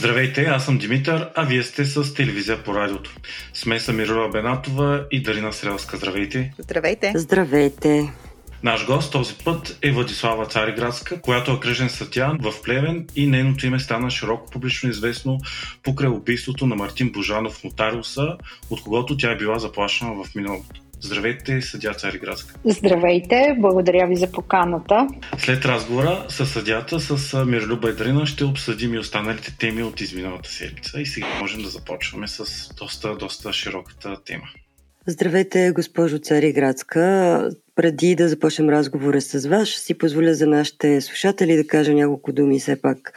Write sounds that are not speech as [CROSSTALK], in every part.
Здравейте, аз съм Димитър, а вие сте с телевизия по радиото. С мен са Мирова Бенатова и Дарина Срелска. Здравейте! Здравейте! Здравейте! Наш гост този път е Владислава Цариградска, която е кръжен сътя в Плевен и нейното име стана широко публично известно покрай убийството на Мартин Божанов Нотариуса, от когото тя е била заплашена в миналото. Здравейте, съдя Цариградска. Здравейте, благодаря ви за поканата. След разговора с съдята с Мирлюба Едрина ще обсъдим и останалите теми от изминалата седмица и сега можем да започваме с доста, доста широката тема. Здравейте, госпожо Цариградска. Преди да започнем разговора с вас, ще си позволя за нашите слушатели да кажа няколко думи все пак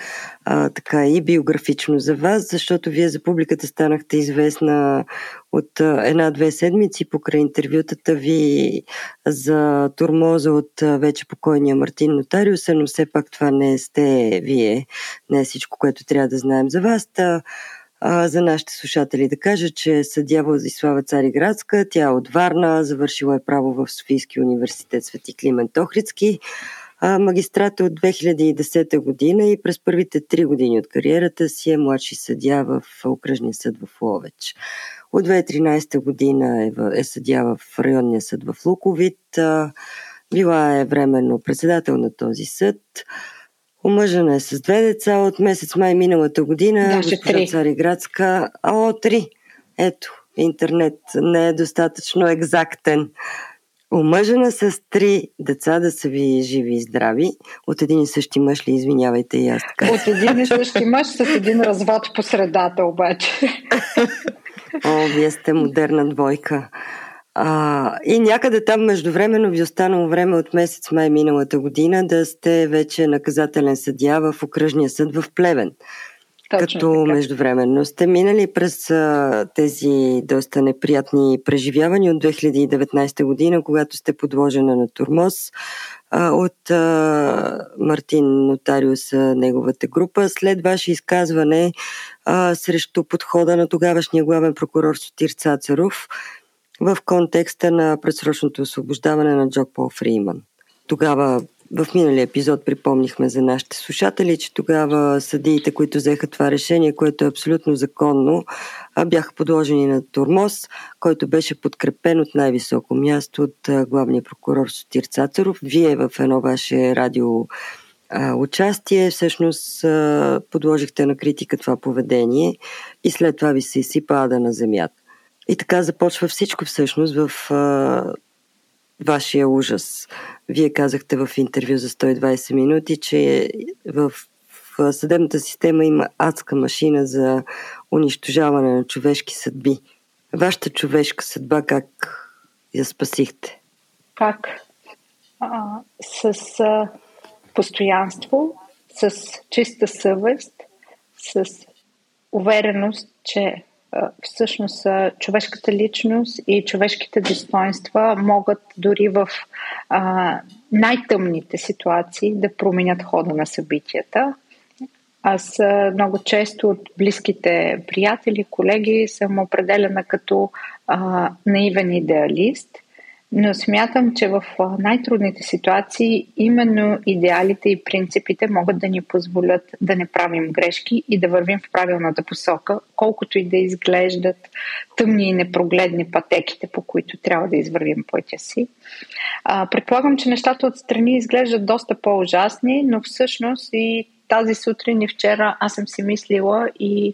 а, така и биографично за вас, защото вие за публиката станахте известна от една-две седмици покрай интервютата ви за турмоза от вече покойния Мартин Нотариуса, но все пак това не сте вие, не е всичко, което трябва да знаем за вас. Та, за нашите слушатели да кажа, че съдя Владислава Цариградска, тя е от Варна, завършила е право в Софийския университет Свети Климент Охридски, а, магистрат от 2010 година и през първите три години от кариерата си е младши съдя в Окръжния съд в Ловеч. От 2013 година е, в, е съдя в районния съд в Луковит, била е временно председател на този съд. Омъжена е с две деца от месец май миналата година. Даже три. Цариградска. О, три. Ето, интернет не е достатъчно екзактен. Омъжена с три деца да са ви живи и здрави. От един и същи мъж ли, извинявайте и аз така. От един и същи мъж с един развод по средата обаче. О, вие сте модерна двойка. А, и някъде там междувременно ви останало време от месец май миналата година да сте вече наказателен съдия в окръжния съд в Плевен. Точно като така. междувременно сте минали през а, тези доста неприятни преживявания от 2019 година, когато сте подложена на турмоз а, от а, Мартин Нотариус, неговата група. След ваше изказване а, срещу подхода на тогавашния главен прокурор Сотир Цацаров, в контекста на предсрочното освобождаване на Джо Пол Фриман. Тогава в миналия епизод припомнихме за нашите слушатели, че тогава съдиите, които взеха това решение, което е абсолютно законно, бяха подложени на турмоз, който беше подкрепен от най-високо място от главния прокурор Сотир Цацаров. Вие в едно ваше радио участие всъщност подложихте на критика това поведение и след това ви се изсипа ада на земята. И така започва всичко всъщност в а, вашия ужас. Вие казахте в интервю за 120 минути, че в, в съдебната система има адска машина за унищожаване на човешки съдби. Вашата човешка съдба как я спасихте? Как? А, с а, постоянство, с чиста съвест, с увереност, че всъщност човешката личност и човешките достоинства могат дори в а, най-тъмните ситуации да променят хода на събитията. Аз много често от близките приятели, колеги съм определена като а, наивен идеалист но смятам, че в най-трудните ситуации именно идеалите и принципите могат да ни позволят да не правим грешки и да вървим в правилната посока, колкото и да изглеждат тъмни и непрогледни пътеките, по които трябва да извървим пътя си. А, предполагам, че нещата отстрани изглеждат доста по-ужасни, но всъщност и тази сутрин и вчера аз съм си мислила и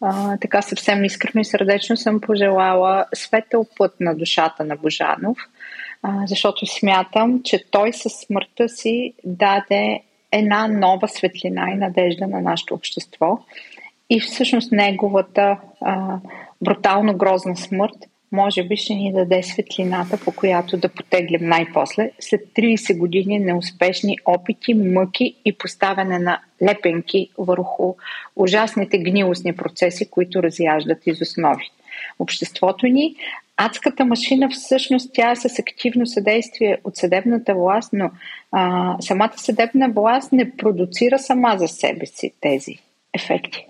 а, така съвсем искрено и сърдечно съм пожелала светъл път на душата на Божанов, а, защото смятам, че той със смъртта си даде една нова светлина и надежда на нашето общество. И всъщност неговата а, брутално грозна смърт може би ще ни даде светлината, по която да потеглим най-после след 30 години неуспешни опити, мъки и поставяне на лепенки върху ужасните гнилостни процеси, които разяждат из основи. Обществото ни, адската машина всъщност тя е с активно съдействие от съдебната власт, но а, самата съдебна власт не продуцира сама за себе си тези ефекти.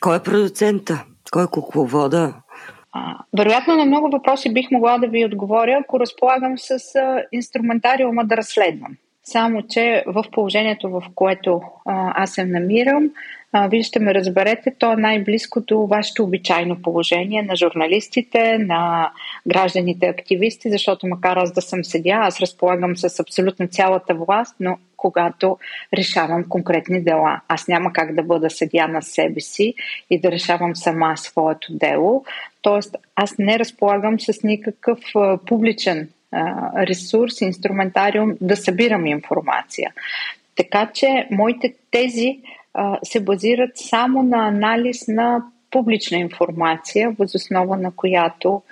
Кой е продуцента? Кой е кукловода? Вероятно на много въпроси бих могла да ви отговоря, ако разполагам с инструментариума да разследвам. Само, че в положението, в което аз се намирам, а, вие ще ме разберете, то е най-близко до вашето обичайно положение на журналистите, на гражданите активисти, защото макар аз да съм съдя, аз разполагам с абсолютно цялата власт, но когато решавам конкретни дела. Аз няма как да бъда съдя на себе си и да решавам сама своето дело. Тоест, аз не разполагам с никакъв публичен ресурс, инструментариум да събирам информация. Така че моите тези се базират само на анализ на публична информация, възоснова на която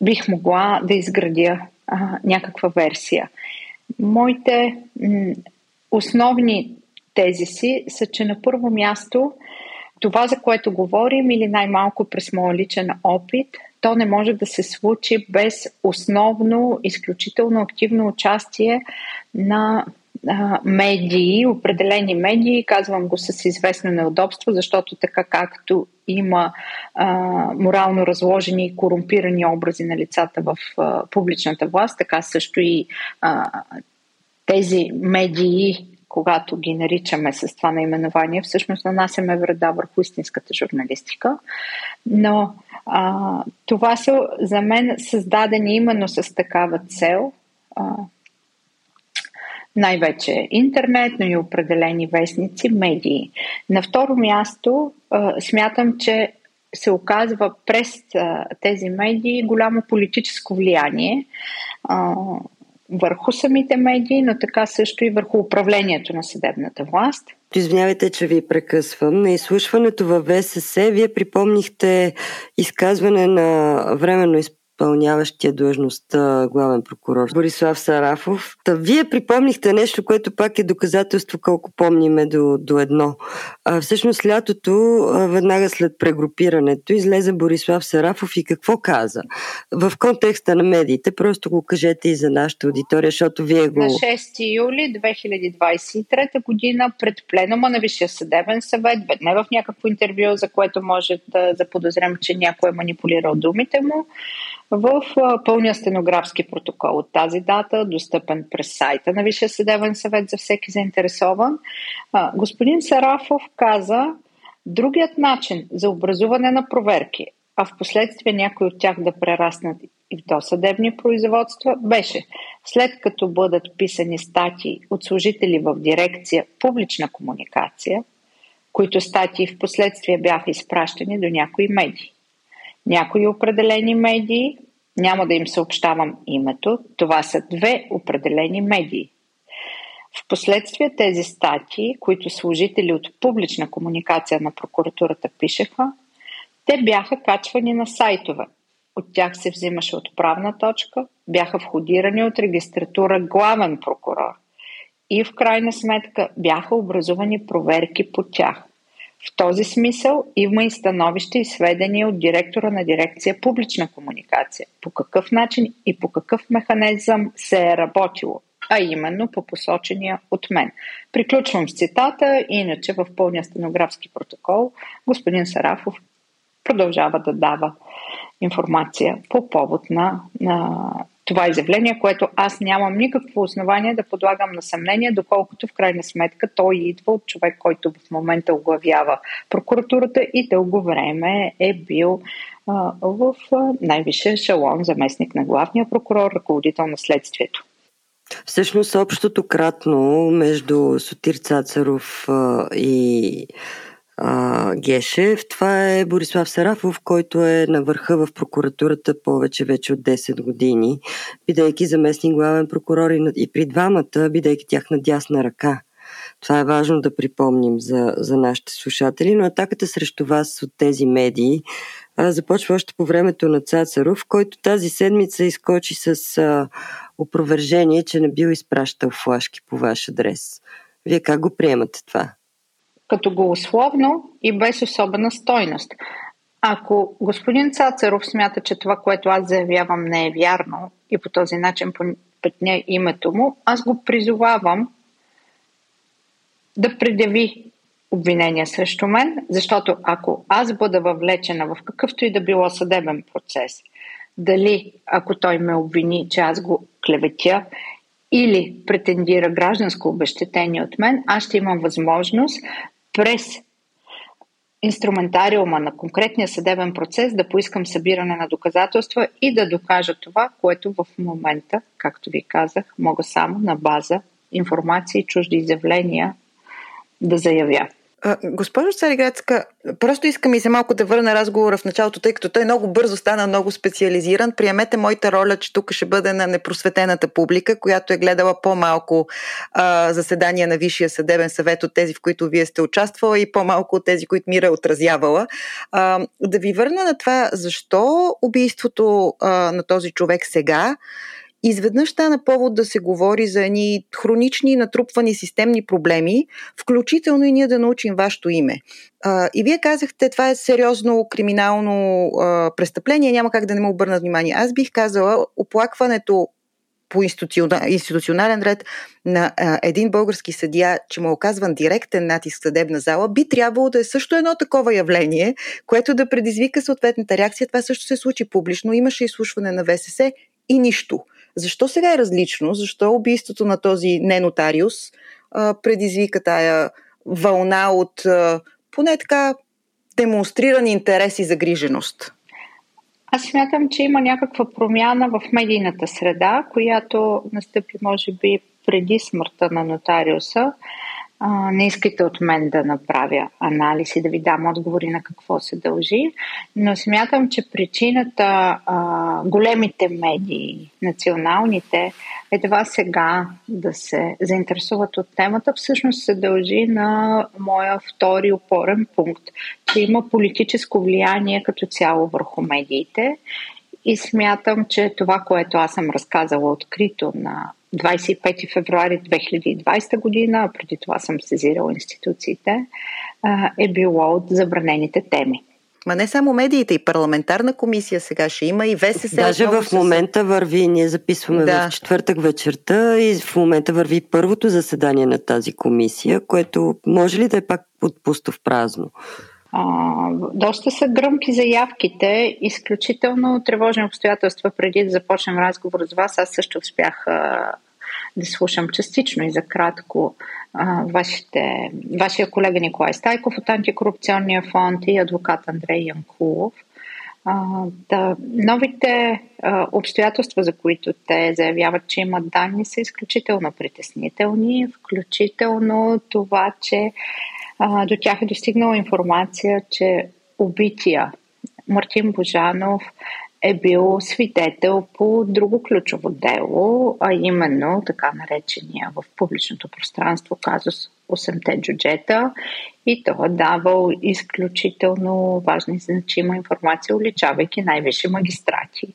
бих могла да изградя а, някаква версия. Моите м- основни тези си са, че на първо място това, за което говорим, или най-малко през моя личен опит, то не може да се случи без основно, изключително активно участие на медии, определени медии, казвам го с известно неудобство, защото така както има а, морално разложени и корумпирани образи на лицата в а, публичната власт, така също и а, тези медии, когато ги наричаме с това наименование, всъщност нанасяме вреда върху истинската журналистика. Но а, това са за мен създадени именно с такава цел. А, най-вече интернет, но и определени вестници, медии. На второ място смятам, че се оказва през тези медии голямо политическо влияние. Върху самите медии, но така също и върху управлението на съдебната власт. Извинявайте, че ви прекъсвам. На изслушването във ВСС вие припомнихте изказване на временно изпълняващия длъжността главен прокурор Борислав Сарафов. Та вие припомнихте нещо, което пак е доказателство колко помниме до, до едно. А, всъщност лятото, веднага след прегрупирането, излезе Борислав Сарафов и какво каза? В контекста на медиите, просто го кажете и за нашата аудитория, защото вие го... На 6 юли 2023 година пред пленума на Висшия съдебен съвет, не в някакво интервю, за което може да заподозрем, че някой е манипулирал думите му, в пълния стенографски протокол от тази дата, достъпен през сайта на Висшия съдебен съвет за всеки заинтересован. Господин Сарафов каза, другият начин за образуване на проверки, а в последствие някои от тях да прераснат и в досъдебни производства, беше след като бъдат писани статии от служители в дирекция публична комуникация, които статии в последствие бяха изпращани до някои медии някои определени медии, няма да им съобщавам името, това са две определени медии. Впоследствие тези статии, които служители от публична комуникация на прокуратурата пишеха, те бяха качвани на сайтове. От тях се взимаше отправна точка, бяха входирани от регистратура главен прокурор и в крайна сметка бяха образувани проверки по тях – в този смисъл има и становище и сведения от директора на дирекция публична комуникация. По какъв начин и по какъв механизъм се е работило, а именно по посочения от мен. Приключвам с цитата, иначе в пълния стенографски протокол господин Сарафов продължава да дава информация по повод на, на това изявление, което аз нямам никакво основание да подлагам на съмнение, доколкото в крайна сметка той идва от човек, който в момента оглавява прокуратурата и дълго време е бил в най-висшия ешелон, заместник на главния прокурор, ръководител на следствието. Всъщност общото кратно между Сотир Цацаров и а, Гешев. Това е Борислав Сарафов, който е на върха в прокуратурата повече вече от 10 години, бидейки заместник главен прокурор и, и при двамата, бидейки тяхна дясна ръка. Това е важно да припомним за, за нашите слушатели, но атаката срещу вас от тези медии а, започва още по времето на Цацаров, който тази седмица изкочи с а, опровержение, че не бил изпращал флашки по ваш адрес. Вие как го приемате това? Като голословно и без особена стойност. Ако господин Цацаров смята, че това, което аз заявявам, не е вярно и по този начин пътня името му, аз го призовавам да предяви обвинения срещу мен, защото ако аз бъда въвлечена в какъвто и да било съдебен процес, дали ако той ме обвини, че аз го клеветя или претендира гражданско обещетение от мен, аз ще имам възможност през инструментариума на конкретния съдебен процес да поискам събиране на доказателства и да докажа това, което в момента, както ви казах, мога само на база информация и чужди изявления да заявя. Госпожо Цариградска, просто искам и се малко да върна разговора в началото, тъй като той много бързо стана много специализиран. Приемете моята роля, че тук ще бъде на непросветената публика, която е гледала по-малко а, заседания на Висшия съдебен съвет от тези, в които вие сте участвала и по-малко от тези, които Мира е отразявала. А, да ви върна на това, защо убийството а, на този човек сега изведнъж стана повод да се говори за едни хронични натрупвани системни проблеми, включително и ние да научим вашето име. А, и вие казахте, това е сериозно криминално а, престъпление, няма как да не му обърнат внимание. Аз бих казала, оплакването по институционален ред на а, един български съдия, че му е оказван директен натиск в съдебна зала, би трябвало да е също едно такова явление, което да предизвика съответната реакция. Това също се случи публично. Имаше изслушване на ВСС и нищо. Защо сега е различно? Защо убийството на този ненотариус а, предизвика тая вълна от а, поне така демонстриран интерес и загриженост? Аз смятам, че има някаква промяна в медийната среда, която настъпи, може би, преди смъртта на нотариуса а, не искайте от мен да направя анализ и да ви дам отговори на какво се дължи, но смятам, че причината а, големите медии, националните, едва сега да се заинтересуват от темата, всъщност се дължи на моя втори опорен пункт, че има политическо влияние като цяло върху медиите. И смятам, че това, което аз съм разказала открито на 25 февруари 2020 година, а преди това съм сезирала институциите, е било от забранените теми. Ма не само медиите, и парламентарна комисия сега ще има, и ВСС. Даже в момента върви, ние записваме да. в четвъртък вечерта и в момента върви първото заседание на тази комисия, което може ли да е пак отпусто в празно? А, доста са гръмки заявките, изключително тревожни обстоятелства. Преди да започнем разговор с вас, аз също успях а, да слушам частично и за кратко вашите, вашия колега Николай Стайков от Антикорупционния фонд и адвокат Андрей Янкулов. Да, новите обстоятелства, за които те заявяват, че имат данни, са изключително притеснителни, включително това, че до тях е достигнала информация, че убития Мартин Божанов е бил свидетел по друго ключово дело, а именно така наречения в публичното пространство казус 8-те джуджета и то е давал изключително важна и значима информация, уличавайки най-висши магистрати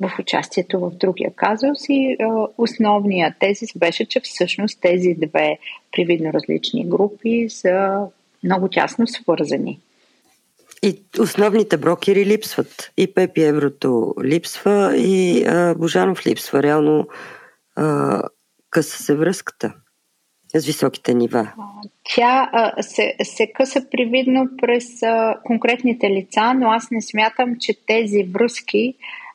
в участието в другия казус и а, основният тезис беше, че всъщност тези две привидно различни групи са много тясно свързани. И основните брокери липсват. И Пепи Еврото липсва, и а, Божанов липсва. Реално а, къса се връзката с високите нива. Тя а, се, се къса привидно през а, конкретните лица, но аз не смятам, че тези връзки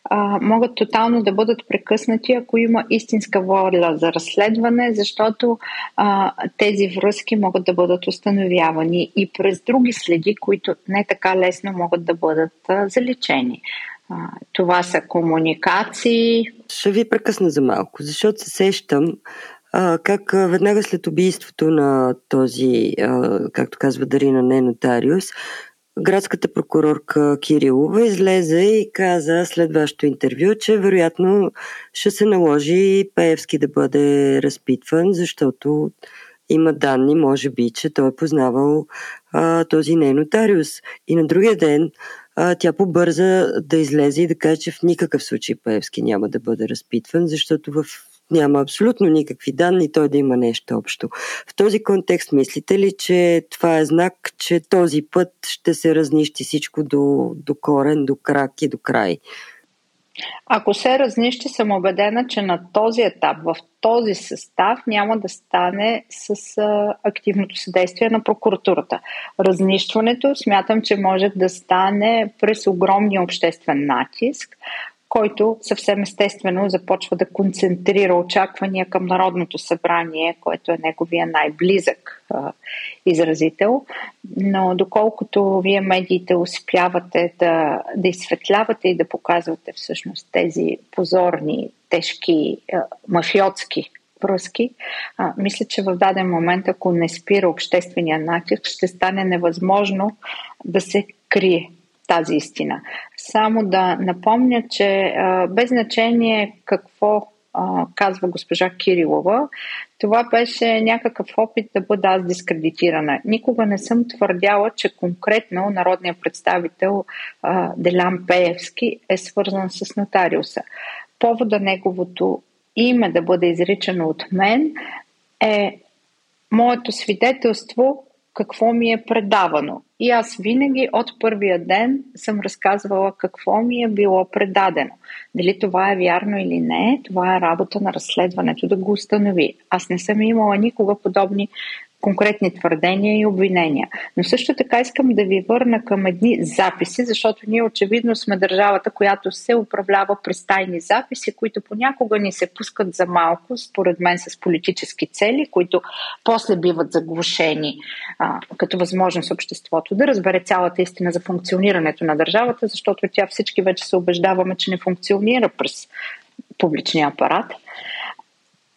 а, могат тотално да бъдат прекъснати, ако има истинска воля за разследване, защото а, тези връзки могат да бъдат установявани и през други следи, които не така лесно могат да бъдат а, заличени. А, това са комуникации. Ще ви прекъсна за малко, защото се сещам как веднага след убийството на този, както казва Дарина, не нотариус, градската прокурорка Кирилова излезе и каза след вашето интервю, че вероятно ще се наложи Пеевски да бъде разпитван, защото има данни, може би, че той е познавал а, този не нотариус. И на другия ден а, тя побърза да излезе и да каже, че в никакъв случай Пеевски няма да бъде разпитван, защото в няма абсолютно никакви данни той да има нещо общо. В този контекст мислите ли, че това е знак, че този път ще се разнищи всичко до, до корен, до крак и до край? Ако се разнищи, съм убедена, че на този етап, в този състав, няма да стане с а, активното съдействие на прокуратурата. Разнищването смятам, че може да стане през огромния обществен натиск, който съвсем естествено започва да концентрира очаквания към Народното събрание, което е неговия най-близък а, изразител. Но доколкото вие медиите успявате да, да изсветлявате и да показвате всъщност тези позорни, тежки, а, мафиотски връзки, а, мисля, че в даден момент, ако не спира обществения натиск, ще стане невъзможно да се крие тази истина. Само да напомня, че без значение какво казва госпожа Кирилова, това беше някакъв опит да бъда аз дискредитирана. Никога не съм твърдяла, че конкретно народният представител а, Делян Пеевски е свързан с нотариуса. Повода неговото име да бъде изричано от мен е моето свидетелство какво ми е предавано. И аз винаги от първия ден съм разказвала какво ми е било предадено. Дали това е вярно или не, това е работа на разследването да го установи. Аз не съм имала никога подобни конкретни твърдения и обвинения. Но също така искам да ви върна към едни записи, защото ние очевидно сме държавата, която се управлява през тайни записи, които понякога ни се пускат за малко, според мен с политически цели, които после биват заглушени а, като възможност обществото да разбере цялата истина за функционирането на държавата, защото тя всички вече се убеждаваме, че не функционира през публичния апарат.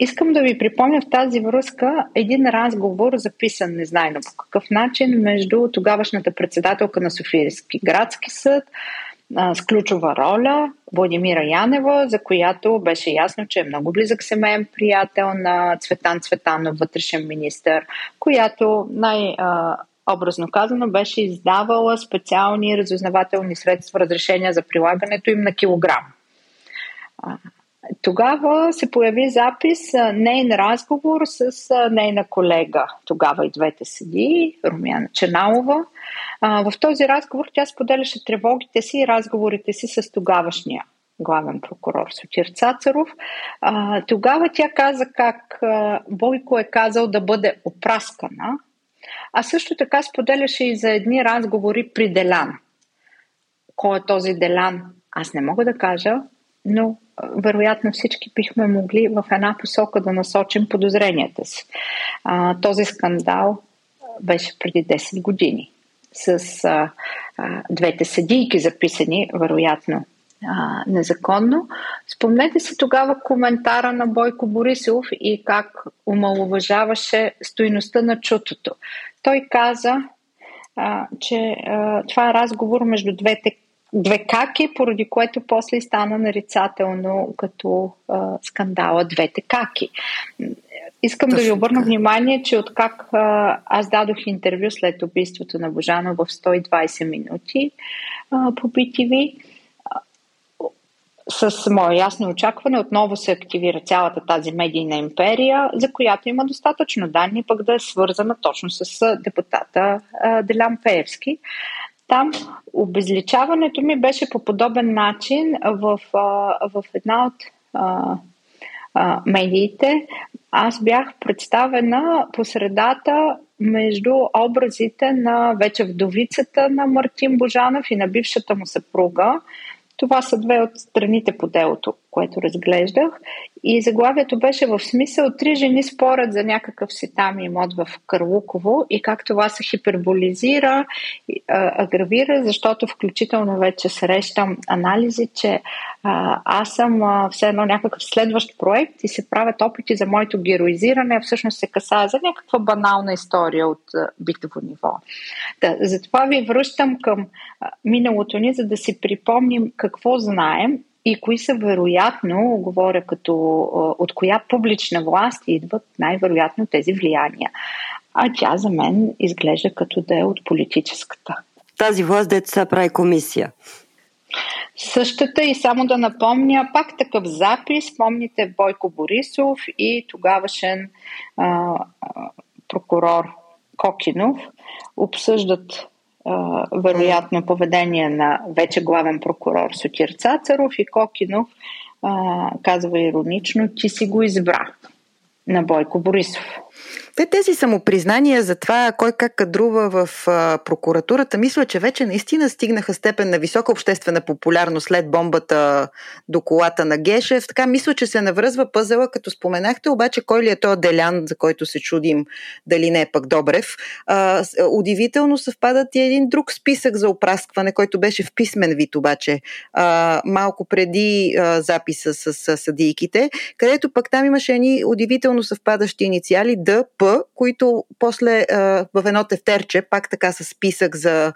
Искам да ви припомня в тази връзка един разговор, записан незнайно по какъв начин, между тогавашната председателка на Софийски градски съд с ключова роля Владимира Янева, за която беше ясно, че е много близък семейен приятел на Цветан Цветанов, вътрешен министр, която най- образно казано, беше издавала специални разузнавателни средства, разрешения за прилагането им на килограм. Тогава се появи запис нейн разговор с нейна колега, тогава и двете седи, Румяна Ченалова. В този разговор тя споделяше тревогите си и разговорите си с тогавашния главен прокурор Сотир Цацаров. Тогава тя каза как Бойко е казал да бъде опраскана, а също така споделяше и за едни разговори при Делян. Кой е този Делян? Аз не мога да кажа, но вероятно всички бихме могли в една посока да насочим подозренията си. А, този скандал беше преди 10 години с а, а, двете съдийки записани, вероятно а, незаконно. Спомнете си тогава коментара на Бойко Борисов и как омалуважаваше стоиността на чутото. Той каза, а, че а, това е разговор между двете две каки, поради което после стана нарицателно като а, скандала двете каки. Искам Точно да ви обърна внимание, че откак а, аз дадох интервю след убийството на Божана в 120 минути а, по BTV, с мое ясно очакване отново се активира цялата тази медийна империя, за която има достатъчно данни, пък да е свързана точно с депутата Делян Пеевски. Там обезличаването ми беше по подобен начин в, в една от медиите. Аз бях представена по средата между образите на вече вдовицата на Мартин Божанов и на бившата му съпруга. Това са две от страните по делото, което разглеждах. И заглавието беше в смисъл три жени спорят за някакъв си там имот в Карлуково и как това се хиперболизира, агравира, защото включително вече срещам анализи, че а, аз съм а, все едно някакъв следващ проект и се правят опити за моето героизиране, всъщност се касае за някаква банална история от а, битово ниво. Да, затова ви връщам към а, миналото ни, за да си припомним какво знаем и кои са вероятно, говоря като от коя публична власт идват най-вероятно тези влияния. А тя за мен изглежда като да е от политическата. Тази власт деца прави комисия. Същата и само да напомня, пак такъв запис, помните Бойко Борисов и тогавашен а, прокурор Кокинов обсъждат а, вероятно поведение на вече главен прокурор Сотир Цацаров и Кокинов а, казва иронично, ти си го избра на Бойко Борисов. Те тези самопризнания за това кой как кадрува в а, прокуратурата, мисля, че вече наистина стигнаха степен на висока обществена популярност след бомбата до колата на Гешев. Така мисля, че се навръзва пъзела, като споменахте, обаче кой ли е то Делян, за който се чудим дали не е пък Добрев. А, удивително съвпадат и един друг списък за опраскване, който беше в писмен вид обаче, а, малко преди а, записа с, с съдийките, където пък там имаше едни удивително съвпадащи инициали П, които после а, в едно тефтерче, пак така с списък за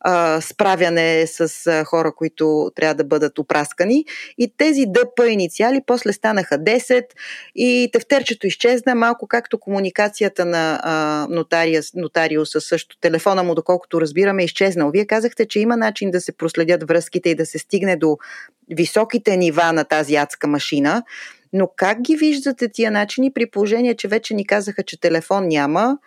а, справяне с а, хора, които трябва да бъдат опраскани. И тези ДП инициали после станаха 10 и тефтерчето изчезна, малко както комуникацията на а, нотария, нотариуса също. Телефона му, доколкото разбираме, е изчезнал. Вие казахте, че има начин да се проследят връзките и да се стигне до високите нива на тази адска машина. Но как ги виждате тия начини при положение, че вече ни казаха, че телефон няма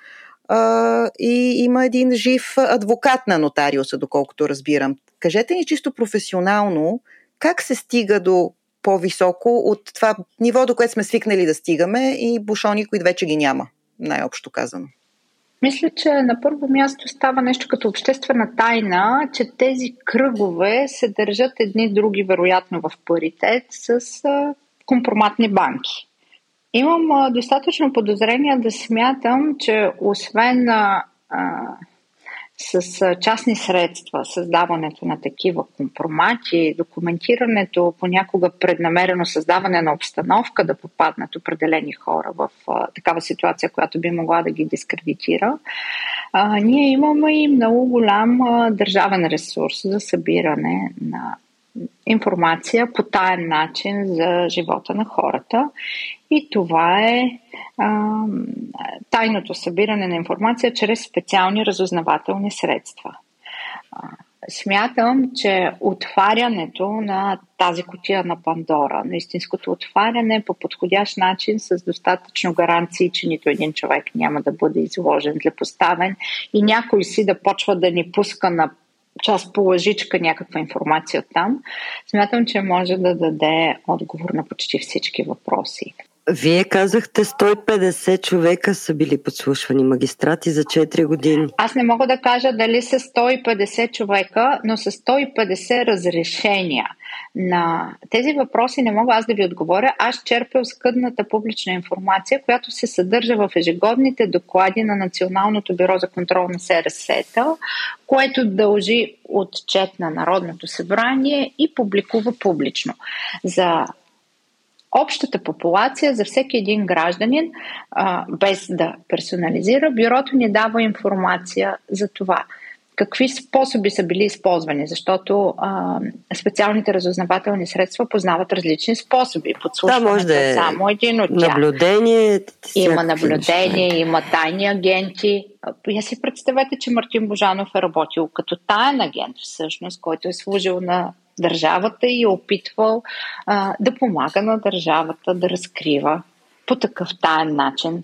а, и има един жив адвокат на нотариуса, доколкото разбирам. Кажете ни чисто професионално, как се стига до по-високо от това ниво, до което сме свикнали да стигаме и бушони, които вече ги няма, най-общо казано. Мисля, че на първо място става нещо като обществена тайна, че тези кръгове се държат едни други, вероятно в паритет, с компроматни банки. Имам а, достатъчно подозрение да смятам, че освен а, с а, частни средства, създаването на такива компромати, документирането, понякога преднамерено създаване на обстановка да попаднат определени хора в а, такава ситуация, която би могла да ги дискредитира, а, ние имаме и много голям а, държавен ресурс за събиране на информация по таен начин за живота на хората. И това е а, тайното събиране на информация чрез специални разузнавателни средства. Смятам, че отварянето на тази котия на Пандора, на истинското отваряне по подходящ начин с достатъчно гаранции, че нито един човек няма да бъде изложен, поставен и някой си да почва да ни пуска на част по лъжичка някаква информация там, смятам, че може да даде отговор на почти всички въпроси. Вие казахте 150 човека са били подслушвани магистрати за 4 години. Аз не мога да кажа дали са 150 човека, но са 150 разрешения – на тези въпроси не мога аз да ви отговоря. Аз черпя скъдната публична информация, която се съдържа в ежегодните доклади на Националното бюро за контрол на СРС-та, което дължи отчет на Народното събрание и публикува публично. За общата популация, за всеки един гражданин, без да персонализира, бюрото ни дава информация за това – какви способи са били използвани, защото а, специалните разузнавателни средства познават различни способи. Подслушването да, може да е само един от тях. Наблюдение. Има наблюдение, неща. има тайни агенти. Я си представете, че Мартин Божанов е работил като таен агент всъщност, който е служил на държавата и е опитвал а, да помага на държавата да разкрива по такъв таен начин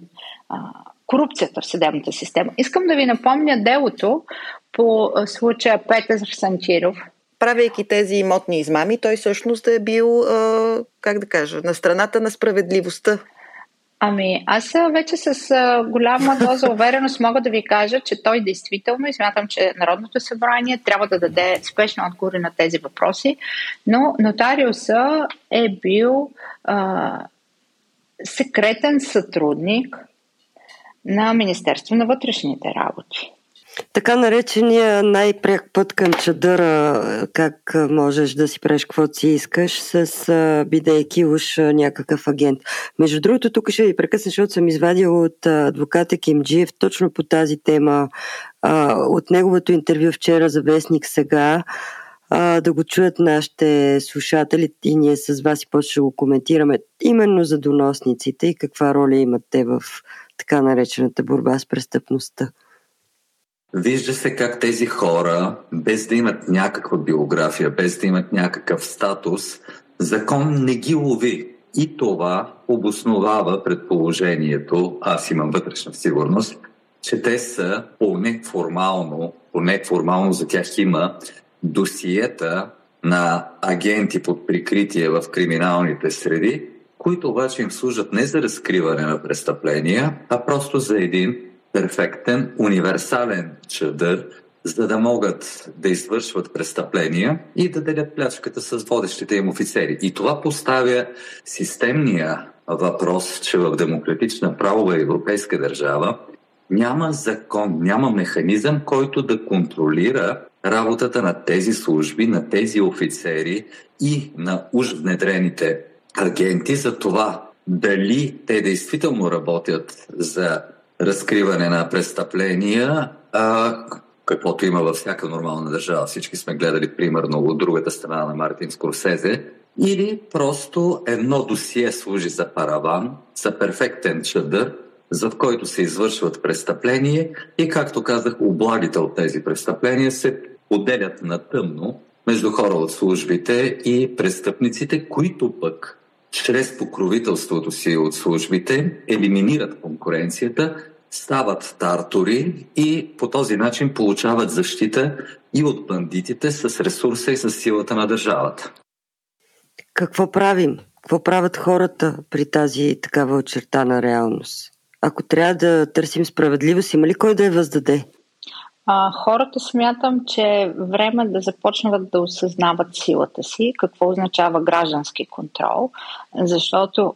а, корупцията в съдебната система. Искам да ви напомня делото по случая Петър Санчиров. Правейки тези имотни измами, той всъщност е бил, как да кажа, на страната на справедливостта. Ами, аз вече с голяма доза увереност мога да ви кажа, че той действително и смятам, че Народното събрание трябва да даде спешно отговори на тези въпроси, но нотариуса е бил а, секретен сътрудник на Министерство на вътрешните работи. Така наречения най-пряк път към чадъра, как можеш да си правиш каквото си искаш, с бидейки уж някакъв агент. Между другото, тук ще ви прекъсна, защото съм извадила от адвоката Кимджиев точно по тази тема, от неговото интервю вчера за Вестник сега, да го чуят нашите слушатели и ние с вас и после ще го коментираме именно за доносниците и каква роля имат те в така наречената борба с престъпността. Вижда се как тези хора, без да имат някаква биография, без да имат някакъв статус, закон не ги лови. И това обосновава предположението, аз имам вътрешна сигурност, че те са поне формално, поне формално за тях има досиета на агенти под прикритие в криминалните среди, които обаче им служат не за разкриване на престъпления, а просто за един перфектен, универсален чадър, за да могат да извършват престъпления и да делят плячката с водещите им офицери. И това поставя системния въпрос, че в демократична правова европейска държава няма закон, няма механизъм, който да контролира работата на тези служби, на тези офицери и на уж внедрените агенти за това дали те действително работят за разкриване на престъпления, а, каквото има във всяка нормална държава. Всички сме гледали примерно от другата страна на Мартин Скорсезе. Или просто едно досие служи за параван, за перфектен чадър, за който се извършват престъпления и, както казах, облагите от тези престъпления се отделят на тъмно между хора от службите и престъпниците, които пък чрез покровителството си от службите елиминират конкуренцията, стават тартори и по този начин получават защита и от бандитите с ресурса и с силата на държавата. Какво правим? Какво правят хората при тази такава очертана реалност? Ако трябва да търсим справедливост, има ли кой да я въздаде? А, хората смятам, че е време да започнат да осъзнават силата си, какво означава граждански контрол, защото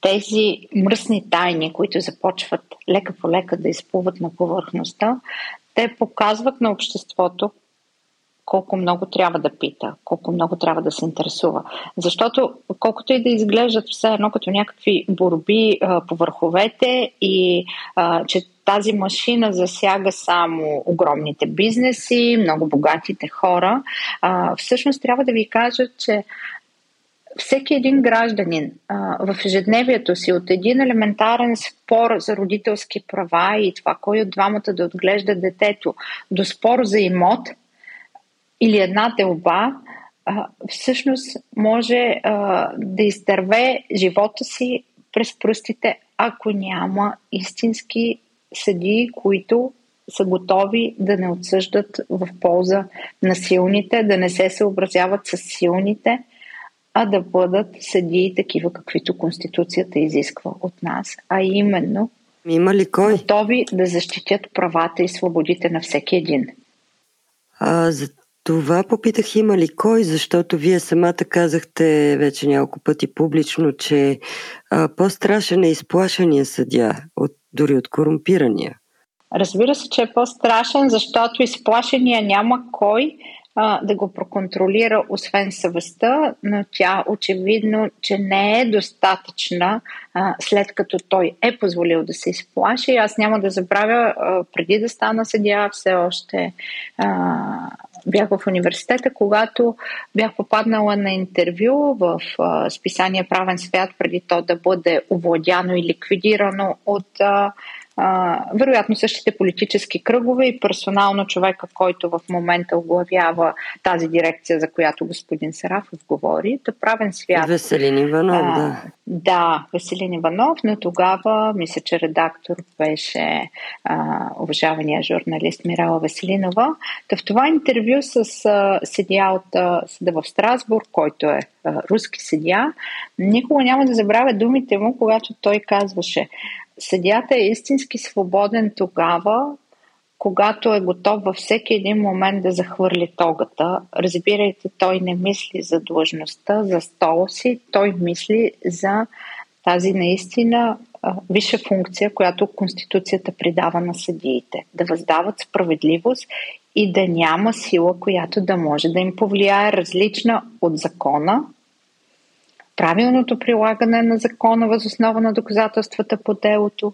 тези мръсни тайни, които започват лека по лека да изплуват на повърхността, те показват на обществото колко много трябва да пита, колко много трябва да се интересува. Защото колкото и да изглеждат все едно като някакви борби а, по върховете и а, че тази машина засяга само огромните бизнеси, много богатите хора, а, всъщност трябва да ви кажа, че всеки един гражданин а, в ежедневието си от един елементарен спор за родителски права и това кой от двамата да отглежда детето, до спор за имот – или една делба, а, всъщност може а, да изтърве живота си през пръстите, ако няма истински съдии, които са готови да не отсъждат в полза на силните, да не се съобразяват с силните, а да бъдат съдии такива, каквито Конституцията изисква от нас, а именно има ли кой? готови да защитят правата и свободите на всеки един. А, за това попитах има ли кой, защото вие самата казахте вече няколко пъти публично, че а, по-страшен е изплашения съдя, от, дори от корумпирания. Разбира се, че е по-страшен, защото изплашения няма кой а, да го проконтролира, освен съвестта, но тя очевидно, че не е достатъчна, а, след като той е позволил да се изплаши. Аз няма да забравя, а, преди да стана съдия, все още а, бях в университета, когато бях попаднала на интервю в а, списание Правен свят, преди то да бъде овладяно и ликвидирано от а, а, вероятно същите политически кръгове и персонално човека, който в момента оглавява тази дирекция, за която господин Сарафов говори, да правен свят. Веселин Иванов, а, да. Да, Веселин Иванов, но тогава мисля, че редактор беше а, уважавания журналист Мирала Веселинова. Та в това интервю с а, съдия от а, съда в Страсбург, който е а, руски съдия, никога няма да забравя думите му, когато той казваше Съдята е истински свободен тогава, когато е готов във всеки един момент да захвърли тогата. Разбирайте, той не мисли за длъжността, за стола си, той мисли за тази наистина висша функция, която Конституцията придава на съдиите. Да въздават справедливост и да няма сила, която да може да им повлияе различна от закона, правилното прилагане на закона въз основа на доказателствата по делото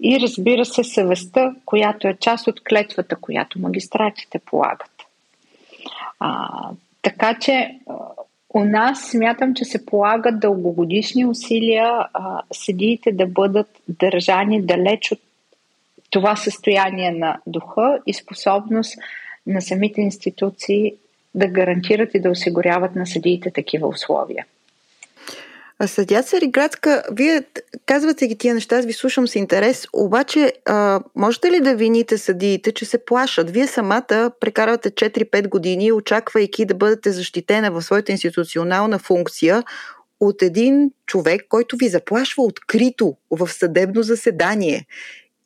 и разбира се съвестта, която е част от клетвата, която магистратите полагат. А, така че у нас смятам, че се полагат дългогодишни усилия а, съдиите да бъдат държани далеч от това състояние на духа и способност на самите институции да гарантират и да осигуряват на съдиите такива условия. Съдя Цариградска, вие казвате ги тия неща, аз ви слушам с интерес, обаче а, можете ли да вините съдиите, че се плашат? Вие самата прекарвате 4-5 години, очаквайки да бъдете защитена в своята институционална функция от един човек, който ви заплашва открито в съдебно заседание.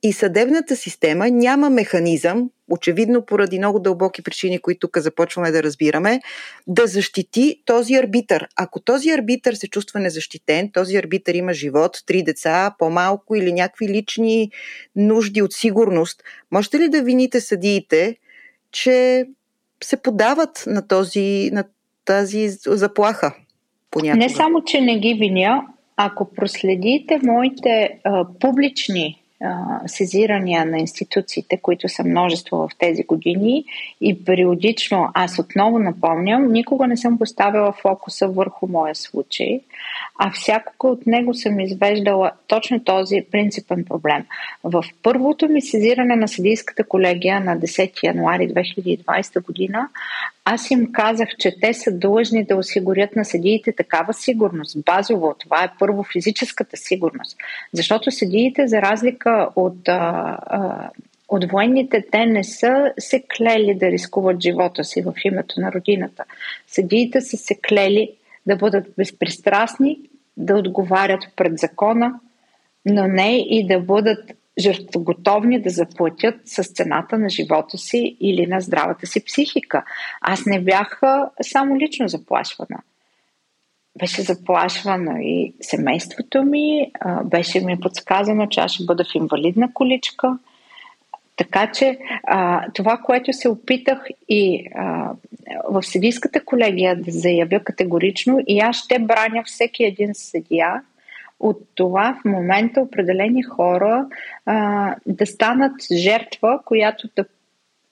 И съдебната система няма механизъм, очевидно поради много дълбоки причини, които тук започваме да разбираме, да защити този арбитър. Ако този арбитър се чувства незащитен, този арбитър има живот, три деца, по-малко или някакви лични нужди от сигурност, можете ли да вините съдиите, че се подават на, този, на тази заплаха? Понякога? Не само, че не ги виня, ако проследите моите а, публични сезирания на институциите, които са множество в тези години и периодично, аз отново напомням, никога не съм поставила фокуса върху моя случай, а всякога от него съм извеждала точно този принципен проблем. В първото ми сезиране на съдийската колегия на 10 януари 2020 година, аз им казах, че те са длъжни да осигурят на съдиите такава сигурност. Базово, това е първо физическата сигурност. Защото съдиите, за разлика от, а, а, от военните, те не са се клели да рискуват живота си в името на родината. Съдиите са се клели да бъдат безпристрастни, да отговарят пред закона, но не и да бъдат жертвоготовни да заплатят с цената на живота си или на здравата си психика. Аз не бях само лично заплашвана. Беше заплашвано и семейството ми, беше ми подсказано, че аз ще бъда в инвалидна количка. Така че това, което се опитах и в съдийската колегия да заявя категорично, и аз ще браня всеки един съдия, от това в момента определени хора а, да станат жертва, която да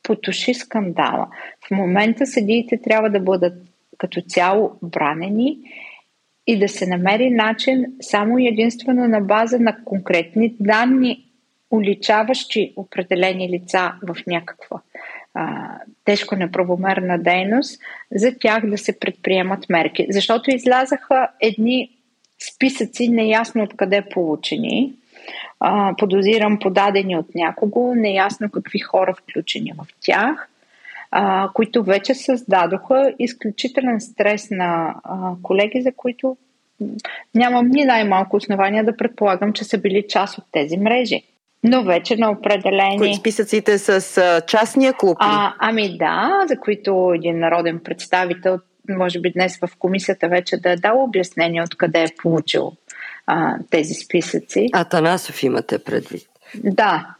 потуши скандала. В момента съдиите трябва да бъдат като цяло бранени и да се намери начин само единствено на база на конкретни данни, уличаващи определени лица в някаква а, тежко неправомерна дейност, за тях да се предприемат мерки. Защото излязаха едни списъци, неясно откъде получени, а, подозирам подадени от някого, неясно какви хора включени в тях, а, които вече създадоха изключителен стрес на а, колеги, за които нямам ни най-малко основания да предполагам, че са били част от тези мрежи. Но вече на определени... Кои списъците с а, частния клуб? А, ами да, за които един народен представител може би днес в комисията вече да е дал обяснение откъде е получил а, тези списъци. Атанасов имате предвид. Да,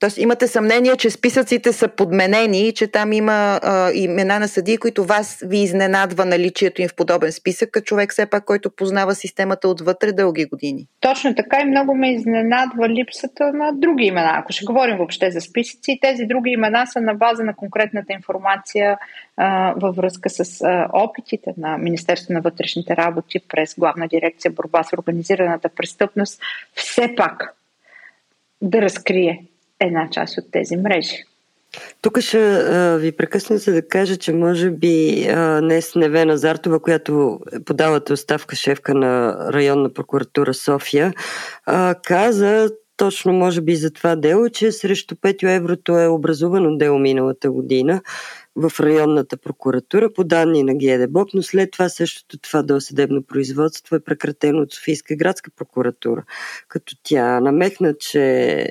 Тоест имате съмнение, че списъците са подменени и че там има а, имена на съдии, които вас ви изненадва наличието им в подобен списък, като човек все пак, който познава системата отвътре дълги години. Точно така и много ме изненадва липсата на други имена. Ако ще говорим въобще за списъци, тези други имена са на база на конкретната информация а, във връзка с а, опитите на Министерство на вътрешните работи през Главна дирекция борба с организираната престъпност все пак да разкрие една част от тези мрежи. Тук ще а, ви прекъсна за да кажа, че може би а, днес Невена Зартова, която подавате оставка шефка на районна прокуратура София, а, каза точно може би за това дело, че срещу Петю Еврото е образувано дело миналата година в районната прокуратура по данни на ГДБОК, но след това същото това досъдебно производство е прекратено от Софийска градска прокуратура, като тя намекна, че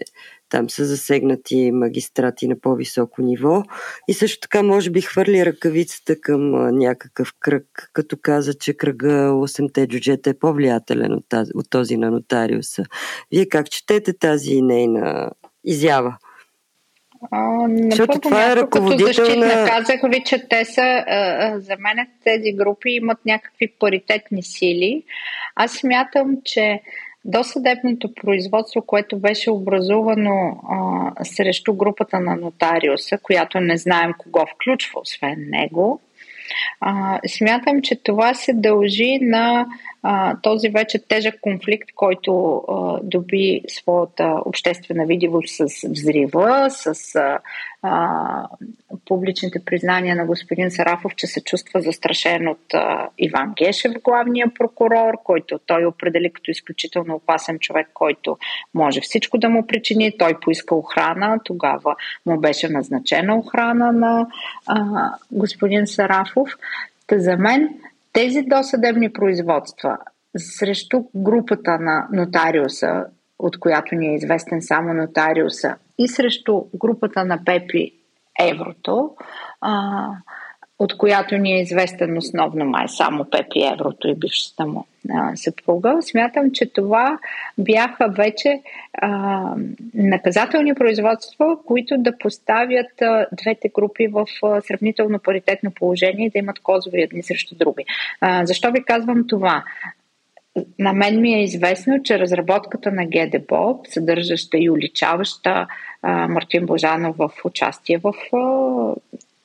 там са засегнати магистрати на по-високо ниво и също така може би хвърли ръкавицата към някакъв кръг, като каза, че кръга 8-те джуджета е по-влиятелен от, тази, от този на нотариуса. Вие как четете тази нейна изява? А, Защото това е ръководител като защитна на... казах ви, че те са, за мен тези групи имат някакви паритетни сили. Аз смятам, че Досъдебното производство, което беше образувано а, срещу групата на нотариуса, която не знаем кого включва, освен него, а, смятам, че това се дължи на а, този вече тежък конфликт, който а, доби своята обществена видимост с взрива, с а, а, публичните признания на господин Сарафов, че се чувства застрашен от а, Иван Гешев, главния прокурор, който той определи като изключително опасен човек, който може всичко да му причини. Той поиска охрана, тогава му беше назначена охрана на а, господин Сарафов. Та за мен тези досъдебни производства срещу групата на нотариуса, от която ни е известен само нотариуса, и срещу групата на Пепи Еврото, а, от която ни е известен основно май само Пепи Еврото и бившата му съпруга. Смятам, че това бяха вече а, наказателни производства, които да поставят а, двете групи в а, сравнително паритетно положение и да имат козови едни срещу други. А, защо ви казвам това? На мен ми е известно, че разработката на ГДБО, съдържаща и уличаваща а, Мартин Божанов в участие в а,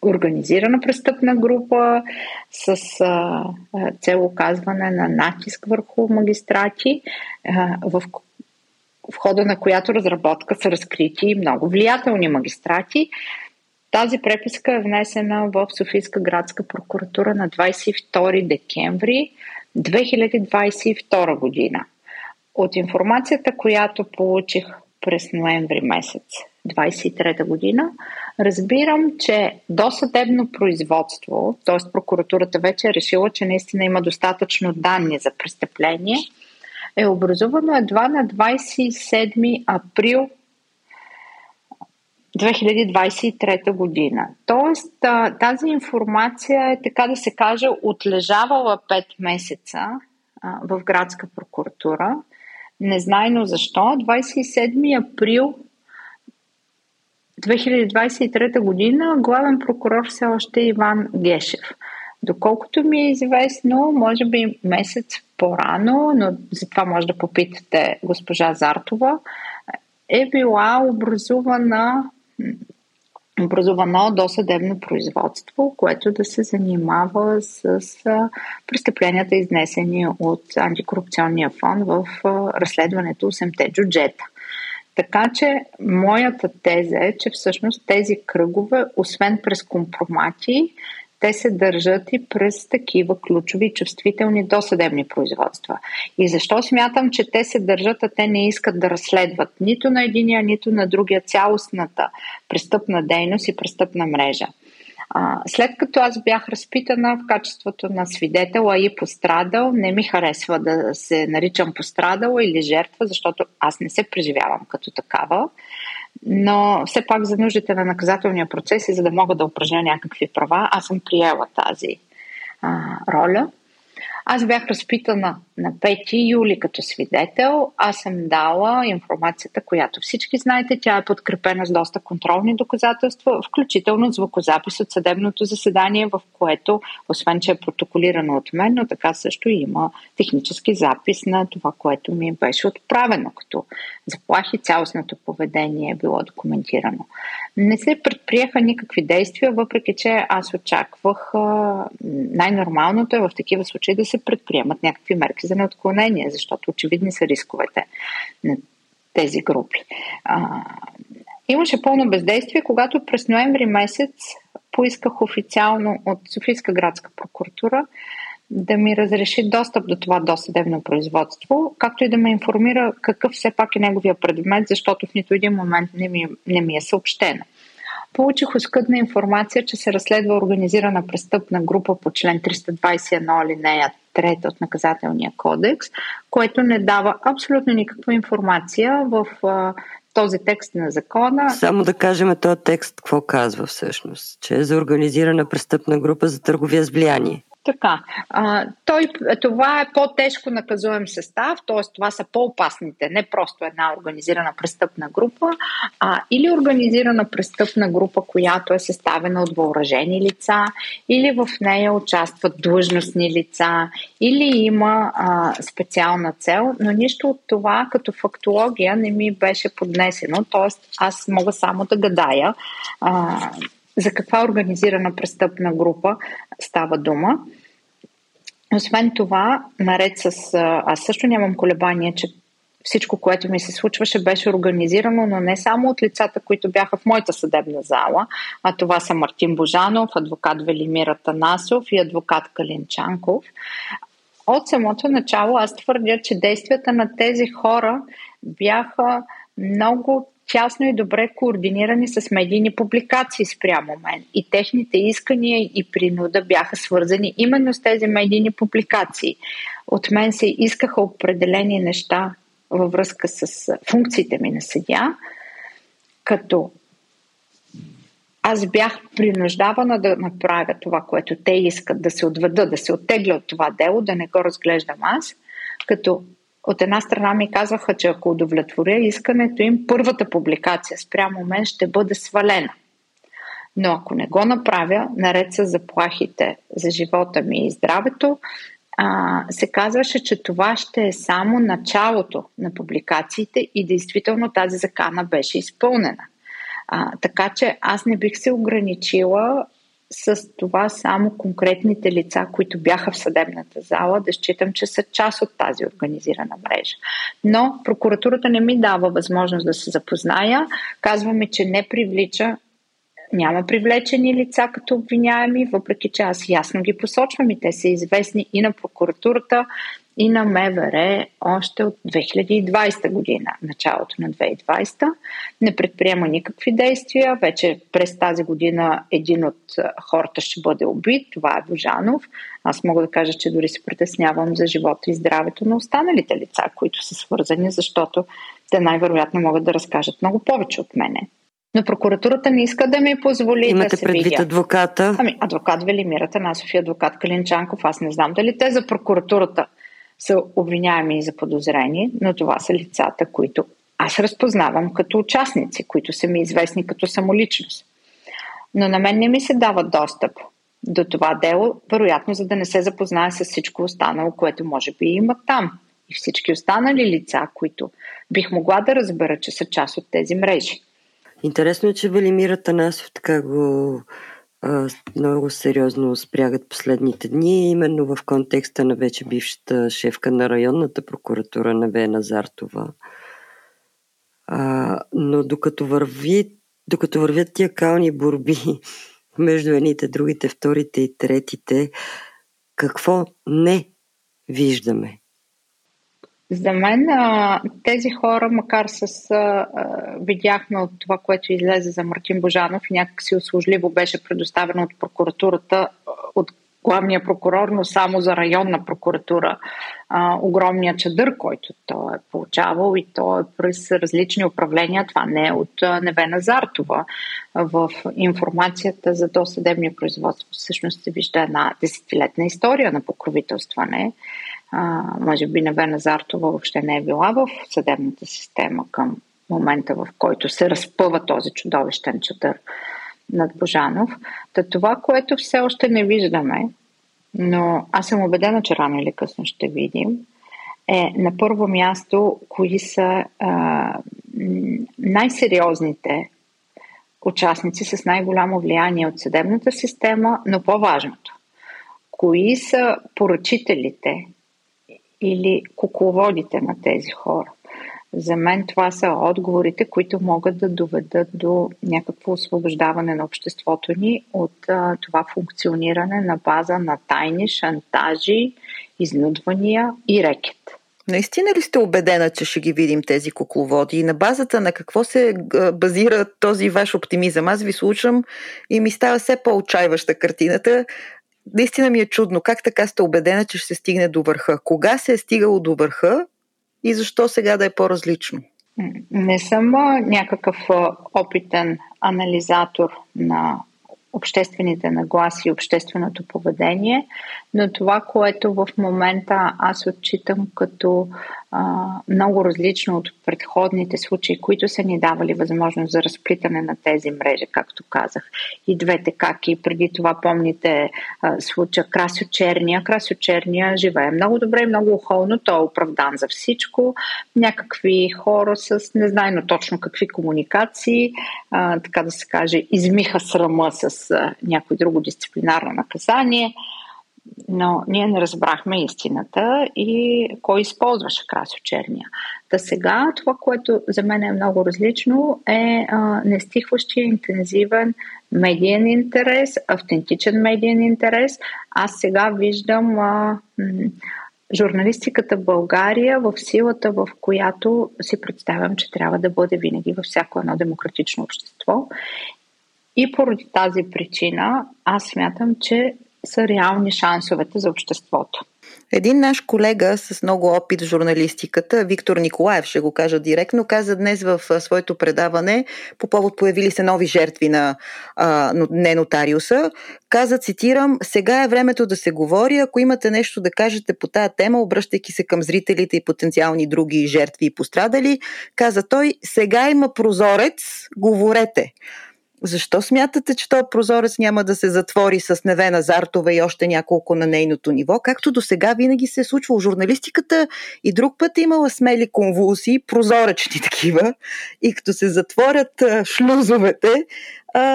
организирана престъпна група с а, цел оказване на натиск върху магистрати, а, в, в хода на която разработка са разкрити много влиятелни магистрати. Тази преписка е внесена в Софийска градска прокуратура на 22 декември 2022 година. От информацията, която получих през ноември месец 2023 година, разбирам, че досъдебно производство, т.е. прокуратурата вече е решила, че наистина има достатъчно данни за престъпление, е образувано едва на 27 април 2023 година. Тоест, тази информация е, така да се каже, отлежавала 5 месеца в градска прокуратура. Незнайно защо. 27 април 2023 година главен прокурор все още е Иван Гешев. Доколкото ми е известно, може би месец по-рано, но за това може да попитате госпожа Зартова, е била образувана образувано досъдебно производство, което да се занимава с престъпленията, изнесени от антикорупционния фонд в разследването 8-те джуджета. Така че моята теза е, че всъщност тези кръгове, освен през компромати, те се държат и през такива ключови чувствителни досъдебни производства. И защо смятам, че те се държат, а те не искат да разследват нито на единия, нито на другия цялостната престъпна дейност и престъпна мрежа. А, след като аз бях разпитана в качеството на свидетел, а и пострадал, не ми харесва да се наричам пострадала или жертва, защото аз не се преживявам като такава. Но все пак за нуждите на наказателния процес и за да мога да упражня някакви права, аз съм приела тази а, роля. Аз бях разпитана на 5 юли като свидетел. Аз съм дала информацията, която всички знаете. Тя е подкрепена с доста контролни доказателства, включително звукозапис от съдебното заседание, в което, освен че е протоколирано от мен, но така също има технически запис на това, което ми беше отправено като заплахи. Цялостното поведение е било документирано. Не се предприеха никакви действия, въпреки че аз очаквах най-нормалното е в такива случаи да се предприемат някакви мерки за неотклонение, защото очевидни са рисковете на тези групи. А, имаше пълно бездействие, когато през ноември месец поисках официално от Софийска градска прокуратура да ми разреши достъп до това досъдебно производство, както и да ме информира какъв все пак е неговия предмет, защото в нито един момент не ми, не ми е съобщено. Получих оскъдна информация, че се разследва организирана престъпна група по член 321 алинея 3 от наказателния кодекс, което не дава абсолютно никаква информация в този текст на закона. Само да кажем този текст какво казва всъщност, че е за организирана престъпна група за търговия с влияние. Така. А, той, това е по-тежко наказуем състав, т.е. това са по-опасните, не просто една организирана престъпна група, а или организирана престъпна група, която е съставена от въоръжени лица, или в нея участват длъжностни лица, или има а, специална цел, но нищо от това като фактология не ми беше поднесено, т.е. аз мога само да гадая. А, за каква организирана престъпна група става дума. Освен това, наред с... Аз също нямам колебания, че всичко, което ми се случваше, беше организирано, но не само от лицата, които бяха в моята съдебна зала, а това са Мартин Божанов, адвокат Велимира Танасов и адвокат Калинчанков. От самото начало аз твърдя, че действията на тези хора бяха много тясно и добре координирани с медийни публикации спрямо мен. И техните искания и принуда бяха свързани именно с тези медийни публикации. От мен се искаха определени неща във връзка с функциите ми на съдя, като аз бях принуждавана да направя това, което те искат, да се отведа, да се оттегля от това дело, да не го разглеждам аз, като от една страна ми казваха, че ако удовлетворя искането им, първата публикация спрямо мен ще бъде свалена. Но ако не го направя, наред с заплахите за живота ми и здравето, а, се казваше, че това ще е само началото на публикациите и действително тази закана беше изпълнена. А, така че аз не бих се ограничила с това само конкретните лица, които бяха в съдебната зала, да считам, че са част от тази организирана мрежа. Но прокуратурата не ми дава възможност да се запозная. Казваме, че не привлича няма привлечени лица като обвиняеми, въпреки че аз ясно ги посочвам и те са известни и на прокуратурата, и на МВР още от 2020 година, началото на 2020. Не предприема никакви действия. Вече през тази година един от хората ще бъде убит. Това е Божанов. Аз мога да кажа, че дори се притеснявам за живота и здравето на останалите лица, които са свързани, защото те най-вероятно могат да разкажат много повече от мене. Но прокуратурата не иска да ми позволи Имате да се предвид видя. адвоката? Ами, адвокат Велимира Танасов и адвокат Калинчанков. Аз не знам дали те за прокуратурата са обвиняеми за подозрени, но това са лицата, които аз разпознавам като участници, които са ми известни като самоличност. Но на мен не ми се дава достъп до това дело, вероятно за да не се запознае с всичко останало, което може би има там. И всички останали лица, които бих могла да разбера, че са част от тези мрежи. Интересно е, че Велимира Танасов така го много сериозно спрягат последните дни, именно в контекста на вече бившата шефка на районната прокуратура на Вена Зартова. А, но докато, върви, докато вървят тия кални борби [LAUGHS] между едните, другите, вторите и третите, какво не виждаме? За мен тези хора, макар с видяхме от това, което излезе за Мартин Божанов и някакси услужливо беше предоставено от прокуратурата, от главния прокурор, но само за районна прокуратура, а, огромния чадър, който той е получавал и то е през различни управления. Това не е от Невена Зартова. В информацията за досъдебния производство всъщност се вижда една десетилетна история на покровителстване а, може би Невена Зартова въобще не е била в съдебната система към момента, в който се разпъва този чудовищен чадър над Божанов. Та това, което все още не виждаме, но аз съм убедена, че рано или късно ще видим, е на първо място кои са а, най-сериозните участници с най-голямо влияние от съдебната система, но по-важното. Кои са поръчителите или кукловодите на тези хора. За мен това са отговорите, които могат да доведат до някакво освобождаване на обществото ни от а, това функциониране на база на тайни, шантажи, изнудвания и рекет. Наистина ли сте убедена, че ще ги видим тези кукловоди? И на базата на какво се базира този ваш оптимизъм? Аз ви слушам и ми става все по-отчаиваща картината наистина ми е чудно как така сте убедена, че ще се стигне до върха. Кога се е стигало до върха и защо сега да е по-различно? Не съм някакъв опитен анализатор на обществените нагласи и общественото поведение, но това, което в момента аз отчитам като а, много различно от предходните случаи, които са ни давали възможност за разплитане на тези мрежи, както казах. И двете каки, преди това помните случая Красио Черния. Красио Черния живее много добре и много охолно, той е оправдан за всичко. Някакви хора с незнайно точно какви комуникации, а, така да се каже, измиха срама с а, някой друго дисциплинарно наказание но ние не разбрахме истината и кой използваше Красио Черния. Та сега това, което за мен е много различно, е нестихващия интензивен медиен интерес, автентичен медиен интерес. Аз сега виждам а, м- журналистиката България в силата, в която си представям, че трябва да бъде винаги във всяко едно демократично общество. И поради тази причина аз смятам, че са реални шансовете за обществото. Един наш колега с много опит в журналистиката, Виктор Николаев, ще го кажа директно, каза днес в своето предаване по повод появили се нови жертви на а, не нотариуса. Каза, цитирам, сега е времето да се говори, ако имате нещо да кажете по тая тема, обръщайки се към зрителите и потенциални други жертви и пострадали, каза той, сега има прозорец, говорете. Защо смятате, че този прозорец няма да се затвори с Невена Зартова и още няколко на нейното ниво, както до сега винаги се е случвало? Журналистиката и друг път е имала смели конвулсии, прозоречни такива, и като се затворят шлюзовете,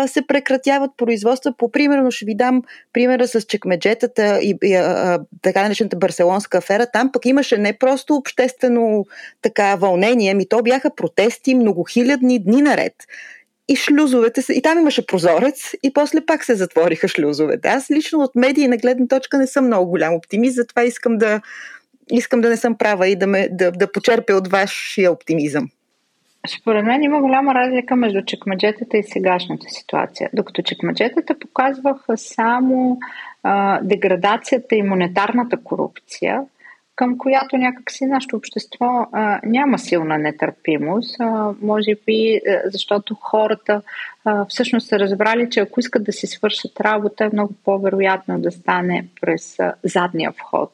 се прекратяват производства. По примерно ще ви дам примера с чекмеджетата и, и а, така наречената барселонска афера. Там пък имаше не просто обществено така вълнение, ми то бяха протести многохилядни дни наред и шлюзовете, и там имаше прозорец и после пак се затвориха шлюзовете. Аз лично от медии на гледна точка не съм много голям оптимист, затова искам да, искам да не съм права и да, ме, да, да почерпя от вашия оптимизъм. Според мен има голяма разлика между чекмаджетата и сегашната ситуация. Докато чекмаджетата показваха само а, деградацията и монетарната корупция, към която някакси нашето общество а, няма силна нетърпимост. А, може би, а, защото хората а, всъщност са разбрали, че ако искат да си свършат работа, е много по-вероятно да стане през а, задния вход,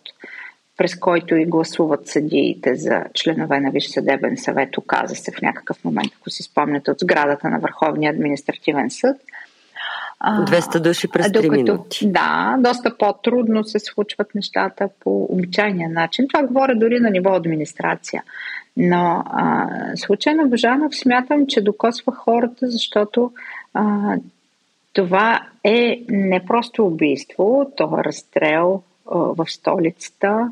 през който и гласуват съдиите за членове на Висш съдебен съвет. Оказа се в някакъв момент, ако си спомняте, от сградата на Върховния административен съд – 200 души през 3 докато, минути. Да, доста по-трудно се случват нещата по обичайния начин. Това говоря дори на ниво администрация. Но а, случай на Божанов смятам, че докосва хората, защото а, това е не просто убийство, то е разстрел а, в столицата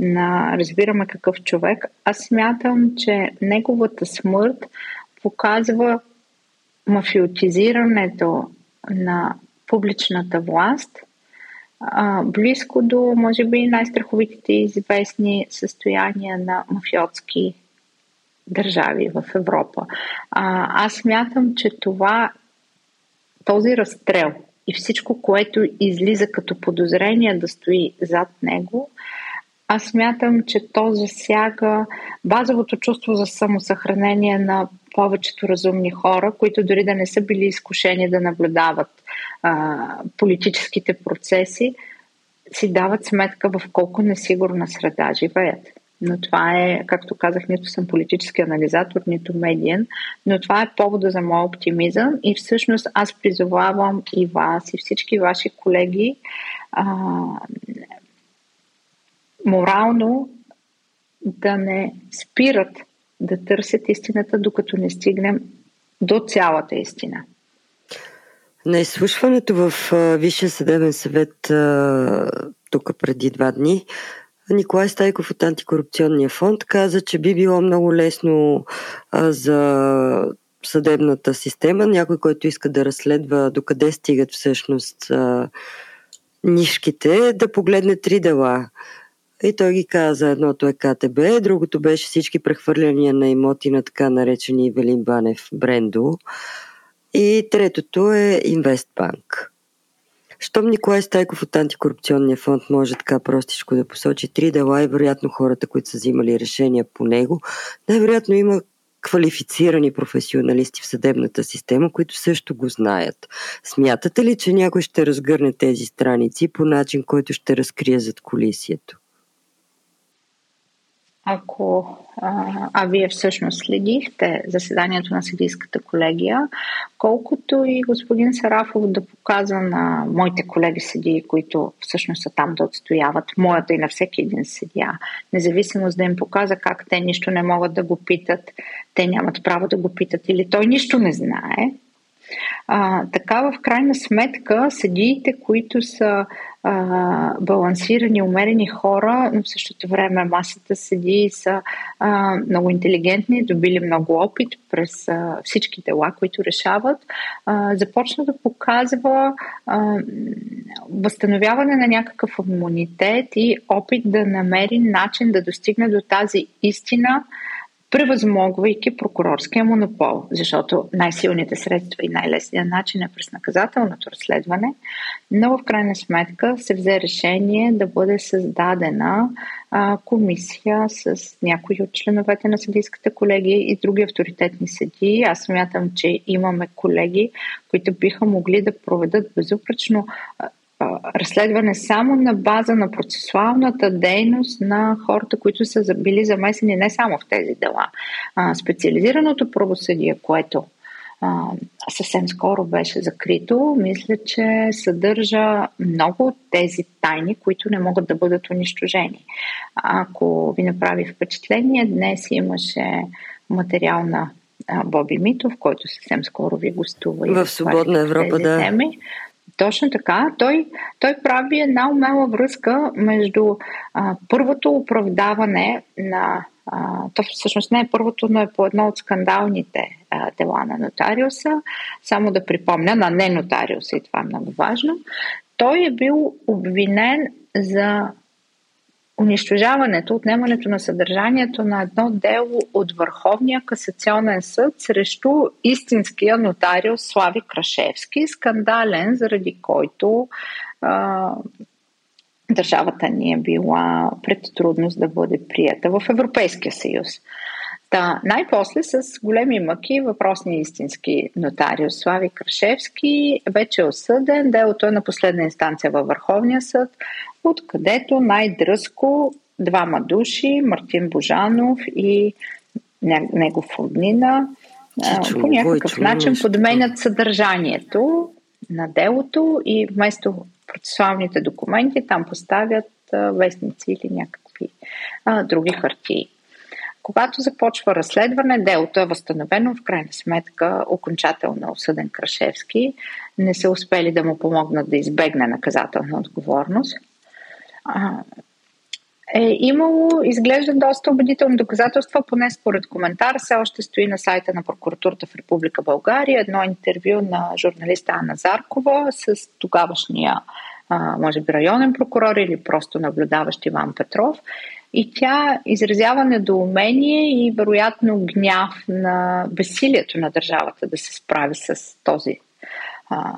на разбираме какъв човек. Аз смятам, че неговата смърт показва мафиотизирането на публичната власт, близко до, може би, най-страховитите известни състояния на мафиотски държави в Европа. Аз мятам, че това, този разстрел и всичко, което излиза като подозрение да стои зад него, аз смятам, че то засяга базовото чувство за самосъхранение на повечето разумни хора, които дори да не са били изкушени да наблюдават а, политическите процеси, си дават сметка в колко несигурна среда живеят. Но това е, както казах, нито съм политически анализатор, нито медиен, но това е повода за моят оптимизъм и всъщност аз призовавам и вас, и всички ваши колеги а, морално да не спират да търсят истината, докато не стигнем до цялата истина. На изслушването в Висшия съдебен съвет тук преди два дни, Николай Стайков от Антикорупционния фонд каза, че би било много лесно за съдебната система, някой, който иска да разследва докъде стигат всъщност нишките, да погледне три дела и той ги каза, едното е КТБ, другото беше всички прехвърляния на имоти на така наречени Велин Банев Брендо и третото е Инвестбанк. Щом Николай Стайков от Антикорупционния фонд може така простичко да посочи три дела и вероятно хората, които са взимали решения по него, най-вероятно има квалифицирани професионалисти в съдебната система, които също го знаят. Смятате ли, че някой ще разгърне тези страници по начин, който ще разкрие зад колисието? Ако а, а вие всъщност следихте заседанието на съдийската колегия, колкото и господин Сарафов да показва на моите колеги съдии, които всъщност са там да отстояват моята и на всеки един съдия, независимост да им показа как те нищо не могат да го питат, те нямат право да го питат или той нищо не знае, а, така в крайна сметка съдиите, които са а, балансирани, умерени хора, но в същото време масата седи и са а, много интелигентни, добили много опит през а, всички дела, които решават, а, започна да показва а, възстановяване на някакъв имунитет и опит да намери начин да достигне до тази истина, превъзмогвайки прокурорския монопол, защото най-силните средства и най-лесният начин е през наказателното разследване, но в крайна сметка се взе решение да бъде създадена а, комисия с някои от членовете на съдийската колегия и други авторитетни съдии. Аз смятам, че имаме колеги, които биха могли да проведат безупречно разследване само на база на процесуалната дейност на хората, които са били замесени не само в тези дела. А, специализираното правосъдие, което съвсем скоро беше закрито, мисля, че съдържа много от тези тайни, които не могат да бъдат унищожени. Ако ви направи впечатление, днес имаше материал на Боби Митов, който съвсем скоро ви гостува. В Свободна Европа, да. Теми. Точно така. Той, той прави една умела връзка между а, първото оправдаване на. А, то всъщност не е първото, но е по едно от скандалните а, дела на нотариуса. Само да припомня на не нотариуса, и това е много важно. Той е бил обвинен за унищожаването, отнемането на съдържанието на едно дело от Върховния касационен съд срещу истинския нотариус Слави Крашевски, скандален, заради който а, държавата ни е била пред трудност да бъде прията в Европейския съюз. Та, най-после с големи мъки въпросния истински нотариус Слави Крашевски вече е осъден. Делото е на последна инстанция във Върховния съд, откъдето най-дръзко двама души, Мартин Божанов и негов роднина, по някакъв начин подменят съдържанието на делото и вместо процесуалните документи там поставят вестници или някакви а, други хартии. Когато започва разследване, делото е възстановено, в крайна сметка окончателно осъден Крашевски. Не са успели да му помогнат да избегне наказателна отговорност. Е имало, изглежда доста убедителни доказателства, поне според коментар, все още стои на сайта на прокуратурата в Република България едно интервю на журналиста Анна Заркова с тогавашния, може би, районен прокурор или просто наблюдаващ Иван Петров. И тя изразява недоумение и вероятно гняв на безсилието на държавата да се справи с този а,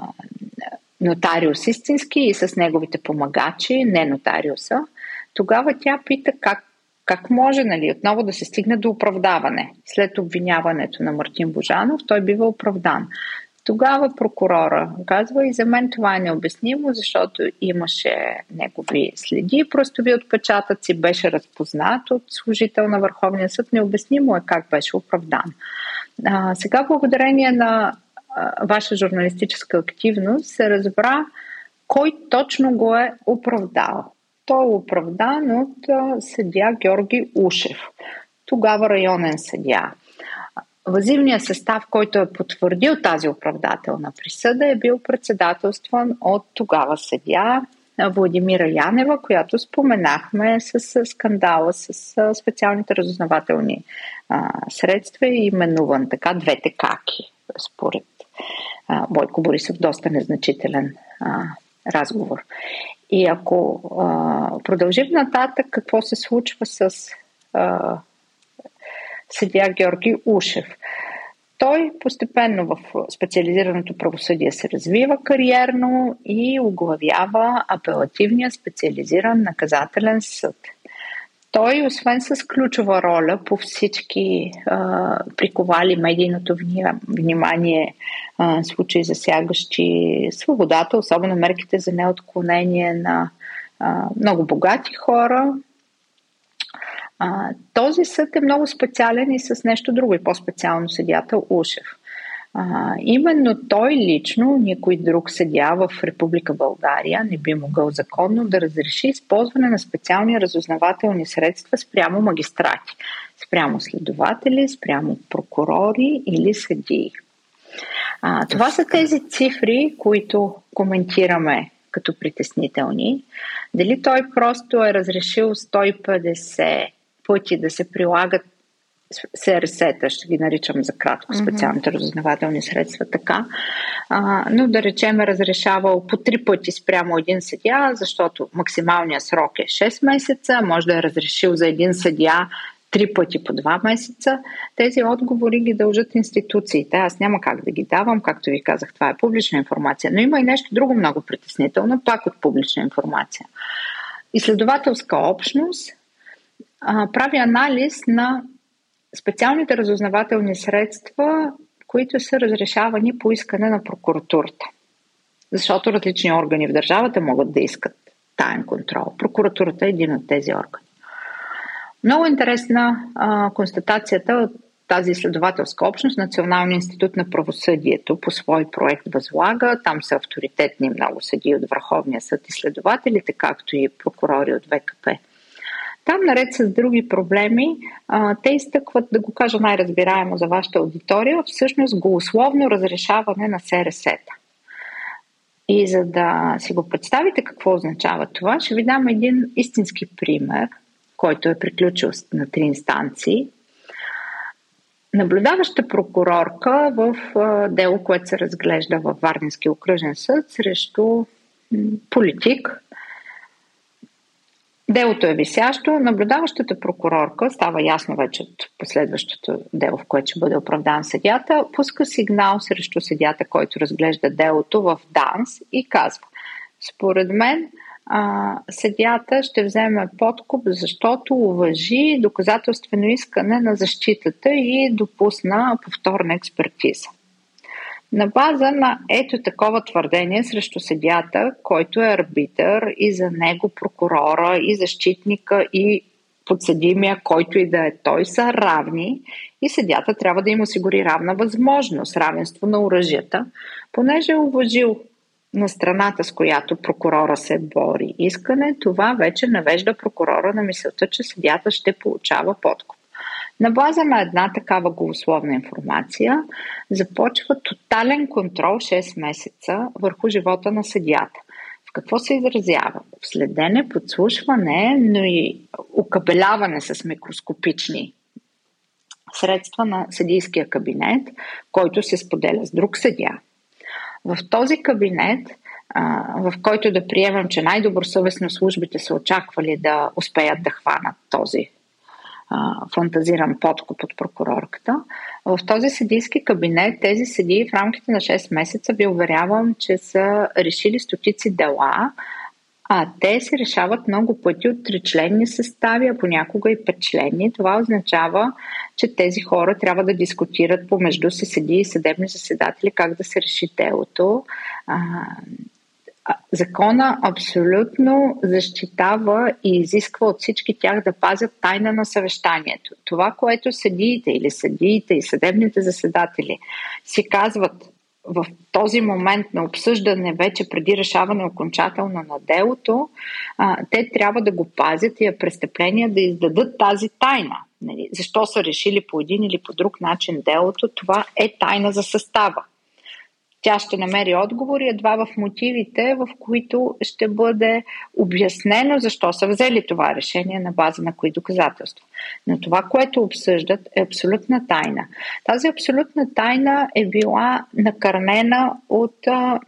нотариус истински и с неговите помагачи, не нотариуса. Тогава тя пита как, как може нали, отново да се стигне до оправдаване. След обвиняването на Мартин Божанов той бива оправдан. Тогава прокурора казва и за мен това е необяснимо, защото имаше негови следи, пръстови отпечатъци, беше разпознат от служител на Върховния съд. Необяснимо е как беше оправдан. А, сега, благодарение на а, ваша журналистическа активност, се разбра кой точно го е оправдал. Той е оправдан от а, съдя Георги Ушев, тогава районен съдя. Възивният състав, който е потвърдил тази оправдателна присъда, е бил председателстван от тогава съдя Владимира Янева, която споменахме с скандала с специалните разузнавателни средства и именуван така двете каки, според Бойко Борисов, доста незначителен разговор. И ако продължим нататък, какво се случва с съдия Георги Ушев. Той постепенно в специализираното правосъдие се развива кариерно и оглавява апелативния специализиран наказателен съд. Той, освен с ключова роля по всички а, приковали медийното внимание а, случаи засягащи свободата, особено мерките за неотклонение на а, много богати хора, а, този съд е много специален и с нещо друго, и по-специално съдята Ушев. А, именно той лично, никой друг съдя в Република България не би могъл законно да разреши използване на специални разузнавателни средства спрямо магистрати, спрямо следователи, спрямо прокурори или съдии. А, това са тези цифри, които коментираме като притеснителни. Дали той просто е разрешил 150 пъти да се прилагат СРС-та, ще ги наричам за кратко, специалните разузнавателни средства, така. А, но да речем е разрешавал по три пъти спрямо един съдия, защото максималният срок е 6 месеца, може да е разрешил за един съдия три пъти по два месеца. Тези отговори ги дължат институциите. Аз няма как да ги давам, както ви казах, това е публична информация. Но има и нещо друго много притеснително, пак от публична информация. Изследователска общност прави анализ на специалните разузнавателни средства, които са разрешавани по искане на прокуратурата. Защото различни органи в държавата могат да искат таен контрол. Прокуратурата е един от тези органи. Много интересна а, констатацията от тази изследователска общност, Националния институт на правосъдието по свой проект възлага. Там са авторитетни много съди от Върховния съд изследователите, както и прокурори от ВКП. Там, наред с други проблеми, те изтъкват, да го кажа най-разбираемо за вашата аудитория, всъщност голословно разрешаване на СРС-та. И за да си го представите какво означава това, ще ви дам един истински пример, който е приключил на три инстанции. Наблюдаваща прокурорка в дело, което се разглежда във Варнински окръжен съд срещу политик, Делото е висящо. Наблюдаващата прокурорка, става ясно вече от последващото дело, в което ще бъде оправдан съдята, пуска сигнал срещу съдята, който разглежда делото в ДАНС и казва Според мен а, съдята ще вземе подкуп, защото уважи доказателствено искане на защитата и допусна повторна експертиза. На база на ето такова твърдение срещу съдята, който е арбитър и за него прокурора и защитника и подсъдимия, който и да е той, са равни и съдята трябва да им осигури равна възможност, равенство на оръжията, понеже е уважил на страната, с която прокурора се бори искане, това вече навежда прокурора на мисълта, че съдята ще получава подкуп. На база на една такава голословна информация започва тотален контрол 6 месеца върху живота на съдията. В какво се изразява? Следене, подслушване, но и окабеляване с микроскопични средства на съдийския кабинет, който се споделя с друг съдия. В този кабинет в който да приемам, че най-добросъвестно службите са очаквали да успеят да хванат този фантазиран подкуп от прокурорката. В този съдийски кабинет тези съдии в рамките на 6 месеца ви уверявам, че са решили стотици дела, а те се решават много пъти от тричленни състави, а понякога и петчленни. Това означава, че тези хора трябва да дискутират помежду си съдии и съдебни заседатели как да се реши делото закона абсолютно защитава и изисква от всички тях да пазят тайна на съвещанието. Това, което съдиите или съдиите и съдебните заседатели си казват в този момент на обсъждане, вече преди решаване окончателно на делото, а, те трябва да го пазят и е престъпление да издадат тази тайна. Нали? Защо са решили по един или по друг начин делото, това е тайна за състава. Тя ще намери отговори едва в мотивите, в които ще бъде обяснено защо са взели това решение на база на кои доказателства. Но това, което обсъждат, е абсолютна тайна. Тази абсолютна тайна е била накърнена от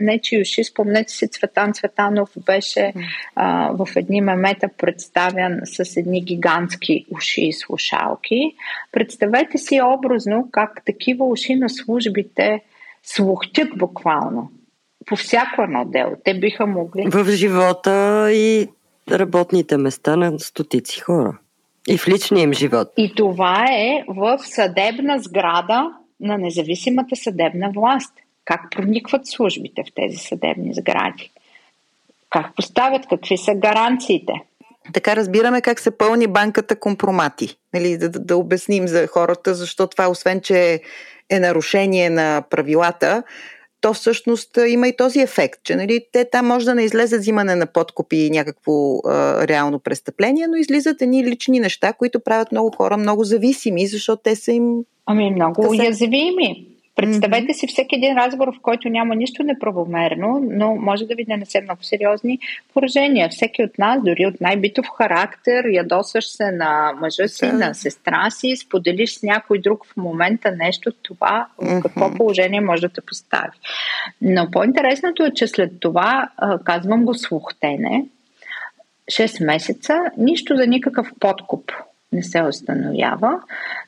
нечи уши. Спомнете си, Цветан Цветанов беше а, в едни мемета представен с едни гигантски уши и слушалки. Представете си образно как такива уши на службите слухтят буквално по всяко едно дело. Те биха могли. В живота и работните места на стотици хора. И в личния им живот. И това е в съдебна сграда на независимата съдебна власт. Как проникват службите в тези съдебни сгради? Как поставят? Какви са гаранциите? Така разбираме как се пълни банката компромати. Нали, да, да, да обясним за хората, защо това, освен че е нарушение на правилата, то всъщност има и този ефект, че нали, те там може да не излезат взимане на подкупи и някакво а, реално престъпление, но излизат едни лични неща, които правят много хора много зависими, защото те са им... Ами много уязвими. Представете си всеки един разговор, в който няма нищо неправомерно, но може да ви нанесе много сериозни поражения. Всеки от нас, дори от най-битов характер, ядосваш се на мъжа си, да. на сестра си, споделиш с някой друг в момента нещо, това в какво положение може да те постави. Но по-интересното е, че след това, казвам го слухтене, 6 месеца, нищо за никакъв подкуп не се установява,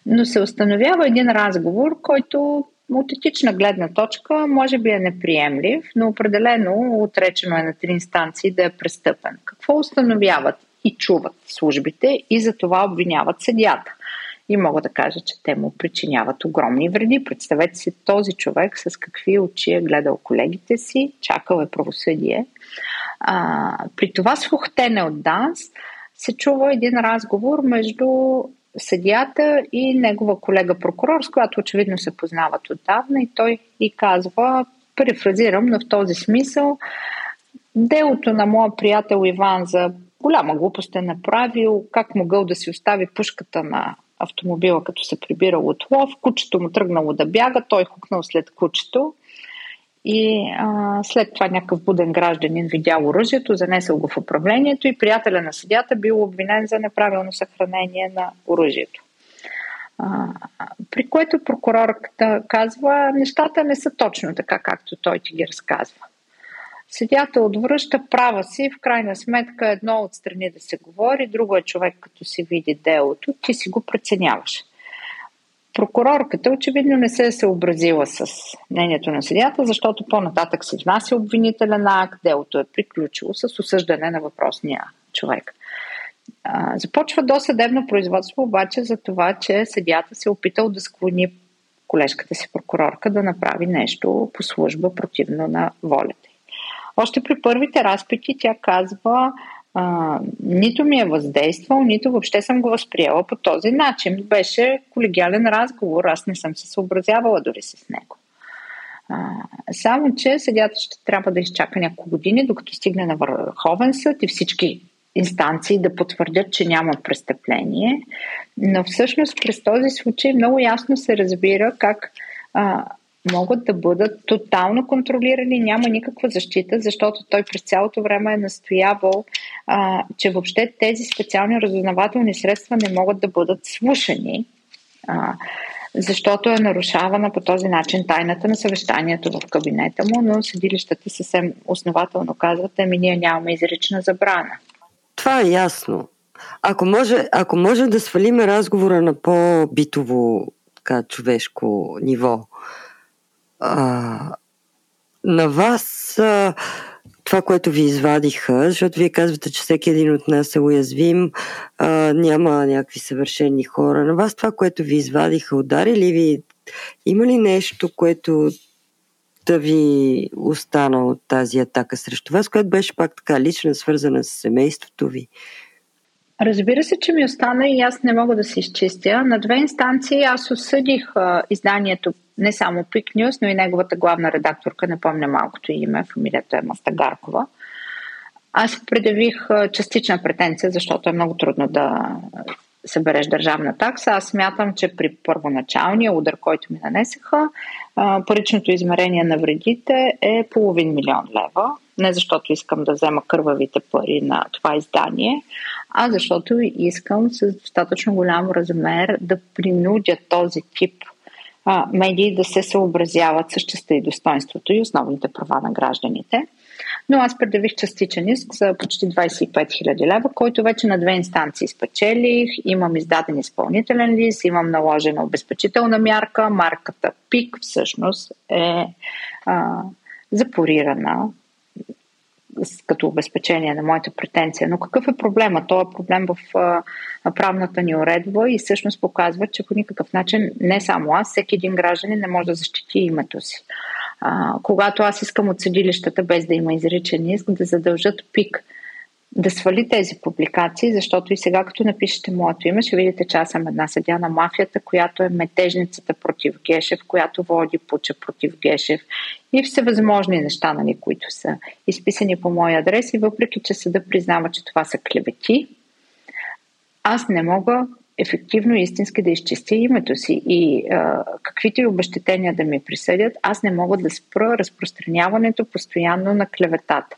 но се установява един разговор, който от етична гледна точка може би е неприемлив, но определено отречено е на три инстанции да е престъпен. Какво установяват и чуват службите и за това обвиняват съдята? И мога да кажа, че те му причиняват огромни вреди. Представете си този човек с какви очи е гледал колегите си, чакал е правосъдие. А, при това слухтене от ДАНС се чува един разговор между съдията и негова колега прокурор, с която очевидно се познават отдавна и той и казва, перефразирам, но в този смисъл, делото на моя приятел Иван за голяма глупост е направил, как могъл да си остави пушката на автомобила, като се прибирал от лов, кучето му тръгнало да бяга, той хукнал след кучето и а, след това някакъв буден гражданин видял оръжието, занесъл го в управлението и приятеля на съдята бил обвинен за неправилно съхранение на оръжието. А, при което прокурорката казва, нещата не са точно така, както той ти ги разказва. Съдята отвръща права си, в крайна сметка едно от страни да се говори, друго е човек като си види делото, ти си го преценяваш. Прокурорката очевидно не се е съобразила с мнението на съдята, защото по-нататък се внася обвинителен акт, делото е приключило с осъждане на въпросния човек. Започва досъдебно производство обаче за това, че съдята се е опитал да склони колежката си прокурорка да направи нещо по служба противно на волята. Още при първите разпити тя казва, а, нито ми е въздействал, нито въобще съм го възприела по този начин. Беше колегиален разговор, аз не съм се съобразявала дори с него. А, само, че съдята ще трябва да изчака няколко години, докато стигне на Върховен съд и всички инстанции да потвърдят, че няма престъпление. Но всъщност през този случай много ясно се разбира как могат да бъдат тотално контролирани, няма никаква защита, защото той през цялото време е настоявал, а, че въобще тези специални разузнавателни средства не могат да бъдат слушани, а, защото е нарушавана по този начин тайната на съвещанието в кабинета му, но съдилищата съвсем основателно казват, ами ние нямаме изрична забрана. Това е ясно. Ако може, ако може да свалиме разговора на по-битово човешко ниво, а, на вас а, това, което ви извадиха, защото вие казвате, че всеки един от нас е уязвим, а, няма някакви съвършени хора. На вас това, което ви извадиха, удари ли ви? Има ли нещо, което да ви остана от тази атака срещу вас, което беше пак така лична, свързана с семейството ви? Разбира се, че ми остана и аз не мога да се изчистя. На две инстанции аз осъдих а, изданието не само Пик News, но и неговата главна редакторка, не помня малкото име, фамилията е Мастагаркова. Аз предявих а, частична претенция, защото е много трудно да събереш държавна такса. Аз смятам, че при първоначалния удар, който ми нанесеха, паричното измерение на вредите е половин милион лева. Не защото искам да взема кървавите пари на това издание, а защото искам с достатъчно голям размер да принудя този тип медии да се съобразяват с честа и достоинството и основните права на гражданите. Но аз предавих частичен иск за почти 25 000 лева, който вече на две инстанции спечелих. Имам издаден изпълнителен лист, имам наложена обезпечителна мярка. Марката ПИК всъщност е а, запорирана като обезпечение на моята претенция. Но какъв е проблема? Това е проблем в а, правната ни уредба и всъщност показва, че по никакъв начин не само аз, всеки един гражданин не може да защити името си а, когато аз искам от съдилищата, без да има изричен иск, да задължат ПИК да свали тези публикации, защото и сега, като напишете моето име, ще видите, че аз съм една съдя на мафията, която е метежницата против Гешев, която води пуча против Гешев. И всевъзможни неща, нали, които са изписани по мой адрес. И въпреки, че съда признава, че това са клевети, аз не мога ефективно и истински да изчистя името си. И а, каквито и обещетения да ми присъдят, аз не мога да спра разпространяването постоянно на клеветата.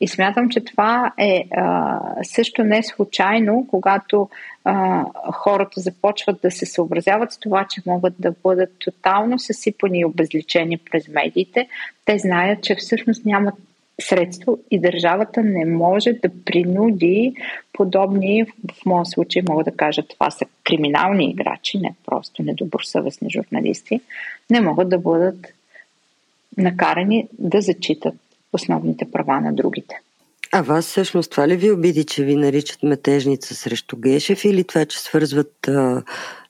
И смятам, че това е а, също не случайно, когато а, хората започват да се съобразяват с това, че могат да бъдат тотално съсипани и обезличени през медиите. Те знаят, че всъщност нямат средство и държавата не може да принуди подобни, в моя случай мога да кажа, това са криминални играчи, не просто недобросъвестни журналисти, не могат да бъдат накарани да зачитат основните права на другите. А вас всъщност това ли ви обиди, че ви наричат метежница срещу Гешев или това, че свързват а,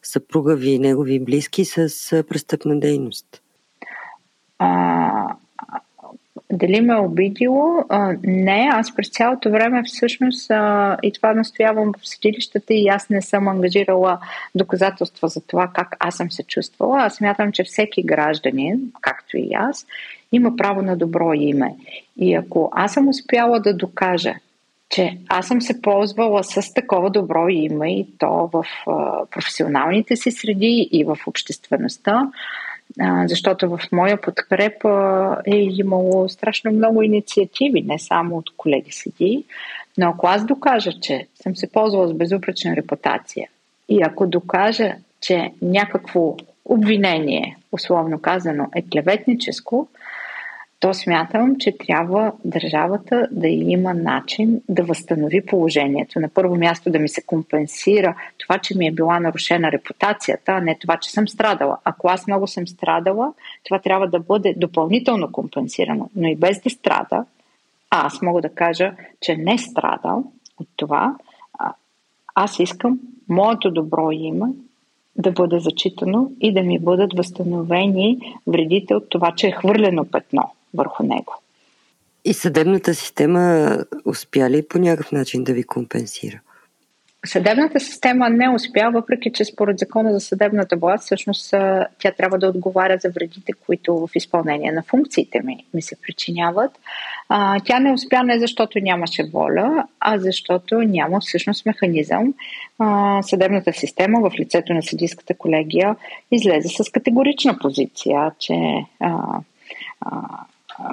съпруга ви и негови близки с а, престъпна дейност? А, дали ме е обидило? А, не, аз през цялото време всъщност а, и това настоявам в съдилищата и аз не съм ангажирала доказателства за това как аз съм се чувствала. Аз смятам, че всеки гражданин, както и аз, има право на добро име. И ако аз съм успяла да докажа, че аз съм се ползвала с такова добро име и то в а, професионалните си среди и в обществеността, защото в моя подкрепа е имало страшно много инициативи, не само от колеги седи, но ако аз докажа, че съм се ползвала с безупречна репутация и ако докажа, че някакво обвинение, условно казано, е клеветническо, то смятам, че трябва държавата да има начин да възстанови положението. На първо място да ми се компенсира това, че ми е била нарушена репутацията, а не това, че съм страдала. Ако аз много съм страдала, това трябва да бъде допълнително компенсирано. Но и без да страда, аз мога да кажа, че не страдал от това, аз искам моето добро име да бъде зачитано и да ми бъдат възстановени вредите от това, че е хвърлено петно върху него. И съдебната система успя ли по някакъв начин да ви компенсира? Съдебната система не успя, въпреки че според закона за съдебната власт, всъщност тя трябва да отговаря за вредите, които в изпълнение на функциите ми, ми се причиняват. А, тя не успя не защото нямаше воля, а защото няма всъщност механизъм. А, съдебната система в лицето на съдийската колегия излезе с категорична позиция, че а, а,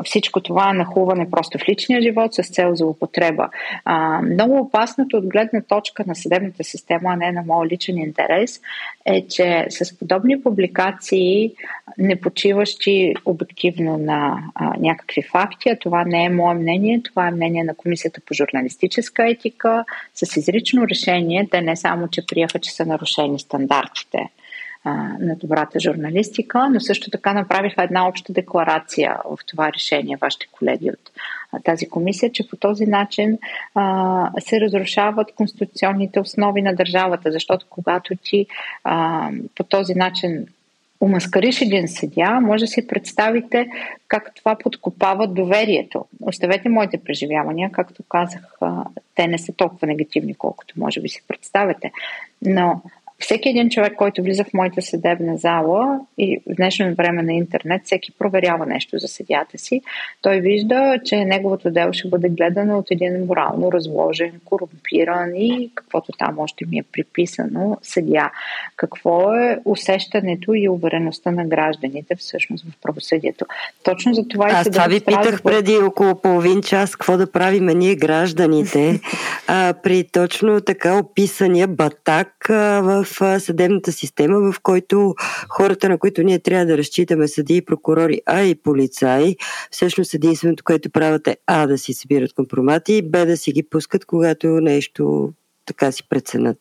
всичко това нахуване просто в личния живот с цел за употреба. А, много опасното от гледна точка на съдебната система, а не на моят личен интерес, е, че с подобни публикации, не почиващи обективно на а, някакви факти, а това не е мое мнение, това е мнение на Комисията по журналистическа етика, с изрично решение, те не само, че приеха, че са нарушени стандартите на добрата журналистика, но също така направиха една обща декларация в това решение, вашите колеги от тази комисия, че по този начин а, се разрушават конституционните основи на държавата, защото когато ти а, по този начин умаскариш един съдя, може да си представите как това подкопава доверието. Оставете моите преживявания, както казах, те не са толкова негативни, колкото може би си представяте. Но всеки един човек, който влиза в моята съдебна зала и в днешно време на интернет, всеки проверява нещо за съдята си, той вижда, че неговото дело ще бъде гледано от един морално разложен, корумпиран и каквото там още ми е приписано съдя. Какво е усещането и увереността на гражданите всъщност в правосъдието? Точно за това Аз това ви питах преди около половин час, какво да правиме ние гражданите [LAUGHS] а, при точно така описания батак а, в в съдебната система, в който хората, на които ние трябва да разчитаме, съди и прокурори, а и полицаи, всъщност единственото, което правят е А да си събират компромати и Б да си ги пускат, когато нещо така си преценят.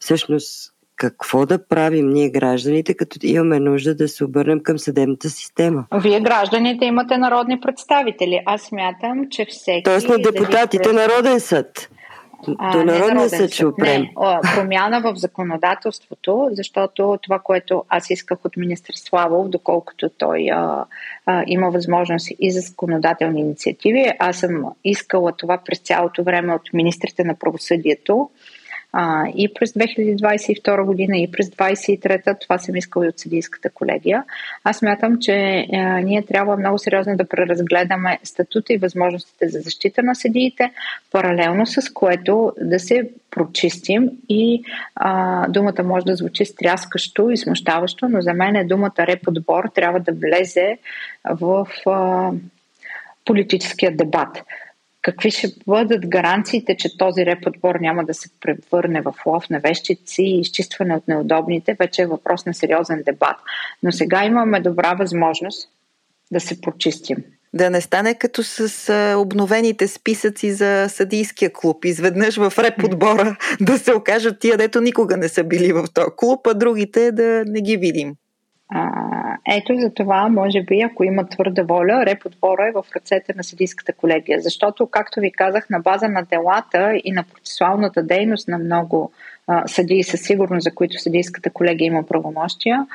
Всъщност, какво да правим ние гражданите, като имаме нужда да се обърнем към съдебната система? Вие гражданите имате народни представители. Аз смятам, че всеки... Тоест на депутатите народен съд. До народния съд ще опрем. Не, промяна в законодателството, защото това, което аз исках от министр Славов, доколкото той а, а, има възможност и за законодателни инициативи, аз съм искала това през цялото време от министрите на правосъдието, а, и през 2022 година, и през 2023. Това съм искала и от съдийската колегия. Аз мятам, че а, ние трябва много сериозно да преразгледаме статута и възможностите за защита на съдиите, паралелно с което да се прочистим и а, думата може да звучи стряскащо и смущаващо, но за мен е думата реподбор трябва да влезе в а, политическия дебат. Какви ще бъдат гаранциите, че този реподбор няма да се превърне в лов на вещици и изчистване от неудобните, вече е въпрос на сериозен дебат. Но сега имаме добра възможност да се почистим. Да не стане като с обновените списъци за съдийския клуб. Изведнъж в реподбора [LAUGHS] да се окажат тия, дето никога не са били в този клуб, а другите да не ги видим. А, ето за това, може би, ако има твърда воля, реподбора е в ръцете на съдийската колегия. Защото, както ви казах, на база на делата и на процесуалната дейност на много съдии със сигурност, за които съдийската колегия има правомощия,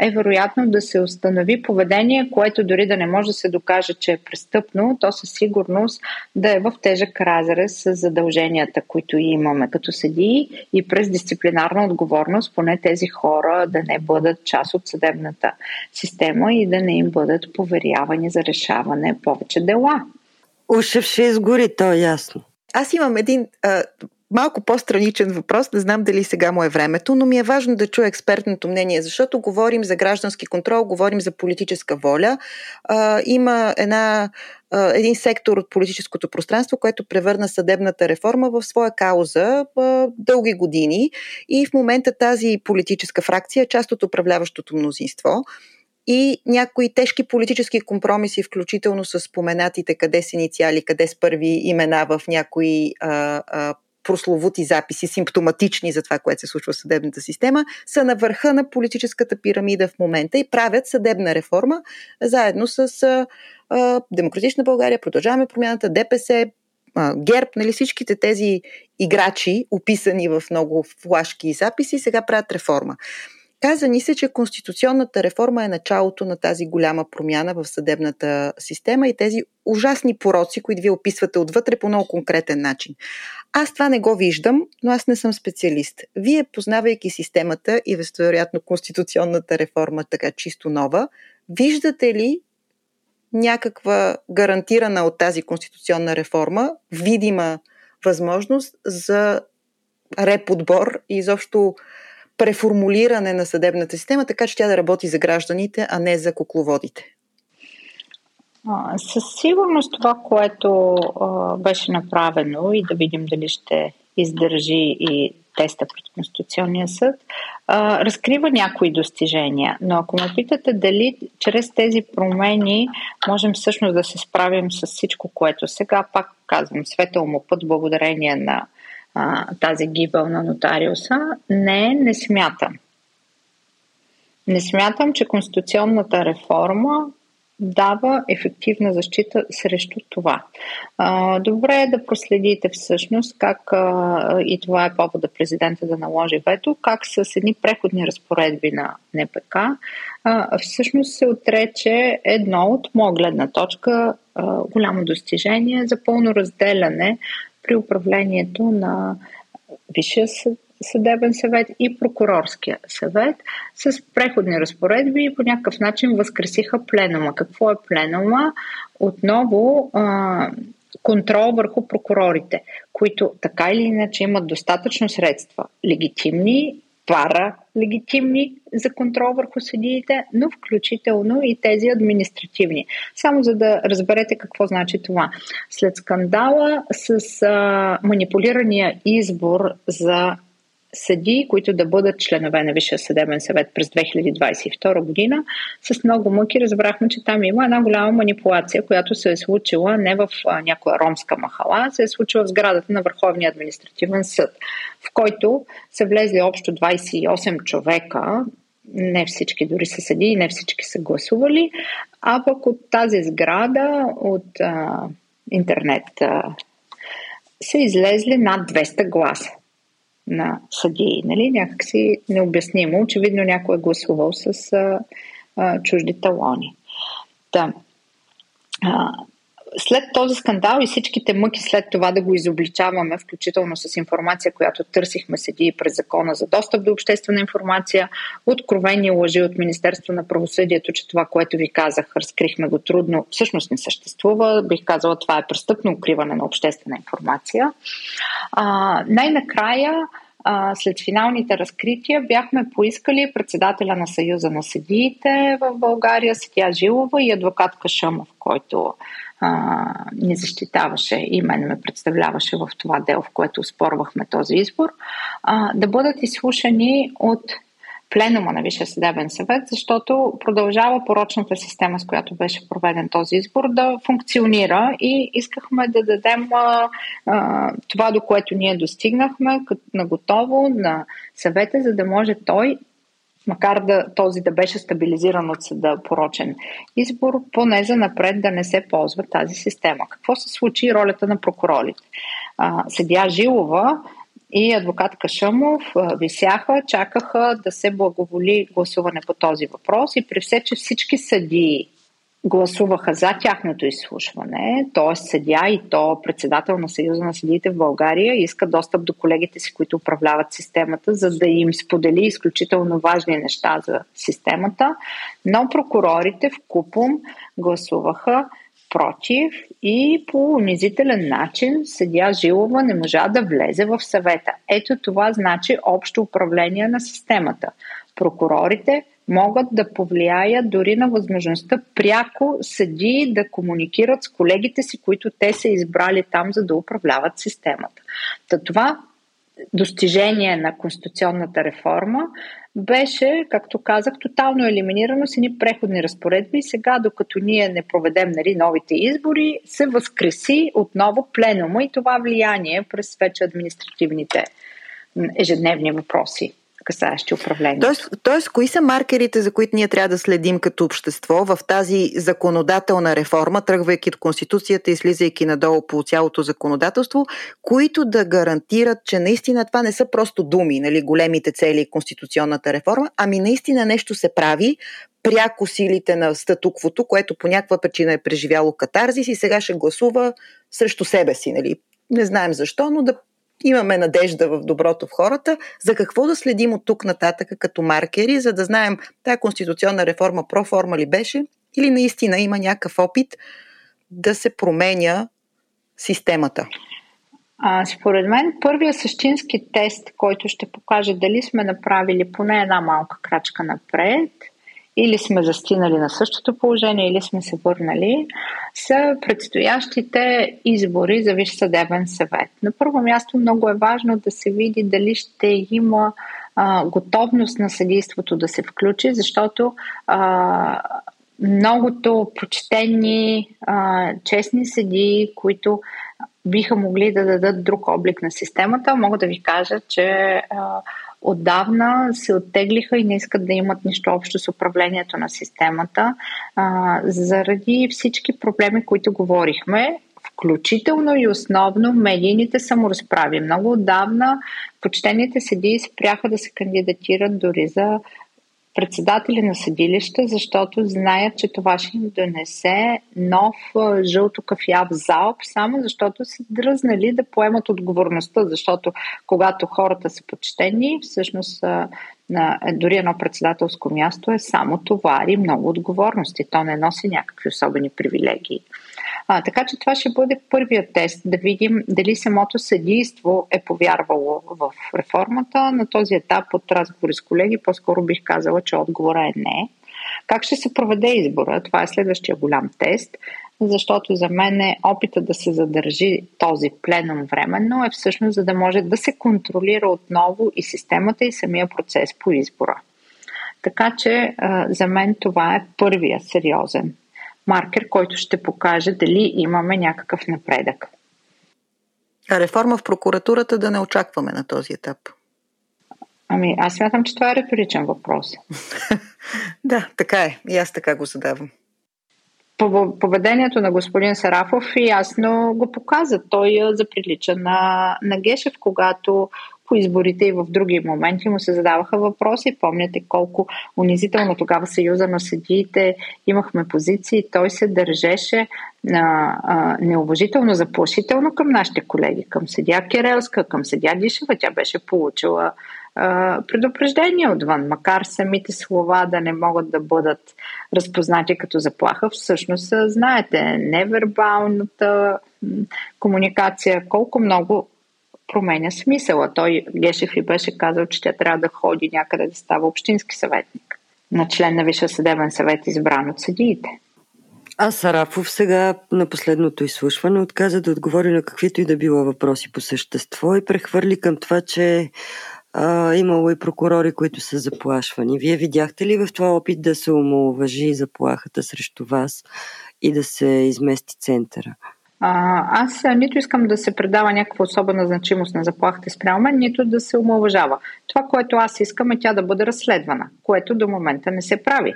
е вероятно да се установи поведение, което дори да не може да се докаже, че е престъпно, то със сигурност да е в тежък разрез с задълженията, които имаме като съдии и през дисциплинарна отговорност, поне тези хора да не бъдат част от съдебната система и да не им бъдат поверявани за решаване повече дела. Ушев ще изгори, то е ясно. Аз имам един а, малко по-страничен въпрос, не знам дали сега му е времето, но ми е важно да чуя експертното мнение, защото говорим за граждански контрол, говорим за политическа воля. А, има една, а, един сектор от политическото пространство, което превърна съдебната реформа в своя кауза а, дълги години. И в момента тази политическа фракция е част от управляващото мнозинство. И някои тежки политически компромиси, включително с споменатите къде с инициали, къде с първи имена в някои а, а, прословути записи, симптоматични за това, което се случва в съдебната система, са на върха на политическата пирамида в момента и правят съдебна реформа заедно с а, Демократична България, Продължаваме промяната, ДПС, а, ГЕРБ, нали, всичките тези играчи, описани в много флашки и записи, сега правят реформа. Каза ни се, че конституционната реформа е началото на тази голяма промяна в съдебната система и тези ужасни пороци, които вие описвате отвътре по много конкретен начин. Аз това не го виждам, но аз не съм специалист. Вие, познавайки системата и вероятно конституционната реформа така чисто нова, виждате ли някаква гарантирана от тази конституционна реформа, видима възможност за реподбор и изобщо преформулиране на съдебната система, така че тя да работи за гражданите, а не за кукловодите? със сигурност това, което а, беше направено и да видим дали ще издържи и теста пред Конституционния съд, а, разкрива някои достижения. Но ако ме питате дали чрез тези промени можем всъщност да се справим с всичко, което сега, пак казвам, светъл му път, благодарение на а, тази гибел на нотариуса, не, не смятам. Не смятам, че конституционната реформа дава ефективна защита срещу това. Добре е да проследите всъщност как, и това е повода президента да наложи вето, как с едни преходни разпоредби на НПК всъщност се отрече едно от моя гледна точка голямо достижение за пълно разделяне при управлението на Висшия съд съдебен съвет и прокурорския съвет с преходни разпоредби и по някакъв начин възкресиха пленума. Какво е пленума? Отново контрол върху прокурорите, които така или иначе имат достатъчно средства, легитимни, пара легитимни за контрол върху съдиите, но включително и тези административни. Само за да разберете какво значи това. След скандала с а, манипулирания избор за съдии, които да бъдат членове на Висшия съдебен съвет през 2022 година. С много мъки разбрахме, че там има една голяма манипулация, която се е случила не в някоя ромска махала, се е случила в сградата на Върховния административен съд, в който са влезли общо 28 човека, не всички дори са съдии, не всички са гласували, а пък от тази сграда, от а, интернет, а, са излезли над 200 гласа на съдии. Нали? Някакси необяснимо. Очевидно някой е гласувал с а, а, чужди талони. Да. А, след този скандал и всичките мъки след това да го изобличаваме, включително с информация, която търсихме седи през закона за достъп до обществена информация, откровени лъжи от Министерство на правосъдието, че това, което ви казах, разкрихме го трудно, всъщност не съществува. Бих казала, това е престъпно укриване на обществена информация. А, най-накрая а, след финалните разкрития бяхме поискали председателя на Съюза на съдиите в България, Сетя Жилова и адвокат Кашъмов, който а, ни защитаваше и мен ме представляваше в това дело, в което спорвахме този избор, а, да бъдат изслушани от пленума на Висшия съдебен съвет, защото продължава порочната система, с която беше проведен този избор, да функционира и искахме да дадем а, а, това, до което ние достигнахме, като на готово на съвета, за да може той макар да този да беше стабилизиран от съда порочен избор, поне за напред да не се ползва тази система. Какво се случи ролята на прокурорите? Съдя Жилова и адвокат Кашъмов висяха, чакаха да се благоволи гласуване по този въпрос и при все, че всички съдии гласуваха за тяхното изслушване, т.е. съдя и то председател на Съюза на съдиите в България иска достъп до колегите си, които управляват системата, за да им сподели изключително важни неща за системата, но прокурорите в Купум гласуваха против и по унизителен начин съдя Жилова не можа да влезе в съвета. Ето това значи общо управление на системата. Прокурорите могат да повлияят дори на възможността пряко съди да комуникират с колегите си, които те са избрали там, за да управляват системата. Та това достижение на конституционната реформа беше, както казах, тотално елиминирано с едни преходни разпоредби сега, докато ние не проведем нали, новите избори, се възкреси отново пленума и това влияние през вече административните ежедневни въпроси касаещи управлението. Тоест, тоест, кои са маркерите, за които ние трябва да следим като общество в тази законодателна реформа, тръгвайки от Конституцията и слизайки надолу по цялото законодателство, които да гарантират, че наистина това не са просто думи, нали, големите цели и конституционната реформа, ами наистина нещо се прави, пряко силите на статуквото, което по някаква причина е преживяло катарзис и сега ще гласува срещу себе си. Нали? Не знаем защо, но да имаме надежда в доброто в хората, за какво да следим от тук нататък като маркери, за да знаем тая конституционна реформа проформа ли беше или наистина има някакъв опит да се променя системата. А, според мен, първият същински тест, който ще покаже дали сме направили поне една малка крачка напред – или сме застинали на същото положение, или сме се върнали, са предстоящите избори за Висш съдебен съвет. На първо място много е важно да се види дали ще има а, готовност на съдейството да се включи, защото а, многото почтени, а, честни съдии, които биха могли да дадат друг облик на системата, мога да ви кажа, че а, отдавна се оттеглиха и не искат да имат нищо общо с управлението на системата, а, заради всички проблеми, които говорихме, включително и основно медийните саморазправи. Много отдавна почтените съдии спряха да се кандидатират дори за председатели на съдилища, защото знаят, че това ще им донесе нов жълто кафяв залп, само защото са дръзнали да поемат отговорността, защото когато хората са почтени, всъщност на дори едно председателско място е само товари много отговорности. То не носи някакви особени привилегии. А, така че това ще бъде първият тест, да видим дали самото съдийство е повярвало в реформата. На този етап от разговори с колеги по-скоро бих казала, че отговора е не. Как ще се проведе избора? Това е следващия голям тест, защото за мен е опита да се задържи този пленум временно е всъщност за да може да се контролира отново и системата и самия процес по избора. Така че за мен това е първия сериозен маркер, който ще покаже дали имаме някакъв напредък. А реформа в прокуратурата да не очакваме на този етап? Ами, аз смятам, че това е риторичен въпрос. [LAUGHS] да, така е. И аз така го задавам. Поведението на господин Сарафов ясно го показа. Той заприлича на, на Гешев, когато по изборите и в други моменти му се задаваха въпроси. Помняте колко унизително тогава Съюза на съдиите имахме позиции. Той се държеше а, а, неуважително, заплашително към нашите колеги, към съдя Керелска, към съдя Дишева. Тя беше получила предупреждение отвън, макар самите слова да не могат да бъдат разпознати като заплаха. Всъщност, знаете, невербалната комуникация, колко много променя смисъла. Той, Гешев и беше казал, че тя трябва да ходи някъде да става общински съветник на член на Висша съдебен съвет, избран от съдиите. А Сарафов сега на последното изслушване отказа да отговори на каквито и да било въпроси по същество и прехвърли към това, че а, имало и прокурори, които са заплашвани. Вие видяхте ли в това опит да се омалуважи заплахата срещу вас и да се измести центъра? Аз нито искам да се предава някаква особена значимост на заплахата спрямо мен, нито да се омалважава. Това, което аз искам е тя да бъде разследвана, което до момента не се прави.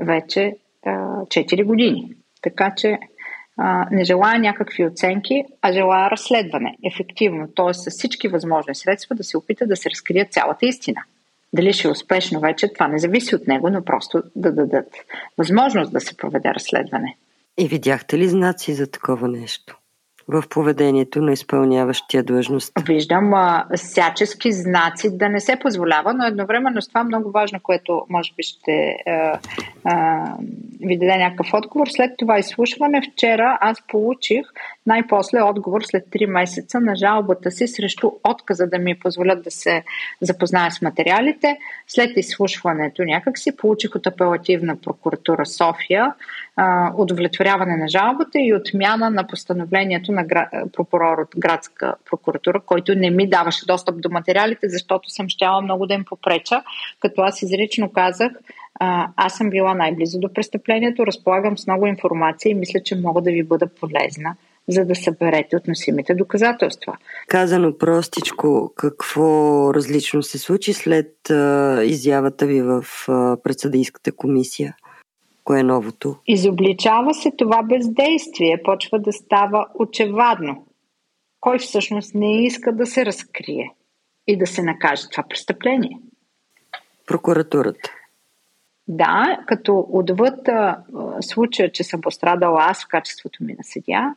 Вече а, 4 години. Така че а, не желая някакви оценки, а желая разследване, ефективно, т.е. с всички възможни средства да се опита да се разкрие цялата истина. Дали ще е успешно вече, това не зависи от него, но просто да дадат възможност да се проведе разследване. И видяхте ли знаци за такова нещо? В поведението на изпълняващия длъжност? Виждам а, всячески знаци да не се позволява, но едновременно с това много важно, което може би ще а, а, ви даде някакъв отговор. След това изслушване вчера аз получих най-после отговор след 3 месеца на жалбата си срещу отказа да ми позволят да се запозная с материалите. След изслушването някак си получих от апелативна прокуратура София а, удовлетворяване на жалбата и отмяна на постановлението на прокурор от градска прокуратура, който не ми даваше достъп до материалите, защото съм щяла много да им попреча, като аз изрично казах, аз съм била най-близо до престъплението, разполагам с много информация и мисля, че мога да ви бъда полезна за да съберете относимите доказателства. Казано простичко, какво различно се случи след изявата ви в а, предсъдийската комисия? Кое е новото? Изобличава се това бездействие, почва да става очевадно. Кой всъщност не иска да се разкрие и да се накаже това престъпление? Прокуратурата. Да, като отвъд а, случая, че съм пострадала аз в качеството ми на съдя,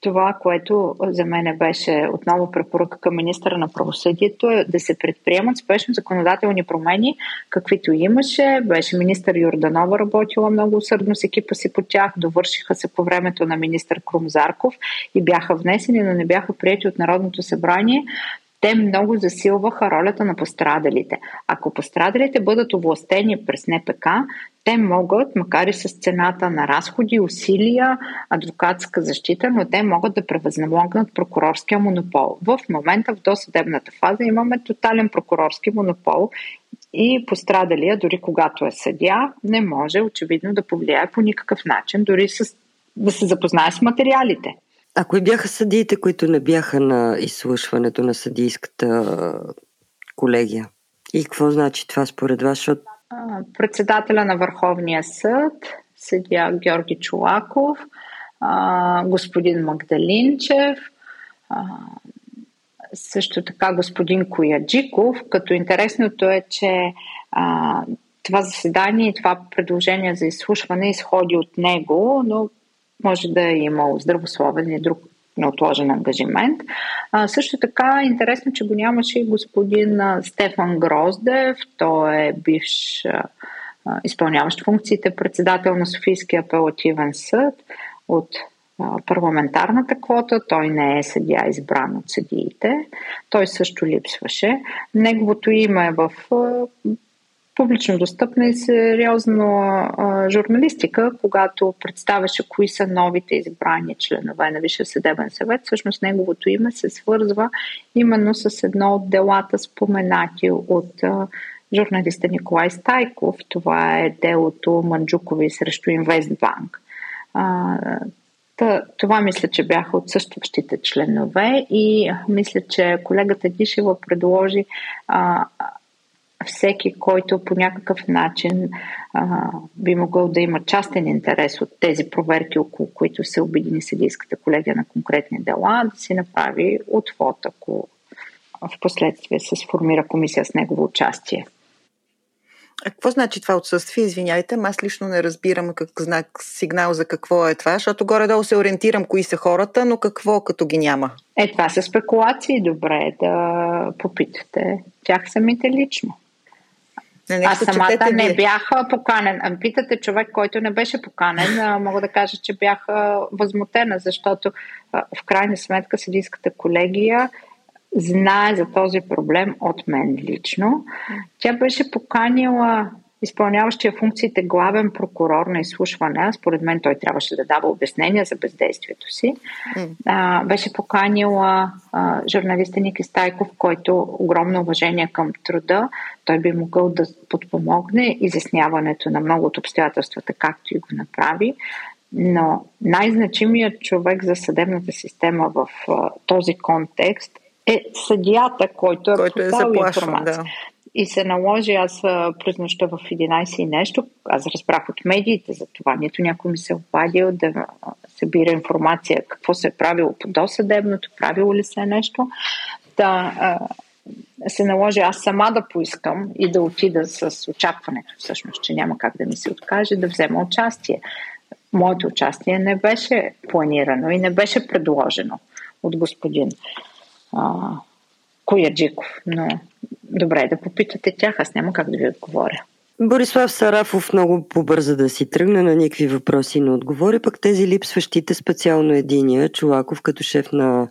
това, което за мен беше отново препоръка към министра на правосъдието е да се предприемат спешно законодателни промени, каквито имаше. Беше министър Йорданова работила много усърдно с екипа си по тях, довършиха се по времето на министър Крумзарков и бяха внесени, но не бяха прияти от Народното събрание те много засилваха ролята на пострадалите. Ако пострадалите бъдат областени през НПК, те могат, макар и с цената на разходи, усилия, адвокатска защита, но те могат да превъзнамогнат прокурорския монопол. В момента в досъдебната фаза имаме тотален прокурорски монопол и пострадалия, дори когато е съдя, не може очевидно да повлияе по никакъв начин, дори с, да се запознае с материалите. А кои бяха съдиите, които не бяха на изслушването на съдийската колегия? И какво значи това според вас? Защото... Председателя на Върховния съд, съдия Георги Чулаков, господин Магдалинчев, също така господин Кояджиков, като интересното е, че това заседание и това предложение за изслушване изходи от него, но може да е имал здравословен и друг неотложен ангажимент. А, също така интересно, че го нямаше и господин Стефан Гроздев. Той е бивш а, изпълняващ функциите председател на Софийския апелативен съд от а, парламентарната квота. Той не е съдия избран от съдиите. Той също липсваше. Неговото име е в публично достъпна и сериозно а, журналистика, когато представяше кои са новите избрани членове на Висшия съдебен съвет, всъщност неговото име се свързва именно с едно от делата споменати от журналиста Николай Стайков. Това е делото Манджукови срещу Инвестбанк. А, това мисля, че бяха отсъстващите членове и мисля, че колегата Дишева предложи а, всеки, който по някакъв начин а, би могъл да има частен интерес от тези проверки, около които се обедини съдийската колегия на конкретни дела, да си направи отвод, ако в последствие се сформира комисия с негово участие. А какво значи това отсъствие? Извинявайте, аз лично не разбирам как знак, сигнал за какво е това, защото горе-долу се ориентирам кои са хората, но какво като ги няма? Е, това са спекулации. Добре е да попитате тях самите лично. Не, Аз самата не бях поканен. А питате човек, който не беше поканен, мога да кажа, че бях възмутена, защото в крайна сметка съдийската колегия знае за този проблем от мен лично. Тя беше поканила изпълняващия функциите главен прокурор на изслушване, според мен той трябваше да дава обяснения за бездействието си, а, беше поканила а, журналиста Ники Стайков, който огромно уважение към труда, той би могъл да подпомогне изясняването на много от обстоятелствата, както и го направи. Но най-значимият човек за съдебната система в а, този контекст е съдията, който е, който е заплашен, да. И се наложи, аз през нощта в 11 и нещо, аз разбрах от медиите за това, нито някой ми се обадил да събира информация какво се е правило по досъдебното, правило ли се е нещо. Да, се наложи аз сама да поискам и да отида с очакването, всъщност, че няма как да ми се откаже, да взема участие. Моето участие не беше планирано и не беше предложено от господин а, Кояджиков. Но добре да попитате тях, аз няма как да ви отговоря. Борислав Сарафов много побърза да си тръгне на никакви въпроси не отговори, пък тези липсващите специално единия, Чулаков като шеф на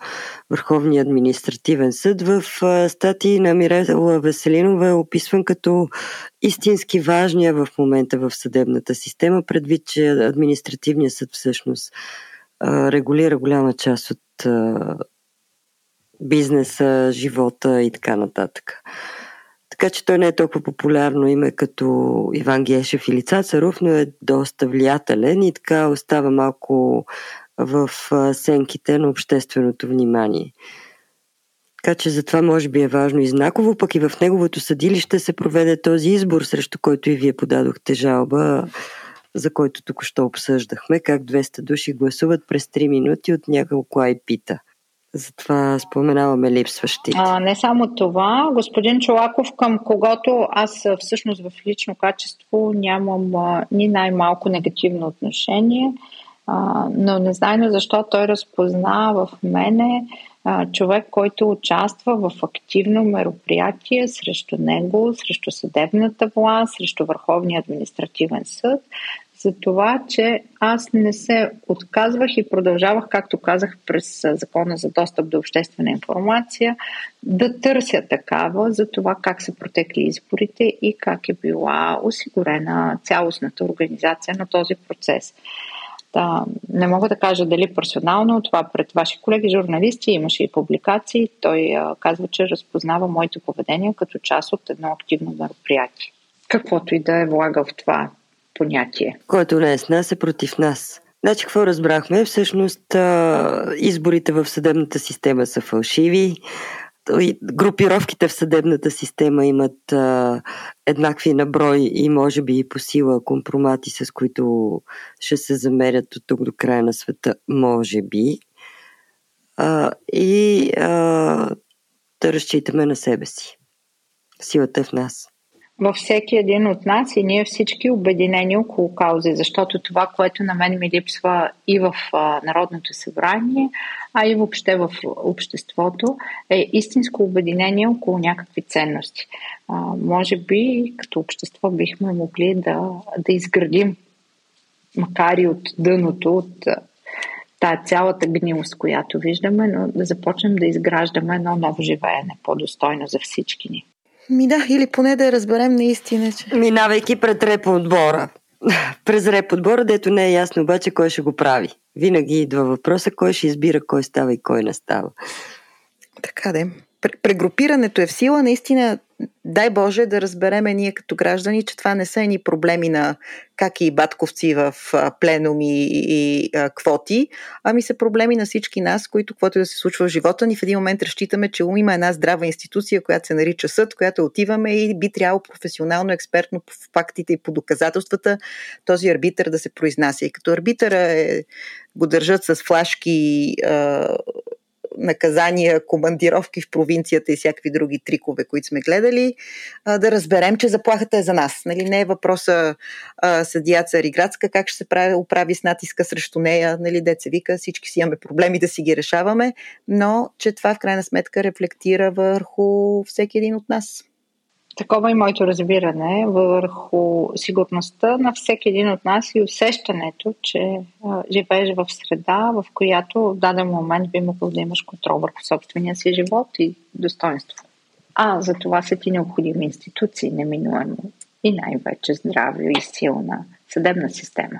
Върховния административен съд в статии на Мирела Веселинова е описван като истински важния в момента в съдебната система, предвид, че административният съд всъщност регулира голяма част от бизнеса, живота и така нататък. Така че той не е толкова популярно име като Иван Гешев или Цацаров, но е доста влиятелен и така остава малко в сенките на общественото внимание. Така че затова може би е важно и знаково, пък и в неговото съдилище се проведе този избор, срещу който и вие подадохте жалба, за който тук що обсъждахме, как 200 души гласуват през 3 минути от няколко айпита. Затова споменаваме липсващите. А, не само това. Господин Чолаков, към когото аз всъщност в лично качество нямам а, ни най-малко негативно отношение, а, но не знайно защо той разпозна в мене а, човек, който участва в активно мероприятие срещу него, срещу съдебната власт, срещу Върховния административен съд, за това, че аз не се отказвах и продължавах, както казах, през Закона за достъп до обществена информация, да търся такава за това как са протекли изборите и как е била осигурена цялостната организация на този процес. Да, не мога да кажа дали персонално, това пред ваши колеги журналисти имаше и публикации. Той а, казва, че разпознава моето поведение като част от едно активно мероприятие. Каквото и да е влага в това понятие. Който не е с нас, е против нас. Значи, какво разбрахме? Всъщност, изборите в съдебната система са фалшиви. Групировките в съдебната система имат еднакви наброй и може би и по сила компромати, с които ще се замерят от тук до края на света, може би. И да разчитаме на себе си. Силата е в нас във всеки един от нас и ние всички обединени около каузи, защото това, което на мен ми липсва и в а, Народното събрание, а и въобще в обществото, е истинско обединение около някакви ценности. А, може би като общество бихме могли да, да изградим, макар и от дъното, от тая цялата гнилост, която виждаме, но да започнем да изграждаме едно ново живеене, по-достойно за всички ни. Ми да, или поне да разберем наистина, че... Минавайки пред реп отбора. [LAUGHS] През реп отбора, дето не е ясно обаче кой ще го прави. Винаги идва въпроса кой ще избира кой става и кой не става. Така де прегрупирането е в сила, наистина, дай Боже да разбереме ние като граждани, че това не са ни проблеми на как и батковци в пленуми и квоти, ами са проблеми на всички нас, които каквото да се случва в живота ни, в един момент разчитаме, че има една здрава институция, която се нарича съд, която отиваме и би трябвало професионално, експертно по фактите и по доказателствата този арбитър да се произнася. И като арбитъра е, го държат с флашки наказания, командировки в провинцията и всякакви други трикове, които сме гледали, да разберем, че заплахата е за нас. Нали? Не е въпроса съдия Цариградска как ще се прави, оправи с натиска срещу нея, нали, деца вика, всички си имаме проблеми да си ги решаваме, но че това в крайна сметка рефлектира върху всеки един от нас. Такова е моето разбиране върху сигурността на всеки един от нас и усещането, че а, живееш в среда, в която в даден момент би могъл да имаш контрол върху собствения си живот и достоинство. А за това са ти необходими институции, неминуемо и най-вече здраве и силна съдебна система.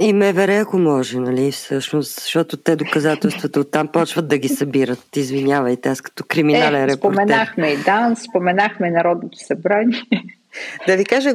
И МВР, ако може, нали, всъщност, защото те доказателствата оттам почват да ги събират. Извинявайте, аз като криминален е, репортер. Споменахме и дан, споменахме Народното събрание. Да ви кажа,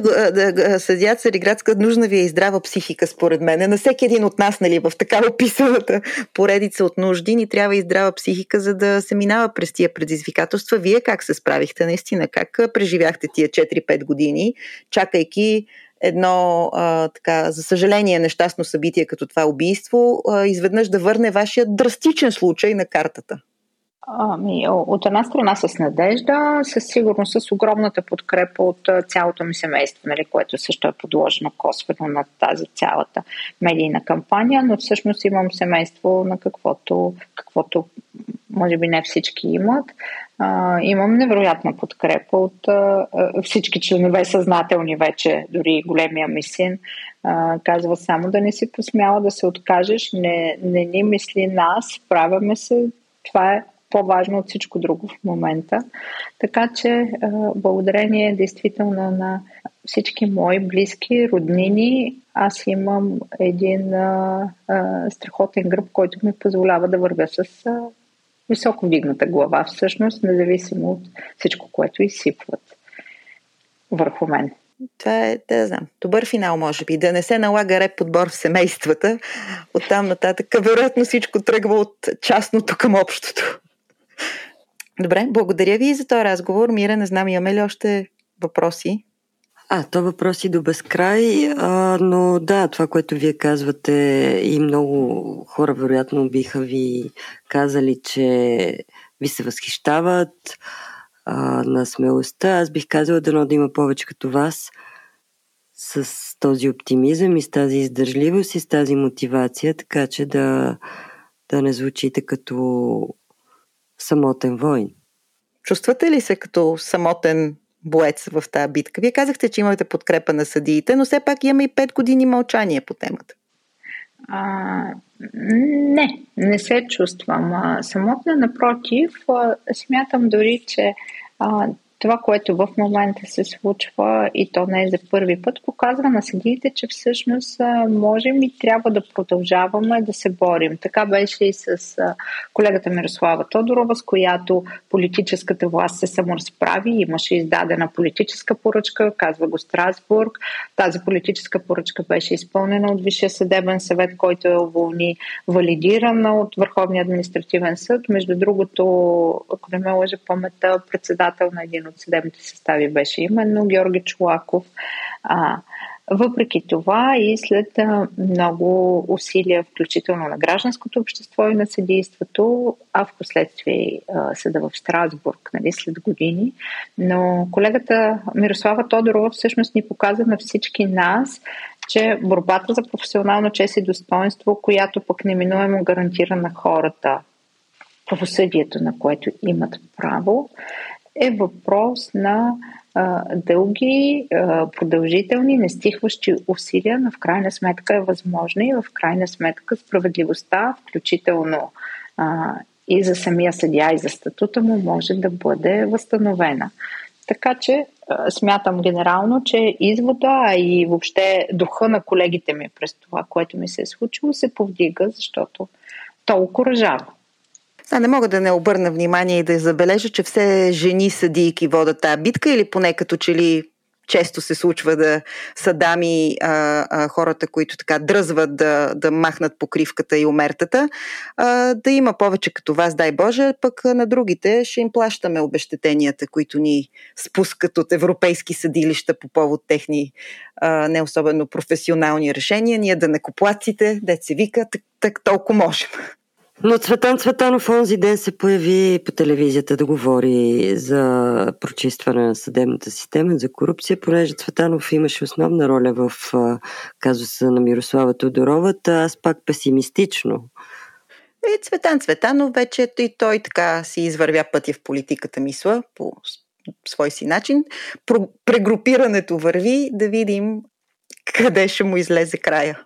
съдят Цариградска, нужна ви е и здрава психика, според мен. На всеки един от нас, нали, в такава описаната поредица от нужди, ни трябва и здрава психика, за да се минава през тия предизвикателства. Вие как се справихте наистина? Как преживяхте тия 4-5 години, чакайки едно, а, така, за съжаление, нещастно събитие като това убийство, а, изведнъж да върне вашия драстичен случай на картата? Ами, от една страна с надежда, със сигурност с огромната подкрепа от цялото ми семейство, нали, което също е подложено косвено на тази цялата медийна кампания, но всъщност имам семейство на каквото, каквото може би не всички имат. А, имам невероятна подкрепа от а, всички членове съзнателни вече, дори големия ми син. А, казва само да не си посмяла да се откажеш, не, не ни мисли нас, справяме се, това е по-важно от всичко друго в момента. Така че благодарение действително на всички мои близки, роднини, аз имам един а, а, страхотен гръб, който ми позволява да вървя с а, високо вдигната глава, всъщност, независимо от всичко, което изсипват върху мен. Това е, да знам, добър финал, може би. Да не се налага реп подбор в семействата. Оттам нататък, вероятно всичко тръгва от частното към общото. Добре, благодаря ви за този разговор. Мира, не знам, имаме ли още въпроси? А, то въпроси до безкрай, а, но да, това, което вие казвате и много хора вероятно биха ви казали, че ви се възхищават а, на смелостта. Аз бих казала дано да има повече като вас с този оптимизъм и с тази издържливост и с тази мотивация, така че да, да не звучите като самотен войн. Чувствате ли се като самотен боец в тази битка? Вие казахте, че имате подкрепа на съдиите, но все пак имаме и 5 години мълчание по темата. А, не, не се чувствам самотна. Напротив, смятам дори, че а, това, което в момента се случва и то не е за първи път, показва на съдиите, че всъщност можем и трябва да продължаваме да се борим. Така беше и с колегата Мирослава Тодорова, с която политическата власт се саморазправи. Имаше издадена политическа поръчка, казва го Страсбург. Тази политическа поръчка беше изпълнена от Висшия съдебен съвет, който е уволни, валидирана от Върховния административен съд. Между другото, ако не ме лъжа памета, председател на един от съдебните състави беше именно Георги Чулаков. А, въпреки това и след много усилия, включително на гражданското общество и на съдейството, а в последствие съда в Страсбург, нали, след години, но колегата Мирослава Тодорова всъщност ни показа на всички нас, че борбата за професионално чест и достоинство, която пък неминуемо гарантира на хората правосъдието, на което имат право, е въпрос на а, дълги, а, продължителни, нестихващи усилия, но в крайна сметка е възможна и в крайна сметка справедливостта, включително а, и за самия съдия, и за статута му, може да бъде възстановена. Така че смятам генерално, че извода, и въобще духа на колегите ми през това, което ми се е случило, се повдига, защото то окоръжава. Да, не мога да не обърна внимание и да забележа, че все жени съдийки водят тази битка или поне като че ли често се случва да са дами а, а, хората, които така дръзват да, да махнат покривката и умертата, а, да има повече като вас, дай Боже, пък на другите ще им плащаме обещетенията, които ни спускат от европейски съдилища по повод техни а, не особено професионални решения. Ние да не куплаците, де се вика, так, так толкова можем. Но Цветан Цветанов онзи ден се появи по телевизията да говори за прочистване на съдебната система, за корупция, понеже Цветанов имаше основна роля в казуса на Мирослава Тодорова, аз пак песимистично. И Цветан Цветанов вече и той така си извървя пътя в политиката, мисля, по свой си начин. Прегрупирането върви, да видим къде ще му излезе края.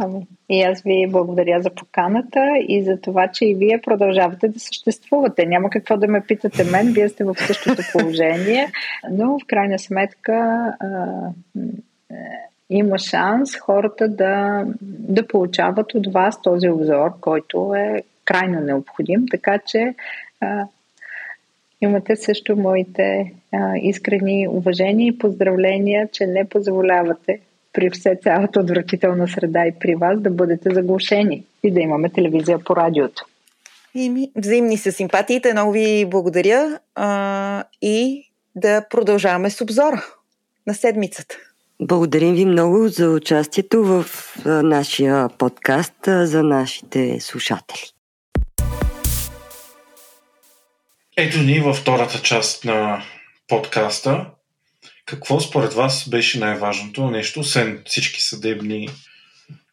Ами, и аз ви благодаря за поканата и за това, че и вие продължавате да съществувате. Няма какво да ме питате мен, вие сте в същото положение, но в крайна сметка а, е, има шанс хората да, да получават от вас този обзор, който е крайно необходим, така че а, имате също моите а, искрени уважения и поздравления, че не позволявате при все цялата отвратителна среда и при вас да бъдете заглушени и да имаме телевизия по радиото. И ми, взаимни са симпатиите. Много ви благодаря а, и да продължаваме с обзора на седмицата. Благодарим ви много за участието в нашия подкаст за нашите слушатели. Ето ни във втората част на подкаста. Какво според вас беше най-важното нещо, освен всички съдебни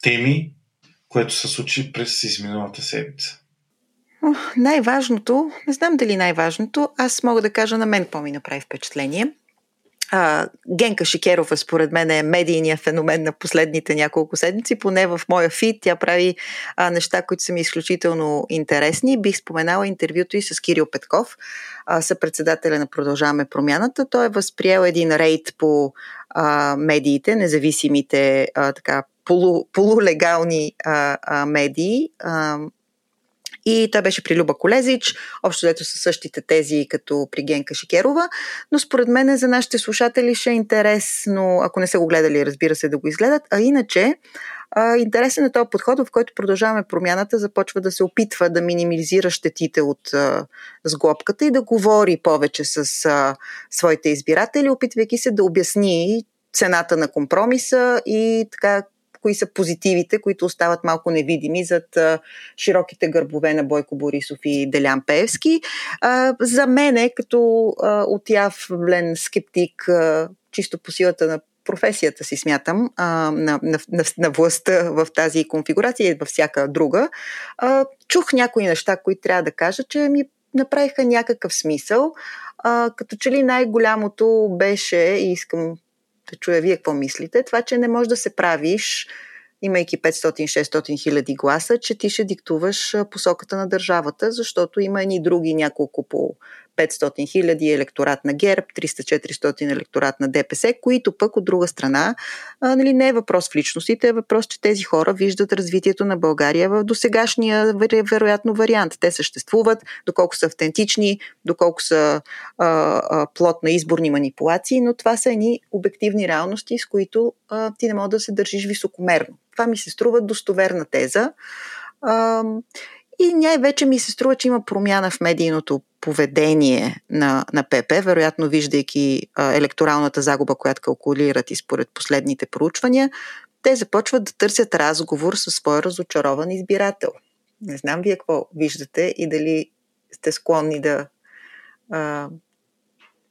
теми, което се случи през изминалата седмица? най-важното, не знам дали най-важното, аз мога да кажа на мен какво ми направи впечатление – а, Генка Шикерова, според мен, е медийният феномен на последните няколко седмици. Поне в моя фит тя прави а, неща, които са ми изключително интересни. Бих споменала интервюто и с Кирил Петков, а, съпредседателя на Продължаваме промяната. Той е възприел един рейд по а, медиите, независимите а, така, полу, полулегални а, а, медии. А, и той беше при Люба Колезич, общо дето са същите тези като при Генка Шикерова, но според мен за нашите слушатели ще е интересно, ако не са го гледали, разбира се, да го изгледат, а иначе а, интересен е този подход, в който продължаваме промяната, започва да се опитва да минимизира щетите от сглобката и да говори повече с а, своите избиратели, опитвайки се да обясни цената на компромиса и така кои са позитивите, които остават малко невидими зад а, широките гърбове на Бойко Борисов и Делян Пеевски. А, за мен, като а, отявлен скептик, а, чисто по силата на професията си смятам, а, на, на, на, на властта в тази конфигурация и във всяка друга, а, чух някои неща, които трябва да кажа, че ми направиха някакъв смисъл. А, като че ли най-голямото беше, и искам да чуя вие какво мислите. Това, че не можеш да се правиш, имайки 500-600 хиляди гласа, че ти ще диктуваш посоката на държавата, защото има и други няколко по 500 хиляди електорат на ГЕРБ, 300-400 електорат на ДПС, които пък от друга страна а, нали, не е въпрос в личностите, е въпрос, че тези хора виждат развитието на България в досегашния вероятно вариант. Те съществуват, доколко са автентични, доколко са а, а, плод на изборни манипулации, но това са едни обективни реалности, с които а, ти не можеш да се държиш високомерно. Това ми се струва достоверна теза. А, и най-вече ми се струва, че има промяна в медийното поведение на, на ПП, вероятно виждайки а, електоралната загуба, която калкулират и според последните проучвания, те започват да търсят разговор със своя разочарован избирател. Не знам вие какво виждате и дали сте склонни да а,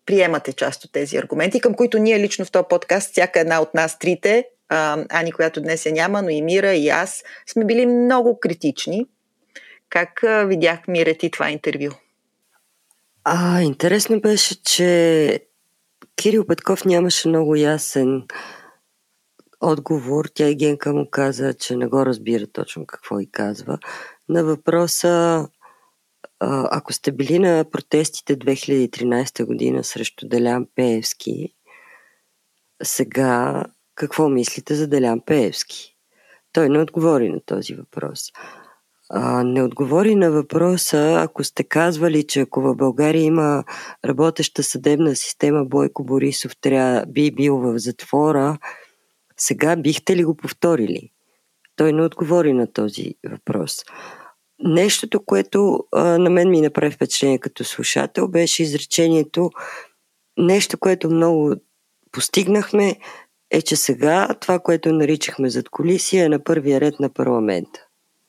приемате част от тези аргументи, към които ние лично в този подкаст, всяка една от нас трите, а, Ани, която днес я няма, но и Мира, и аз, сме били много критични как видях Мире ти това интервю? А, интересно беше, че Кирил Петков нямаше много ясен отговор. Тя и Генка му каза, че не го разбира точно какво и казва. На въпроса, ако сте били на протестите 2013 година срещу Делян Пеевски, сега какво мислите за Делян Пеевски? Той не отговори на този въпрос не отговори на въпроса, ако сте казвали, че ако в България има работеща съдебна система, Бойко Борисов трябва, би бил в затвора, сега бихте ли го повторили? Той не отговори на този въпрос. Нещото, което а, на мен ми направи впечатление като слушател, беше изречението нещо, което много постигнахме, е, че сега това, което наричахме зад колисия, е на първия ред на парламента.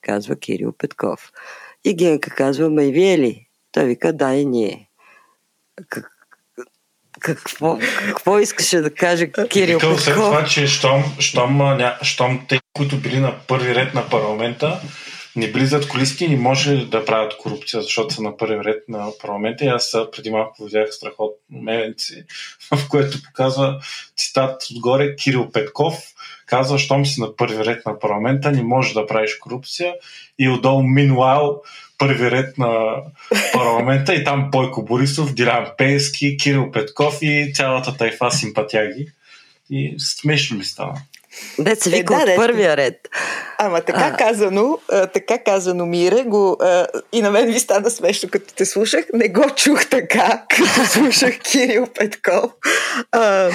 Казва Кирил Петков. И Генка казва, ма и вие ли? Той вика, да и ние. Как, какво, какво искаше да каже Кирил Петков? след това, че щом, щом, ня, щом те, които били на първи ред на парламента, не близат колиски и не може да правят корупция, защото са на първи ред на парламента. И аз преди малко видях страхотно меленци, [LAUGHS] в което показва цитат отгоре Кирил Петков, казва, щом си на първи ред на парламента, не можеш да правиш корупция. И отдолу, meanwhile, първи ред на парламента и там Бойко Борисов, Дилян Пейски, Кирил Петков и цялата тайфа симпатяги. И смешно ми стана. Де се вика е, да, от първия ред. Ама така а... казано, а, така казано Мире, го, а, и на мен ви стана смешно, като те слушах. Не го чух така, [LAUGHS] като слушах Кирил Петков. А, а,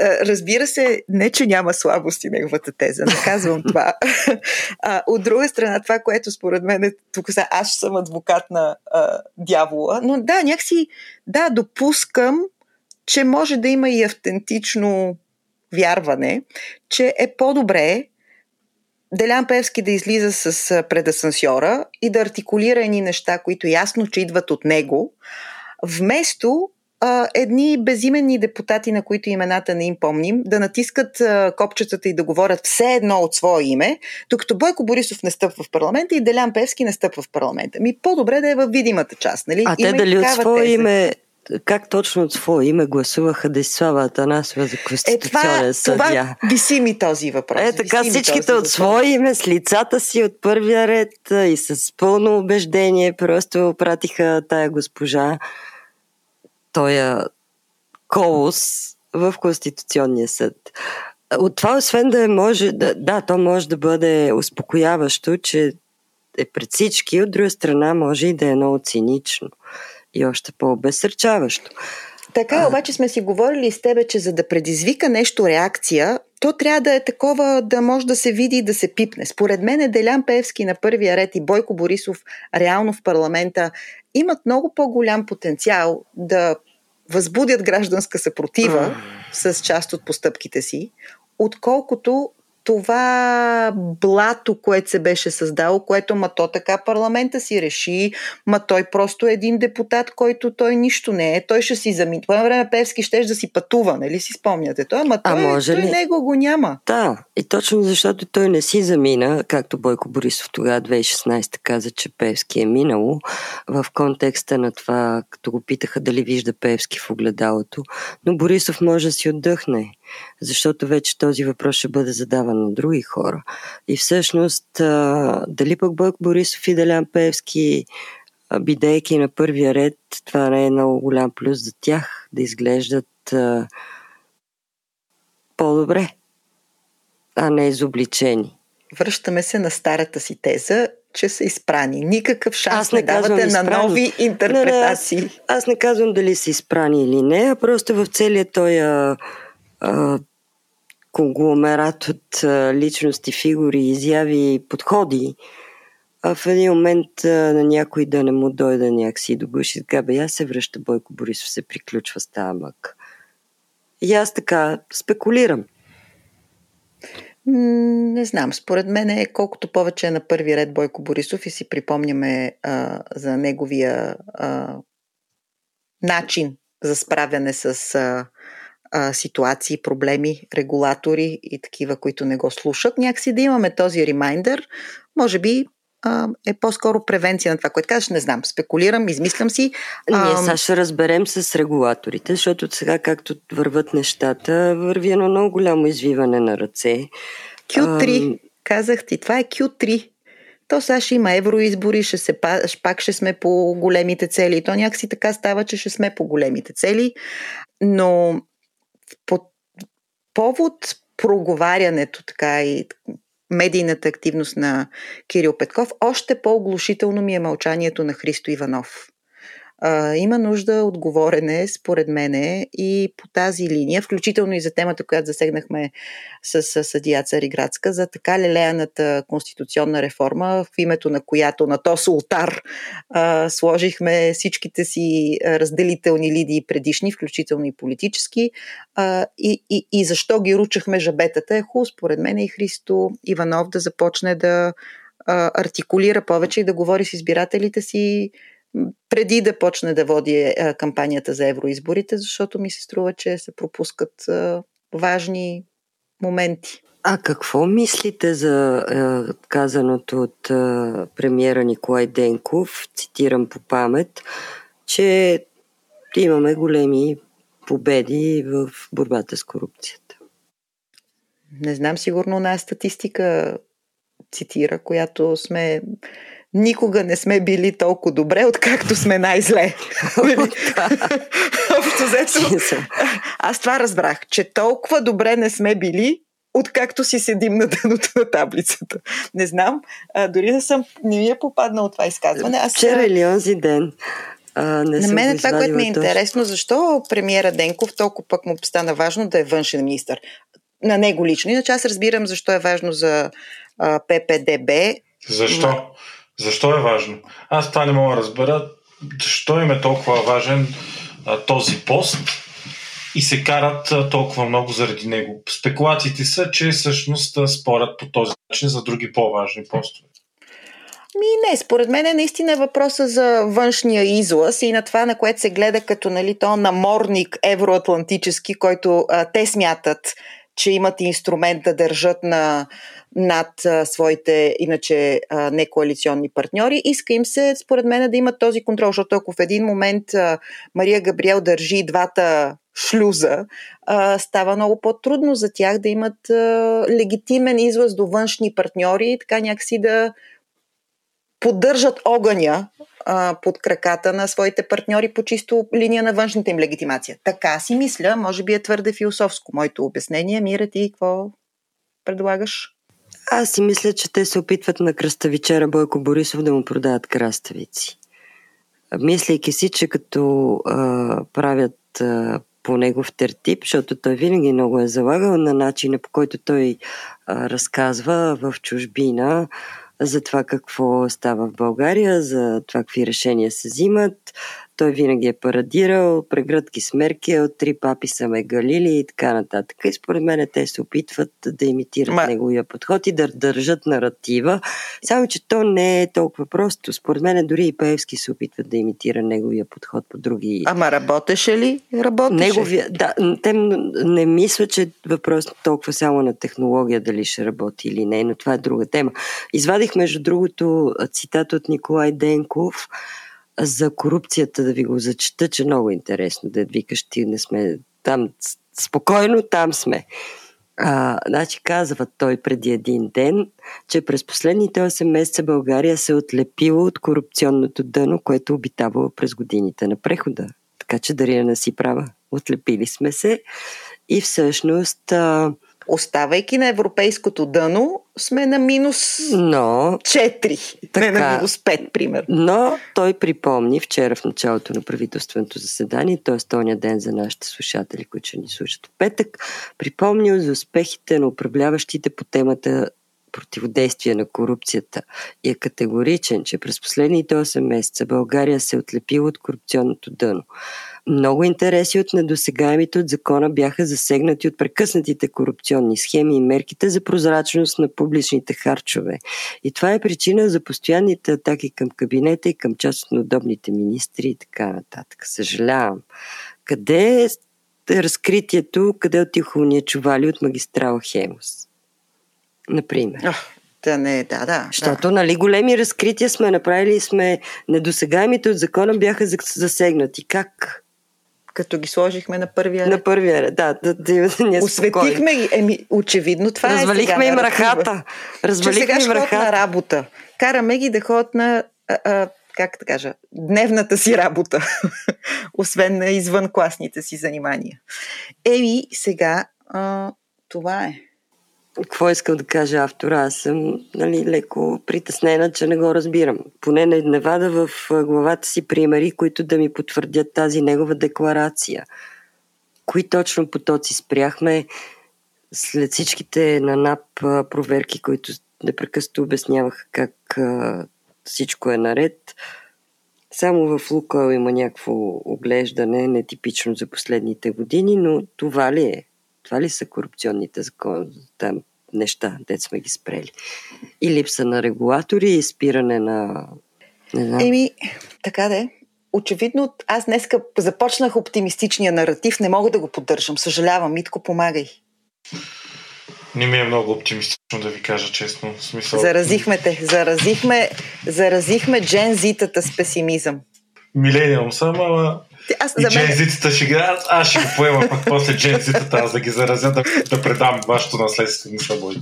разбира се, не, че няма слабости неговата теза, не казвам това. А, от друга страна, това, което според мен е, тук са, аз съм адвокат на а, дявола, но да, някакси, да, допускам, че може да има и автентично вярване, че е по-добре Делян Певски да излиза с предасансьора и да артикулира едни неща, които ясно, че идват от него, вместо а, едни безименни депутати, на които имената не им помним, да натискат а, копчетата и да говорят все едно от свое име, докато Бойко Борисов не стъпва в парламента и Делян Певски не стъпва в парламента. Ми по-добре да е във видимата част, нали? А Има те дали от свое теза. име как точно от свое име гласуваха Десислава Атанасова за конституционен е, това, съдия? Това виси ми този въпрос. Е, така всичките от свое име, с лицата си от първия ред и с пълно убеждение просто пратиха тая госпожа, тоя колос в Конституционния съд. От това, освен да е може, да, да, то може да бъде успокояващо, че е пред всички, от друга страна може и да е много цинично и още по-обесърчаващо. Така, обаче сме си говорили с тебе, че за да предизвика нещо реакция, то трябва да е такова да може да се види и да се пипне. Според мен е Делян Певски на първия ред и Бойко Борисов реално в парламента имат много по-голям потенциал да възбудят гражданска съпротива с част от постъпките си, отколкото това блато, което се беше създало, което ма то така парламента си реши, ма той просто е един депутат, който той нищо не е, той ще си замин. Това време Певски ще да си пътува, нали си спомняте? Той, ма той, а може той ли? него го няма. Да, и точно защото той не си замина, както Бойко Борисов тогава 2016 каза, че Певски е минало, в контекста на това, като го питаха дали вижда Певски в огледалото, но Борисов може да си отдъхне защото вече този въпрос ще бъде задаван на други хора. И всъщност, дали пък Бък Борисов и Делян Певски, бидейки на първия ред, това не е много голям плюс за тях, да изглеждат по-добре, а не изобличени. Връщаме се на старата си теза, че са изпрани. Никакъв шанс аз не, не давате изпрани. на нови интерпретации. Не, не, аз, аз не казвам дали са изпрани или не, а просто в целият този конгломерат от личности, фигури, изяви и подходи, а в един момент на някой да не му дойде някакси до гуши, така бе, я се връща Бойко Борисов, се приключва с тази мък. И аз така спекулирам. Не знам, според мен е колкото повече е на първи ред Бойко Борисов и си припомняме а, за неговия а, начин за справяне с а, а, ситуации, проблеми, регулатори и такива, които не го слушат. Някакси да имаме този ремайндър, може би а, е по-скоро превенция на това, което казваш. Не знам, спекулирам, измислям си. А... Ние сега ще разберем с регулаторите, защото от сега, както върват нещата, върви едно много голямо извиване на ръце. Q3, а... казах ти, това е Q3 то сега ще има евроизбори, ще се, пак ще сме по големите цели. То някакси така става, че ще сме по големите цели. Но по повод проговарянето така и медийната активност на Кирил Петков, още по-оглушително ми е мълчанието на Христо Иванов а, има нужда от говорене, според мене, и по тази линия, включително и за темата, която засегнахме с, с съдия Цариградска, за така лелеяната конституционна реформа, в името на която на този ултар а, сложихме всичките си разделителни лидии предишни, включително и политически, а, и, и, и защо ги ручахме жабетата е хубаво, според мен и Христо Иванов да започне да артикулира повече и да говори с избирателите си преди да почне да води а, кампанията за евроизборите, защото ми се струва, че се пропускат а, важни моменти. А какво мислите за е, казаното от е, премиера Николай Денков, цитирам по памет, че имаме големи победи в борбата с корупцията? Не знам, сигурно една статистика цитира, която сме никога не сме били толкова добре, откакто сме най-зле. [LAUGHS] [LAUGHS] Общо взето, аз това разбрах, че толкова добре не сме били, откакто си седим на дъното на таблицата. Не знам, а, дори да съм, не ми е попаднал това изказване. Аз Вчера или онзи ден. А, не на мен е това, което ми е интересно, защо премиера Денков толкова пък му стана важно да е външен министр. На него лично. Иначе аз разбирам защо е важно за а, ППДБ. Защо? Защо е важно? Аз това не мога да разбера. Защо им е толкова важен а, този пост? и се карат толкова много заради него. Спекулациите са, че всъщност спорят по този начин за други по-важни постове. Ми не, според мен е наистина въпроса за външния излаз и на това, на което се гледа като нали, то наморник евроатлантически, който а, те смятат, че имат инструмент да държат на, над а, своите иначе некоалиционни партньори. Иска им се, според мен, да имат този контрол, защото ако в един момент а, Мария Габриел държи двата шлюза, а, става много по-трудно за тях да имат а, легитимен излъз до външни партньори и така някакси да поддържат огъня а, под краката на своите партньори по чисто линия на външната им легитимация. Така си мисля, може би е твърде философско моето обяснение. Мира ти, какво предлагаш? Аз си мисля, че те се опитват на кръставичера Бойко Борисов да му продават краставици. Мислейки си, че като а, правят а, по негов тертип, защото той винаги много е залагал на начина по който той а, разказва в чужбина за това какво става в България, за това какви решения се взимат, той винаги е парадирал, прегръдки с Меркел, три папи са ме галили и така нататък. И според мен те се опитват да имитират Ма... неговия подход и да държат наратива. Само, че то не е толкова просто. Според мен дори и Пеевски се опитват да имитира неговия подход по други... Ама работеше ли? Работеше. Неговия... Да, те не мисля, че въпрос толкова само на технология дали ще работи или не, но това е друга тема. Извадих, между другото, цитат от Николай Денков, за корупцията да ви го зачета, че много интересно да викаш ти не сме там. Спокойно там сме. А, значи казва той преди един ден, че през последните 8 месеца България се е отлепила от корупционното дъно, което обитавало през годините на прехода. Така че Дарина си права. Отлепили сме се и всъщност а, оставайки на европейското дъно, сме на минус Но, 4, така, не на минус 5, примерно. Но той припомни вчера в началото на правителственото заседание, т.е. този ден за нашите слушатели, които ще ни слушат в петък, припомнил за успехите на управляващите по темата противодействие на корупцията и е категоричен, че през последните 8 месеца България се е отлепила от корупционното дъно. Много интереси от недосегаемите от закона бяха засегнати от прекъснатите корупционни схеми и мерките за прозрачност на публичните харчове. И това е причина за постоянните атаки към кабинета и към част от удобните министри и така нататък. Съжалявам. Къде е разкритието, къде отиха уния чували от магистрала Хемос? Например. Да, не, да, да. Защото, да. нали, големи разкрития сме направили и сме недосегаемите от закона бяха засегнати. Как? Като ги сложихме на първия ред. На първия ред, да. да, да, да Осветихме ги. Еми, очевидно това Развалихме е им ръхата. Развалихме им ръхата. на работа. Караме ги да ходят на а, а, как да кажа, дневната си работа, [LAUGHS] освен на извънкласните си занимания. Еми, сега а, това е какво искал да каже автора? Аз съм нали, леко притеснена, че не го разбирам. Поне не, не вада в главата си примери, които да ми потвърдят тази негова декларация. Кои точно потоци спряхме след всичките на НАП проверки, които непрекъснато обясняваха как всичко е наред. Само в Лукойл има някакво оглеждане, нетипично за последните години, но това ли е? Това ли са корупционните закони, там неща, дет сме ги спрели? и липса на регулатори, и спиране на... Не знам. Еми, така да е. Очевидно, аз днеска започнах оптимистичния наратив, не мога да го поддържам. Съжалявам, Митко, помагай. Не ми е много оптимистично да ви кажа честно. В смисъл... Заразихме те, заразихме, заразихме джензитата с песимизъм. Милениум съм, ама аз, и мен... джензитата ще ги... Аз, аз ще го поема пък после джензитата, аз да ги заразя, да, да предам вашето наследство, не се бойте.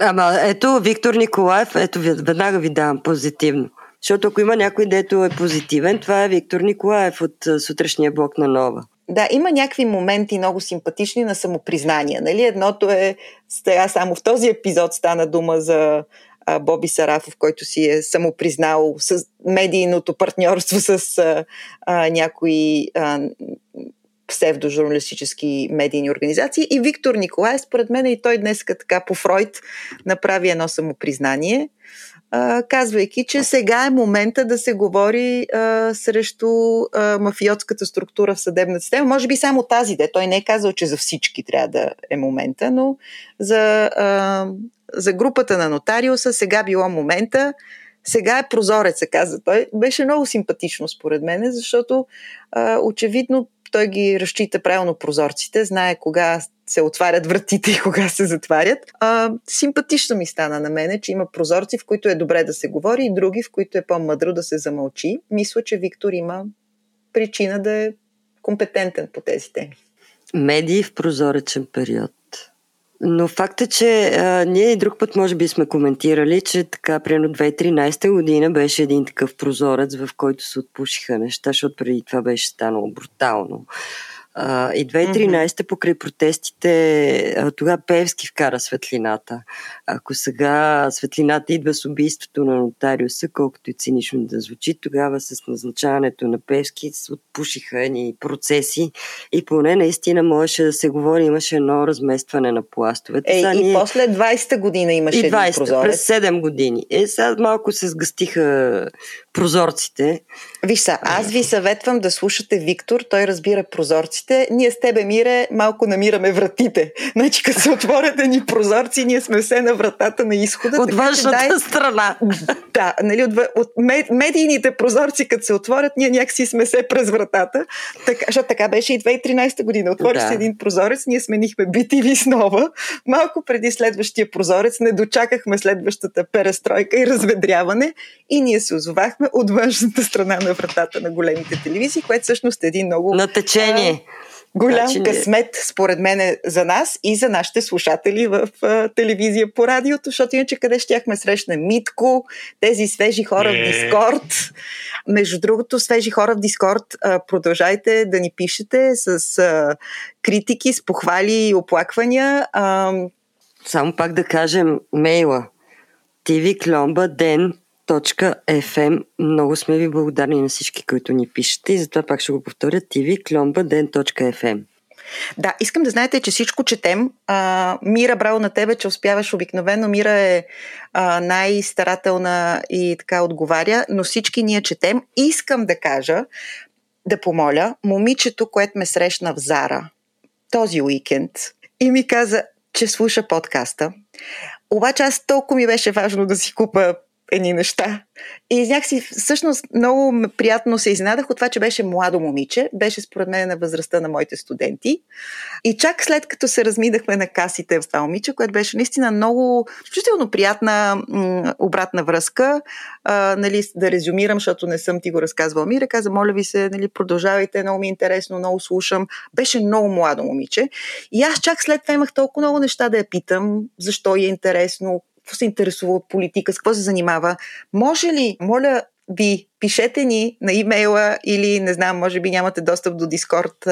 Ама ето Виктор Николаев, ето веднага ви давам позитивно. Защото ако има някой, дето е позитивен, това е Виктор Николаев от сутрешния блок на Нова. Да, има някакви моменти много симпатични на самопризнание. Нали? Едното е, сега само в този епизод стана дума за Боби Сарафов, който си е самопризнал с медийното партньорство с а, а, някои а, псевдожурналистически медийни организации. И Виктор Николай, според мен и той днес така по Фройд направи едно самопризнание, казвайки, че сега е момента да се говори а, срещу а, мафиотската структура в съдебната система. Може би само тази, де. Той не е казал, че за всички трябва да е момента, но за, а, за групата на нотариуса сега било момента. Сега е прозорец, се каза той. Беше много симпатично според мен, защото а, очевидно той ги разчита правилно прозорците, знае кога се отварят вратите и кога се затварят. А, симпатично ми стана на мене, че има прозорци, в които е добре да се говори и други, в които е по-мъдро да се замълчи. Мисля, че Виктор има причина да е компетентен по тези теми. Медии в прозоречен период. Но факт е, че а, ние и друг път може би сме коментирали, че така, примерно 2013 година беше един такъв прозорец, в който се отпушиха неща, защото преди това беше станало брутално. А, и 2013 mm-hmm. покрай протестите, тогава Певски вкара светлината. Ако сега светлината идва с убийството на нотариуса, колкото и цинично да звучи, тогава с назначаването на Певски се отпушиха едни процеси и поне наистина можеше да се говори, имаше едно разместване на пластовете. Е, и ние... после 20-та година имаше и 20 прозорец. през 7 години. Е, сега малко се сгъстиха прозорците. Виж са, аз ви съветвам да слушате Виктор, той разбира прозорците. Ние с тебе, Мире, малко намираме вратите. Значи, като се отворят ни прозорци, ние сме все на вратата на изхода. От външната дай... страна. Да, нали, от, от медийните прозорци, като се отворят, ние някакси сме се през вратата. Така, защото така беше и 2013 година. Отвори да. се един прозорец, ние сменихме BTV с нова. Малко преди следващия прозорец не дочакахме следващата перестройка и разведряване и ние се озовахме от външната страна на вратата на големите телевизии, което всъщност е един много... На течение. А, голям значи, късмет, според мен, е за нас и за нашите слушатели в а, телевизия по радиото, защото иначе къде щяхме срещна Митко, тези свежи хора в Дискорд. Между другото, свежи хора в Дискорд, а, продължайте да ни пишете с а, критики, с похвали и оплаквания. А, Само пак да кажем мейла TV Кломба ден tvklomba.fm. Много сме ви благодарни на всички, които ни пишете и затова пак ще го повторя tvklomba.fm. Да, искам да знаете, че всичко четем. А, Мира, браво на тебе, че успяваш обикновено. Мира е а, най-старателна и така отговаря, но всички ние четем. Искам да кажа, да помоля, момичето, което ме срещна в Зара този уикенд и ми каза, че слуша подкаста. Обаче аз толкова ми беше важно да си купа едни неща. И някакси всъщност много приятно се изненадах от това, че беше младо момиче. Беше според мен на възрастта на моите студенти. И чак след като се размидахме на касите в това момиче, което беше наистина много чувствително приятна м- обратна връзка, а, нали, да резюмирам, защото не съм ти го разказвала. Мира каза, моля ви се, нали, продължавайте, много ми е интересно, много слушам. Беше много младо момиче. И аз чак след това имах толкова много неща да я питам, защо е интересно, какво се интересува от политика, с какво се занимава. Може ли, моля ви, пишете ни на имейла или, не знам, може би нямате достъп до Дискорд,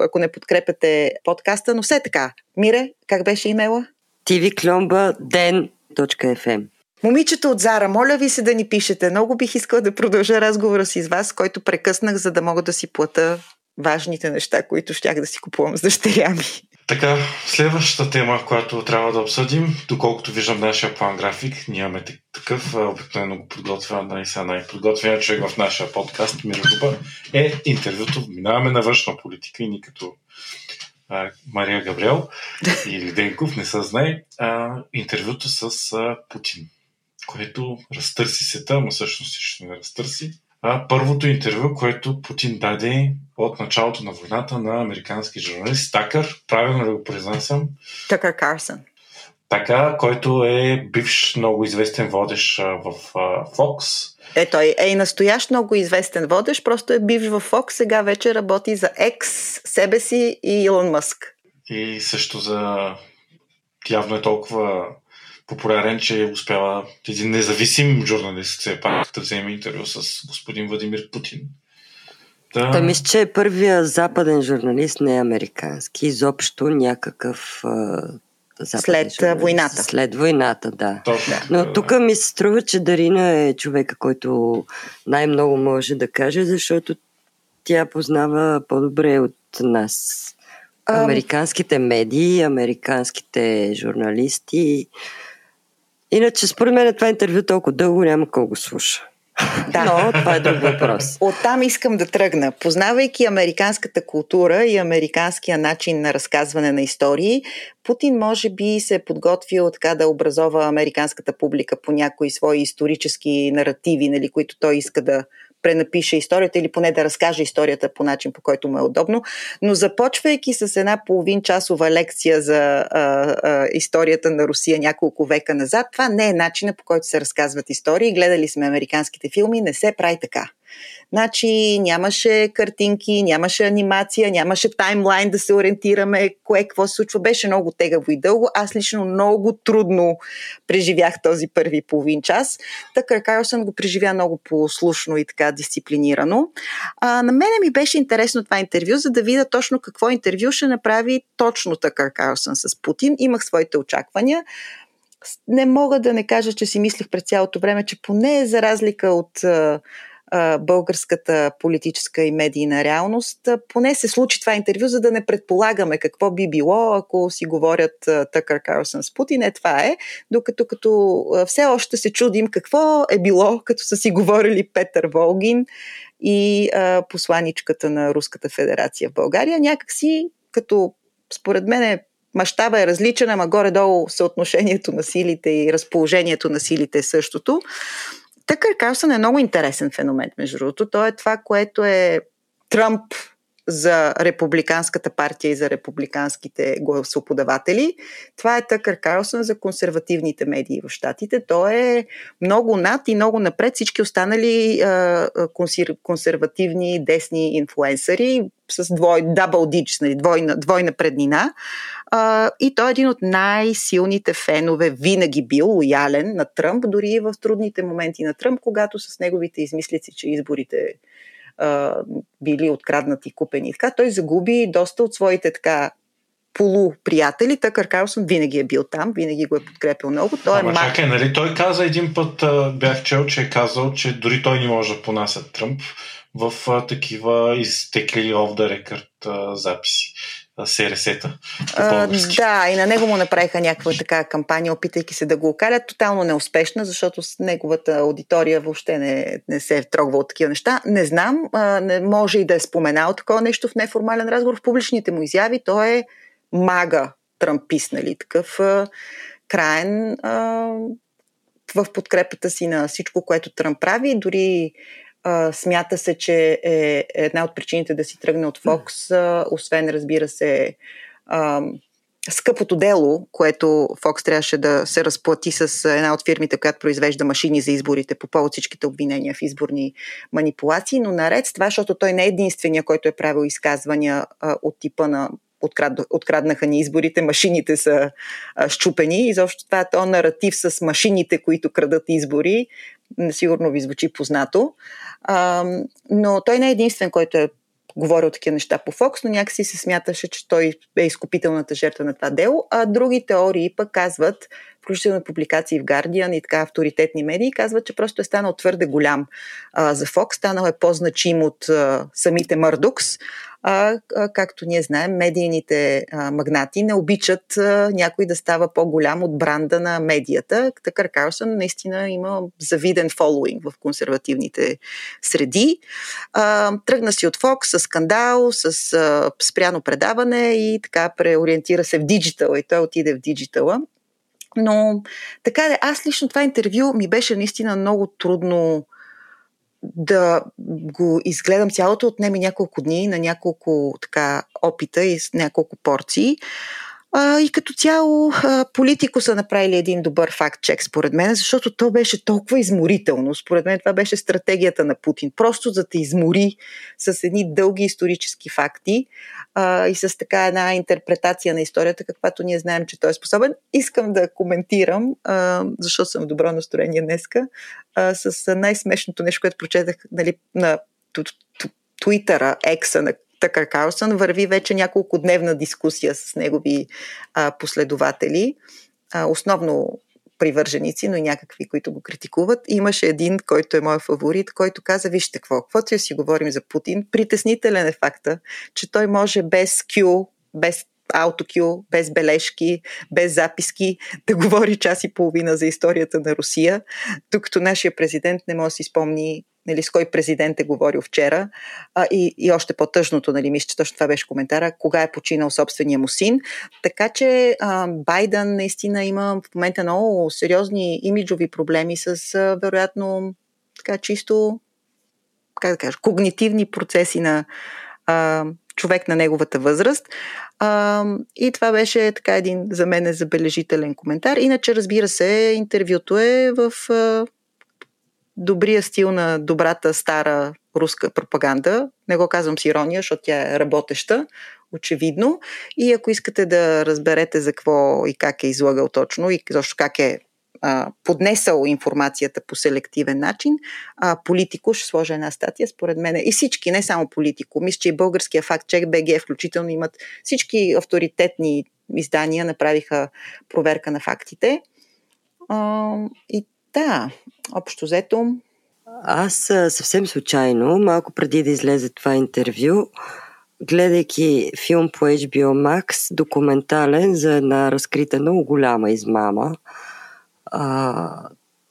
ако не подкрепяте подкаста, но все така. Мире, как беше имейла? tvklomba.den.fm Момичето от Зара, моля ви се да ни пишете. Много бих искала да продължа разговора си с вас, който прекъснах, за да мога да си плата важните неща, които щях да си купувам с дъщеря ми. Така, следващата тема, която трябва да обсъдим, доколкото виждам нашия план график, нямаме такъв, обикновено го подготвя нали, сега най-подготвения човек в нашия подкаст, Миро Дуба, е интервюто. Минаваме на външна политика и ни като а, Мария Габриел [LAUGHS] или Денков, не се знае, а, интервюто с а, Путин, което разтърси сета, но всъщност ще не разтърси. А, първото интервю, което Путин даде от началото на войната на американски журналист Такър, правилно да го произнасям? Такър Карсън. Така, който е бивш много известен водещ в Fox. Е, той е и настоящ много известен водещ, просто е бивш в Fox, сега вече работи за X, себе си и Илон Мъск. И също за... Явно е толкова популярен, че успява един независим журналист все пак да вземе интервю с господин Владимир Путин. Да. Той мисля, че е първия западен журналист, не американски, изобщо някакъв след журналист. войната. След войната, да. Точно. Но тук ми се струва, че Дарина е човека, който най-много може да каже, защото тя познава по-добре от нас американските медии, американските журналисти. Иначе, според мен, това интервю толкова дълго няма кой го слуша. Да. Но това е друг въпрос. Оттам искам да тръгна. Познавайки американската култура и американския начин на разказване на истории, Путин може би се е подготвил така да образова американската публика по някои свои исторически наративи, нали, които той иска да пренапише историята или поне да разкаже историята по начин, по който му е удобно. Но започвайки с една половин часова лекция за а, а, историята на Русия няколко века назад, това не е начина по който се разказват истории. Гледали сме американските филми, не се прави така. Значи нямаше картинки, нямаше анимация, нямаше таймлайн да се ориентираме кое какво се случва. Беше много тегаво и дълго. Аз лично много трудно преживях този първи половин час. Така Карлсън го преживя много послушно и така дисциплинирано. А, на мене ми беше интересно това интервю, за да видя точно какво интервю ще направи точно така Карлсън с Путин. Имах своите очаквания не мога да не кажа, че си мислих през цялото време, че поне за разлика от българската политическа и медийна реалност. Поне се случи това интервю, за да не предполагаме какво би било, ако си говорят Тъкър Карлсън с Путин. Е, това е. Докато като все още се чудим какво е било, като са си говорили Петър Волгин и а, посланичката на Руската федерация в България. Някакси, като според мен е мащаба е различен, ама горе-долу съотношението на силите и разположението на силите е същото. Тъкър Карлсън е много интересен феномен, между другото. То е това, което е Тръмп за републиканската партия и за републиканските гласоподаватели. Това е Тъкър Карлсън за консервативните медии в Штатите. Той е много над и много напред всички останали а, консер, консервативни десни инфлуенсъри с двой, double digits, нали, двойна, двойна преднина. А, и той е един от най-силните фенове, винаги бил лоялен на Тръмп, дори и в трудните моменти на Тръмп, когато с неговите измислици, че изборите а, били откраднати, купени. Така той загуби доста от своите така полуприятели. Тъкър Карлсон винаги е бил там, винаги го е подкрепил много. Той е Ама е чакай, нали той каза един път, бях чел, че е казал, че дори той не може да понася Тръмп в а, такива изтекли off the record а, записи. СРС-та. да, и на него му направиха някаква така кампания, опитайки се да го окалят. Тотално неуспешна, защото с неговата аудитория въобще не, не се е трогва от такива неща. Не знам, а, не може и да е споменал такова нещо в неформален разговор. В публичните му изяви той е мага трампист, нали, такъв а, краен а, в подкрепата си на всичко, което Тръмп прави. Дори смята се, че е една от причините да си тръгне от Фокс, освен, разбира се, скъпото дело, което Фокс трябваше да се разплати с една от фирмите, която произвежда машини за изборите по повод всичките обвинения в изборни манипулации, но наред с това, защото той не е единствения, който е правил изказвания от типа на открад, откраднаха ни изборите, машините са а, щупени. И защо това е то наратив с машините, които крадат избори, сигурно ви звучи познато. А, но той не е единствен, който е говорил такива неща по Фокс, но някакси се смяташе, че той е изкупителната жертва на това дело. А други теории пък казват, включително публикации в Guardian и така авторитетни медии, казват, че просто е станал твърде голям а, за Фокс, станал е по-значим от а, самите Мърдукс а, а както ние знаем, медийните а, магнати не обичат а, някой да става по-голям от бранда на медията. Такър Карлсън наистина има завиден фолуинг в консервативните среди. А, тръгна си от Фокс с скандал, с а, спряно предаване и така преориентира се в диджитал и той отиде в диджитала. Но така аз лично това интервю ми беше наистина много трудно да го изгледам цялото, отнеми няколко дни на няколко така опита и с няколко порции. И като цяло политико са направили един добър факт-чек, според мен, защото то беше толкова изморително. Според мен това беше стратегията на Путин. Просто да те измори с едни дълги исторически факти и с така една интерпретация на историята, каквато ние знаем, че той е способен. Искам да коментирам, а, защото съм в добро настроение днеска, с най-смешното нещо, което прочетах нали, на Твитъра, екса на Такър Карлсън върви вече няколко дневна дискусия с негови а, последователи, а, основно привърженици, но и някакви, които го критикуват. Имаше един, който е мой фаворит, който каза, вижте какво, каквото си говорим за Путин, притеснителен е факта, че той може без Q, без аутокю, без бележки, без записки, да говори час и половина за историята на Русия, докато нашия президент не може да си спомни нали, с кой президент е говорил вчера. А, и, и още по-тъжното, нали, мисля, че точно това беше коментара, кога е починал собствения му син. Така че а, Байден наистина има в момента много сериозни имиджови проблеми с, а, вероятно, така чисто, как да кажа, когнитивни процеси на а, човек на неговата възраст. А, и това беше така един за мен забележителен коментар. Иначе, разбира се, интервюто е в а, добрия стил на добрата стара руска пропаганда. Не го казвам с ирония, защото тя е работеща, очевидно. И ако искате да разберете за какво и как е излагал точно и защо как е а, поднесъл информацията по селективен начин, а, Политико ще сложа една статия, според мен. И всички, не само Политико. Мисля, че и българския факт чек БГ включително имат всички авторитетни издания направиха проверка на фактите. А, и да, общо взето. Аз съвсем случайно, малко преди да излезе това интервю, гледайки филм по HBO Max, документален за една разкрита много голяма измама, а,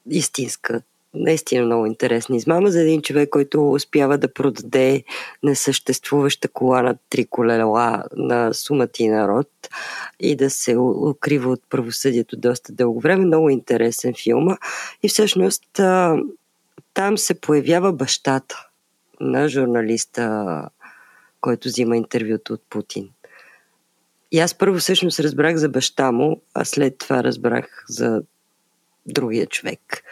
истинска, наистина много интересна измама за един човек, който успява да продаде несъществуваща кола на три колела на сумати народ и да се укрива от правосъдието доста дълго време. Много интересен филм. И всъщност там се появява бащата на журналиста, който взима интервюто от Путин. И аз първо всъщност разбрах за баща му, а след това разбрах за другия човек.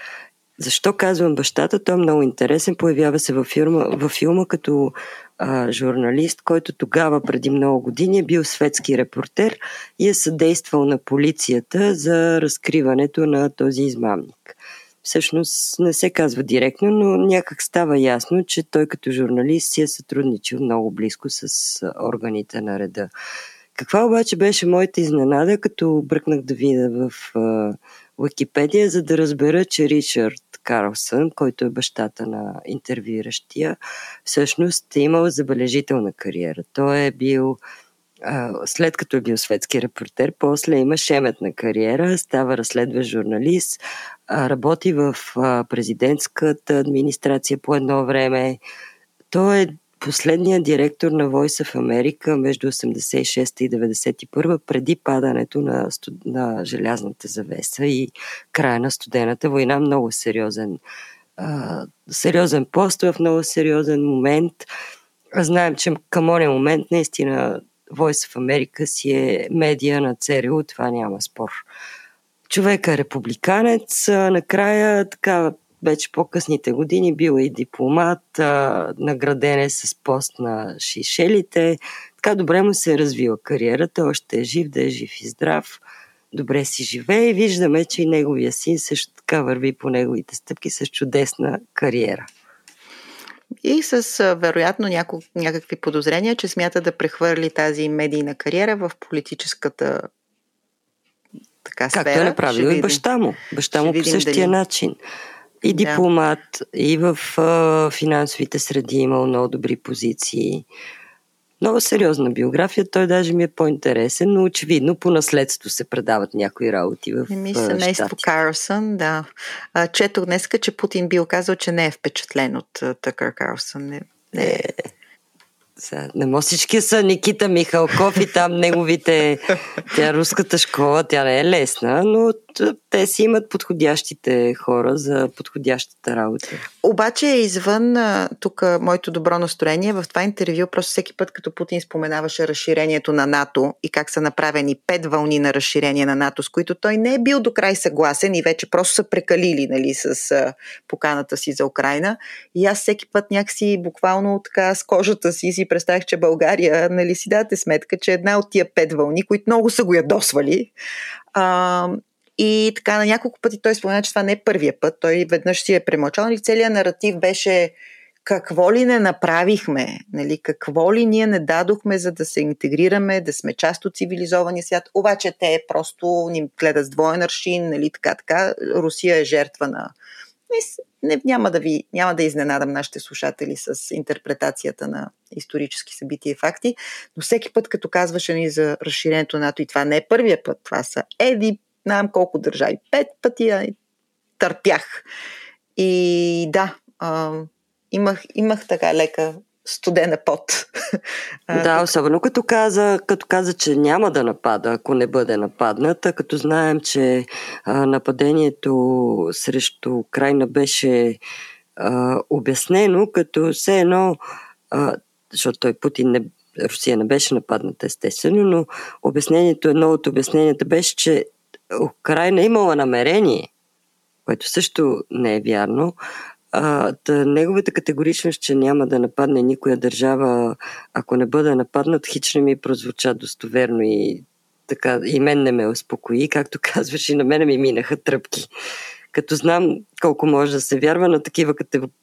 Защо казвам бащата? Той е много интересен. Появява се във филма, във филма като а, журналист, който тогава, преди много години, е бил светски репортер и е съдействал на полицията за разкриването на този измамник. Всъщност не се казва директно, но някак става ясно, че той като журналист си е сътрудничил много близко с органите на реда. Каква обаче беше моята изненада, като бръкнах да видя в а, Википедия, за да разбера, че Ричард Карлсън, който е бащата на интервюиращия, всъщност е имал забележителна кариера. Той е бил след като е бил светски репортер, после има шеметна кариера, става разследващ журналист, работи в президентската администрация по едно време. Той е последният директор на Voice of America между 86 и 91 преди падането на, на желязната завеса и края на студената война. Много сериозен, а, сериозен пост в много сериозен момент. Знаем, че към този момент наистина Voice of America си е медия на ЦРУ, това няма спор. Човек е републиканец, накрая така вече по-късните години бил и дипломат, а, награден е с пост на Шишелите. Така добре му се е развила кариерата, още е жив, да е жив и здрав. Добре си живее и виждаме, че и неговия син също така върви по неговите стъпки с чудесна кариера. И с вероятно няко, някакви подозрения, че смята да прехвърли тази медийна кариера в политическата така, сфера. Както е направил и баща му. Баща му по същия дали... начин и дипломат, да. и в а, финансовите среди имал много добри позиции. Много сериозна биография. Той даже ми е по-интересен, но очевидно по наследство се предават някои работи в Ми семейство Карлсън, да. Четох днеска, че Путин бил казал, че не е впечатлен от Тъкър Карлсън. Не, не е сега, не може всички са Никита Михалков и там неговите, тя руската школа, тя не е лесна, но те си имат подходящите хора за подходящата работа. Обаче извън тук моето добро настроение, в това интервю просто всеки път, като Путин споменаваше разширението на НАТО и как са направени пет вълни на разширение на НАТО, с които той не е бил до край съгласен и вече просто са прекалили нали, с поканата си за Украина. И аз всеки път някакси буквално така с кожата си си представях, че България, нали си дате сметка, че една от тия пет вълни, които много са го ядосвали, а, и така на няколко пъти той спомена, че това не е първия път. Той веднъж си е премълчал. Нали, целият наратив беше какво ли не направихме, нали, какво ли ние не дадохме, за да се интегрираме, да сме част от цивилизования свят. Обаче те просто ни гледат с двоен аршин, нали, така, така. Русия е жертва на... Не, няма, да ви, няма да изненадам нашите слушатели с интерпретацията на исторически събития и факти, но всеки път, като казваше ни за разширението на НАТО, и това не е първия път, това са еди знам колко държави. Пет пъти я търпях. И да, а, имах, имах така лека студена пот. [LAUGHS] Да, особено като каза, като каза, че няма да напада, ако не бъде нападната, като знаем, че а, нападението срещу Украина беше а, обяснено, като все едно, а, защото той Путин не, Русия не беше нападната естествено, но обяснението, едно от обясненията беше, че Украина имала намерение, което също не е вярно, а, да, неговата категоричност, че няма да нападне никоя държава, ако не бъде нападнат, хич не ми прозвуча достоверно и така, и мен не ме успокои, както [LAUGHS] казваш, и на мене ми минаха тръпки. Като знам колко може да се вярва на такива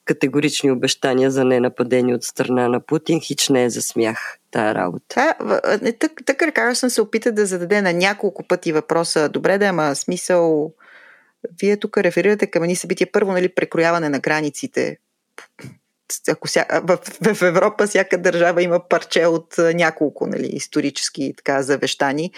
категорични обещания за ненападение от страна на Путин, хич не е за смях тая работа. Тъкър Карлсън се опита да зададе на няколко пъти въпроса. Добре да, ама смисъл вие тук реферирате към едни събития. Първо, нали, прекрояване на границите. Ако ся... в, в Европа всяка държава има парче от няколко нали, исторически така, завещани.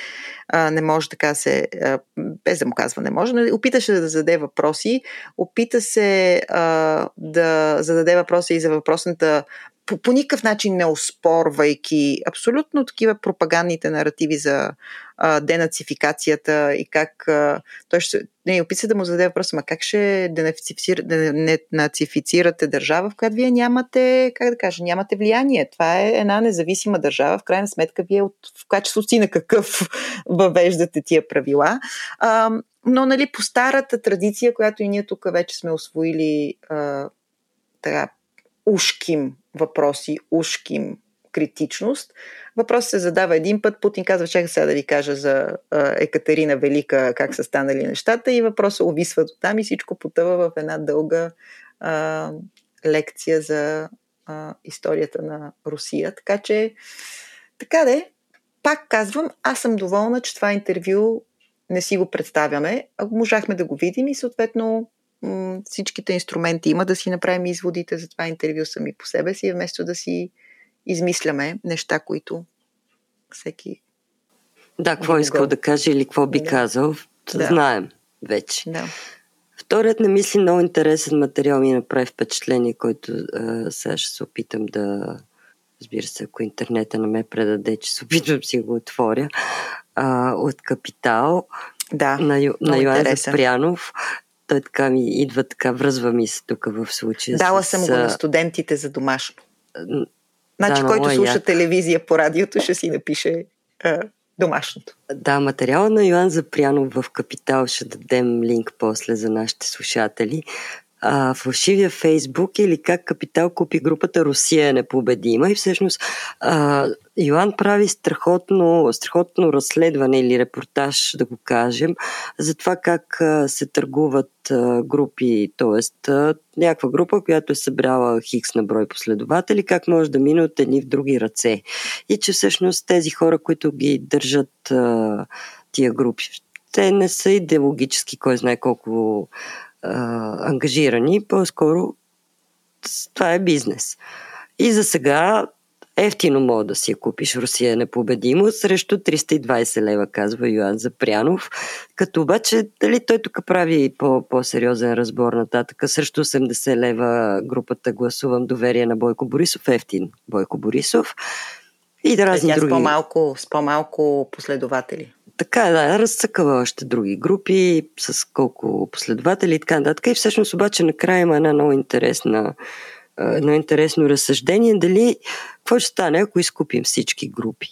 А, не може така се, а, без да му казва не може, но опиташе да зададе въпроси, опита се а, да зададе въпроси и за въпросната по, по никакъв начин не оспорвайки абсолютно такива пропагандните наративи за а, денацификацията и как а, той ще не, описа да му зададе въпроса, ма как ще денацифицирате държава, в която вие нямате, как да кажа, нямате влияние. Това е една независима държава, в крайна сметка вие от, в качеството си на какъв [LAUGHS] въвеждате тия правила. А, но нали, по старата традиция, която и ние тук вече сме освоили а, така, ушким въпроси, ушким критичност. Въпрос се задава един път. Путин казва, чакай сега да ви кажа за Екатерина Велика, как са станали нещата и въпросът увисва до там и всичко потъва в една дълга а, лекция за а, историята на Русия. Така че, така де, пак казвам, аз съм доволна, че това интервю не си го представяме. Ако можахме да го видим и съответно всичките инструменти има да си направим изводите за това интервю сами по себе си, вместо да си измисляме неща, които всеки. Да, какво е искал да каже или какво би да. казал, да. знаем вече. Да. Вторият не мисли много интересен материал ми направи впечатление, който а, сега ще се опитам да. Разбира се, ако интернета не ме предаде, че се опитвам си го отворя. А, от Капитал да, на, на Йоан Запрянов той така ми идва, така връзва ми се тук в случая. Дала с... съм го на студентите за домашно. Значи, да, който слуша я... телевизия по радиото, ще си напише а, домашното. Да, материала на Йоан Запрянов в Капитал ще дадем линк после за нашите слушатели а, фалшивия Фейсбук или как Капитал купи групата Русия е непобедима и всъщност а, Йоан прави страхотно, страхотно разследване или репортаж, да го кажем, за това как а, се търгуват а, групи, т.е. някаква група, която е събрала хикс на брой последователи, как може да мине от едни в други ръце. И че всъщност тези хора, които ги държат а, тия групи, те не са идеологически, кой знае колко а, ангажирани, по-скоро това е бизнес. И за сега ефтино мога да си я купиш Русия непобедимо срещу 320 лева, казва Йоан Запрянов. Като обаче, дали той тук прави по- по-сериозен разбор нататък, срещу 80 лева групата гласувам доверие на Бойко Борисов, ефтин Бойко Борисов. И да разни други. С по-малко, с по-малко последователи. Така, да, разцъкава още други групи, с колко последователи и така нататък. И всъщност обаче накрая има една много интересна едно интересно разсъждение, дали какво ще стане, ако изкупим всички групи.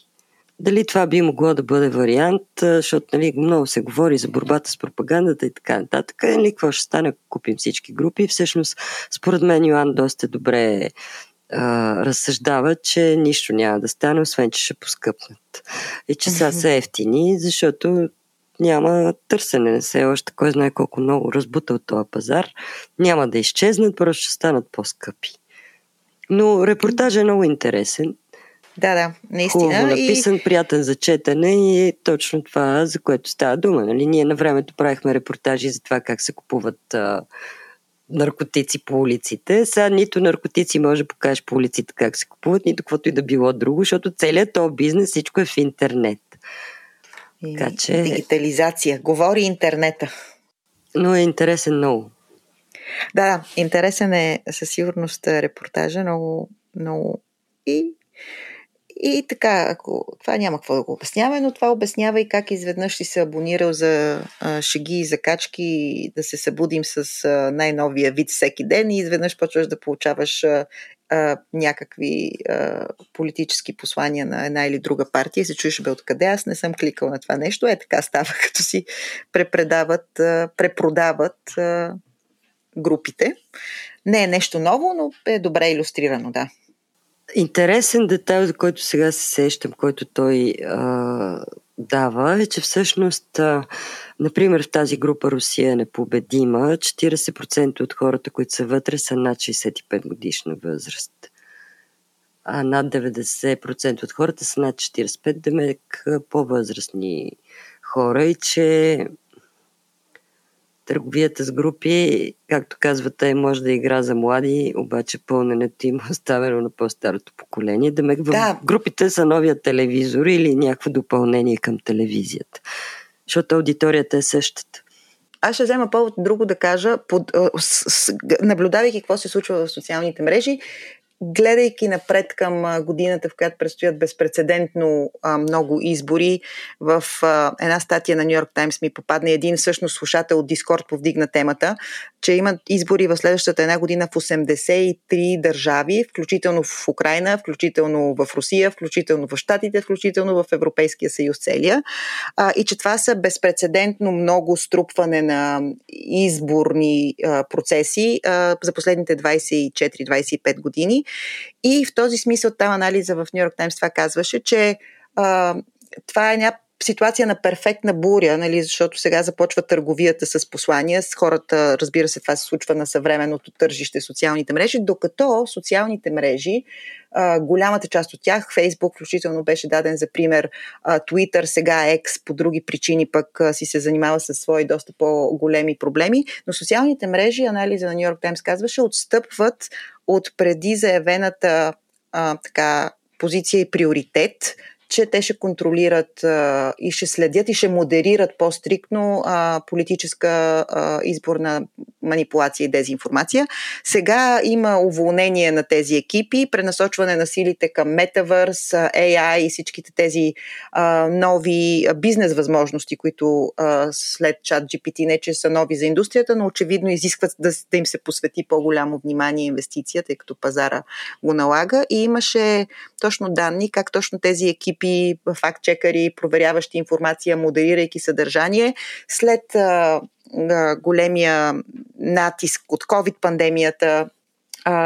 Дали това би могло да бъде вариант, защото нали, много се говори за борбата с пропагандата и така нататък. Нали, какво ще стане, ако купим всички групи? Всъщност, според мен Йоан доста добре а, разсъждава, че нищо няма да стане, освен че ще поскъпнат. И че са са ефтини, защото няма търсене, не се още кой знае колко много разбута от този пазар. Няма да изчезнат, просто ще станат по-скъпи. Но репортажът е много интересен. Да, да, наистина. Хубаво написан, и... приятен за четене и е точно това, за което става дума. Нали? Ние на времето правихме репортажи за това как се купуват а, наркотици по улиците. Сега нито наркотици може да покажеш по улиците как се купуват, нито каквото и да било друго, защото целият този бизнес, всичко е в интернет. И така, че... Дигитализация. Говори интернета. Но е интересен много. Да, да, интересен е със сигурност репортажа, много, много и и така, ако това няма какво да го обясняваме, но това обяснява и как изведнъж си се абонирал за а, шеги и закачки, да се събудим с а, най-новия вид всеки ден и изведнъж почваш да получаваш а, а, някакви а, политически послания на една или друга партия и се чуеш бе откъде. Аз не съм кликал на това нещо. Е така става, [LAUGHS] като си препредават, а, препродават а, групите. Не е нещо ново, но е добре иллюстрирано, да. Интересен детайл, за който сега се сещам, който той а, дава, е, че всъщност, а, например, в тази група Русия е непобедима, 40% от хората, които са вътре, са над 65 годишна възраст. А над 90% от хората са над 45, демек по-възрастни хора и че Търговията с групи, както казвате, може да игра за млади, обаче пълненето им е оставено на по-старото поколение. Да, да. групите са новия телевизор или някакво допълнение към телевизията. Защото аудиторията е същата. Аз ще взема повод друго да кажа, под, с, с, наблюдавайки какво се случва в социалните мрежи, гледайки напред към годината, в която предстоят безпредседентно много избори, в една статия на Нью Йорк Таймс ми попадна един всъщност слушател от Дискорд повдигна темата, че имат избори в следващата една година в 83 държави, включително в Украина, включително в Русия, включително в Штатите, включително в Европейския съюз целия. И че това са безпредседентно много струпване на изборни процеси за последните 24-25 години и в този смисъл там анализа в Нью Йорк Таймс това казваше, че а, това е някаква ситуация на перфектна буря, нали, защото сега започва търговията с послания. С хората, разбира се, това се случва на съвременното тържище социалните мрежи, докато социалните мрежи, а, голямата част от тях, Фейсбук включително беше даден за пример, Twitter, сега X, по други причини пък а, си се занимава с свои доста по-големи проблеми, но социалните мрежи, анализа на Нью Йорк Таймс казваше, отстъпват от преди заявената а, така, позиция и приоритет че те ще контролират а, и ще следят и ще модерират по-стрикно а, политическа а, изборна манипулация и дезинформация. Сега има уволнение на тези екипи, пренасочване на силите към Metaverse, AI и всичките тези а, нови бизнес възможности, които а, след чат GPT не че са нови за индустрията, но очевидно изискват да, да им се посвети по-голямо внимание и инвестиция, тъй като пазара го налага. И имаше точно данни как точно тези екипи екипи, факт-чекари, проверяващи информация, модерирайки съдържание. След големия натиск от COVID-пандемията,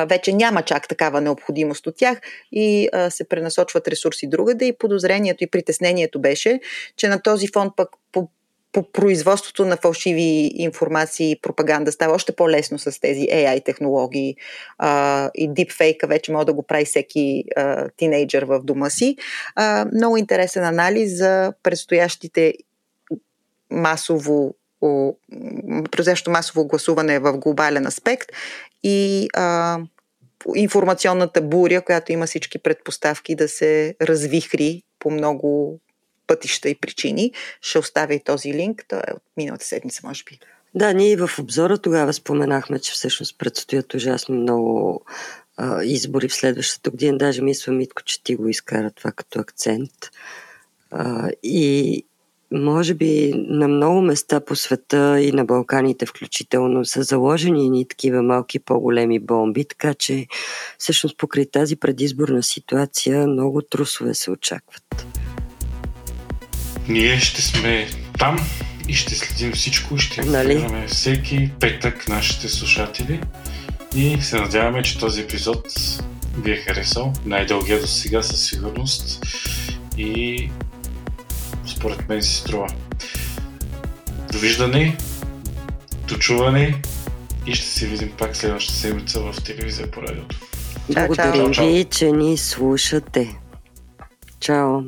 вече няма чак такава необходимост от тях и а, се пренасочват ресурси другаде и подозрението и притеснението беше, че на този фон пък по по производството на фалшиви информации и пропаганда става още по-лесно с тези AI технологии а, и дипфейка вече може да го прави всеки а, тинейджър в дома си. А, много интересен анализ за предстоящите масово предстоящо масово гласуване в глобален аспект и а, информационната буря, която има всички предпоставки да се развихри по много пътища и причини. Ще оставя и този линк. Той е от миналата седмица, може би. Да, ние в обзора тогава споменахме, че всъщност предстоят ужасно много а, избори в следващата година. Даже мисля, Митко, че ти го изкара това като акцент. А, и може би на много места по света и на Балканите включително са заложени ни такива малки по-големи бомби, така че всъщност покрай тази предизборна ситуация много трусове се очакват. Ние ще сме там и ще следим всичко, ще нали? информираме всеки петък нашите слушатели и се надяваме, че този епизод ви е харесал. Най-дългия до сега със сигурност и според мен си струва. Довиждане, дочуване и ще се видим пак следващата седмица в телевизия по радиото. Благодарим ви, че ни слушате. Чао!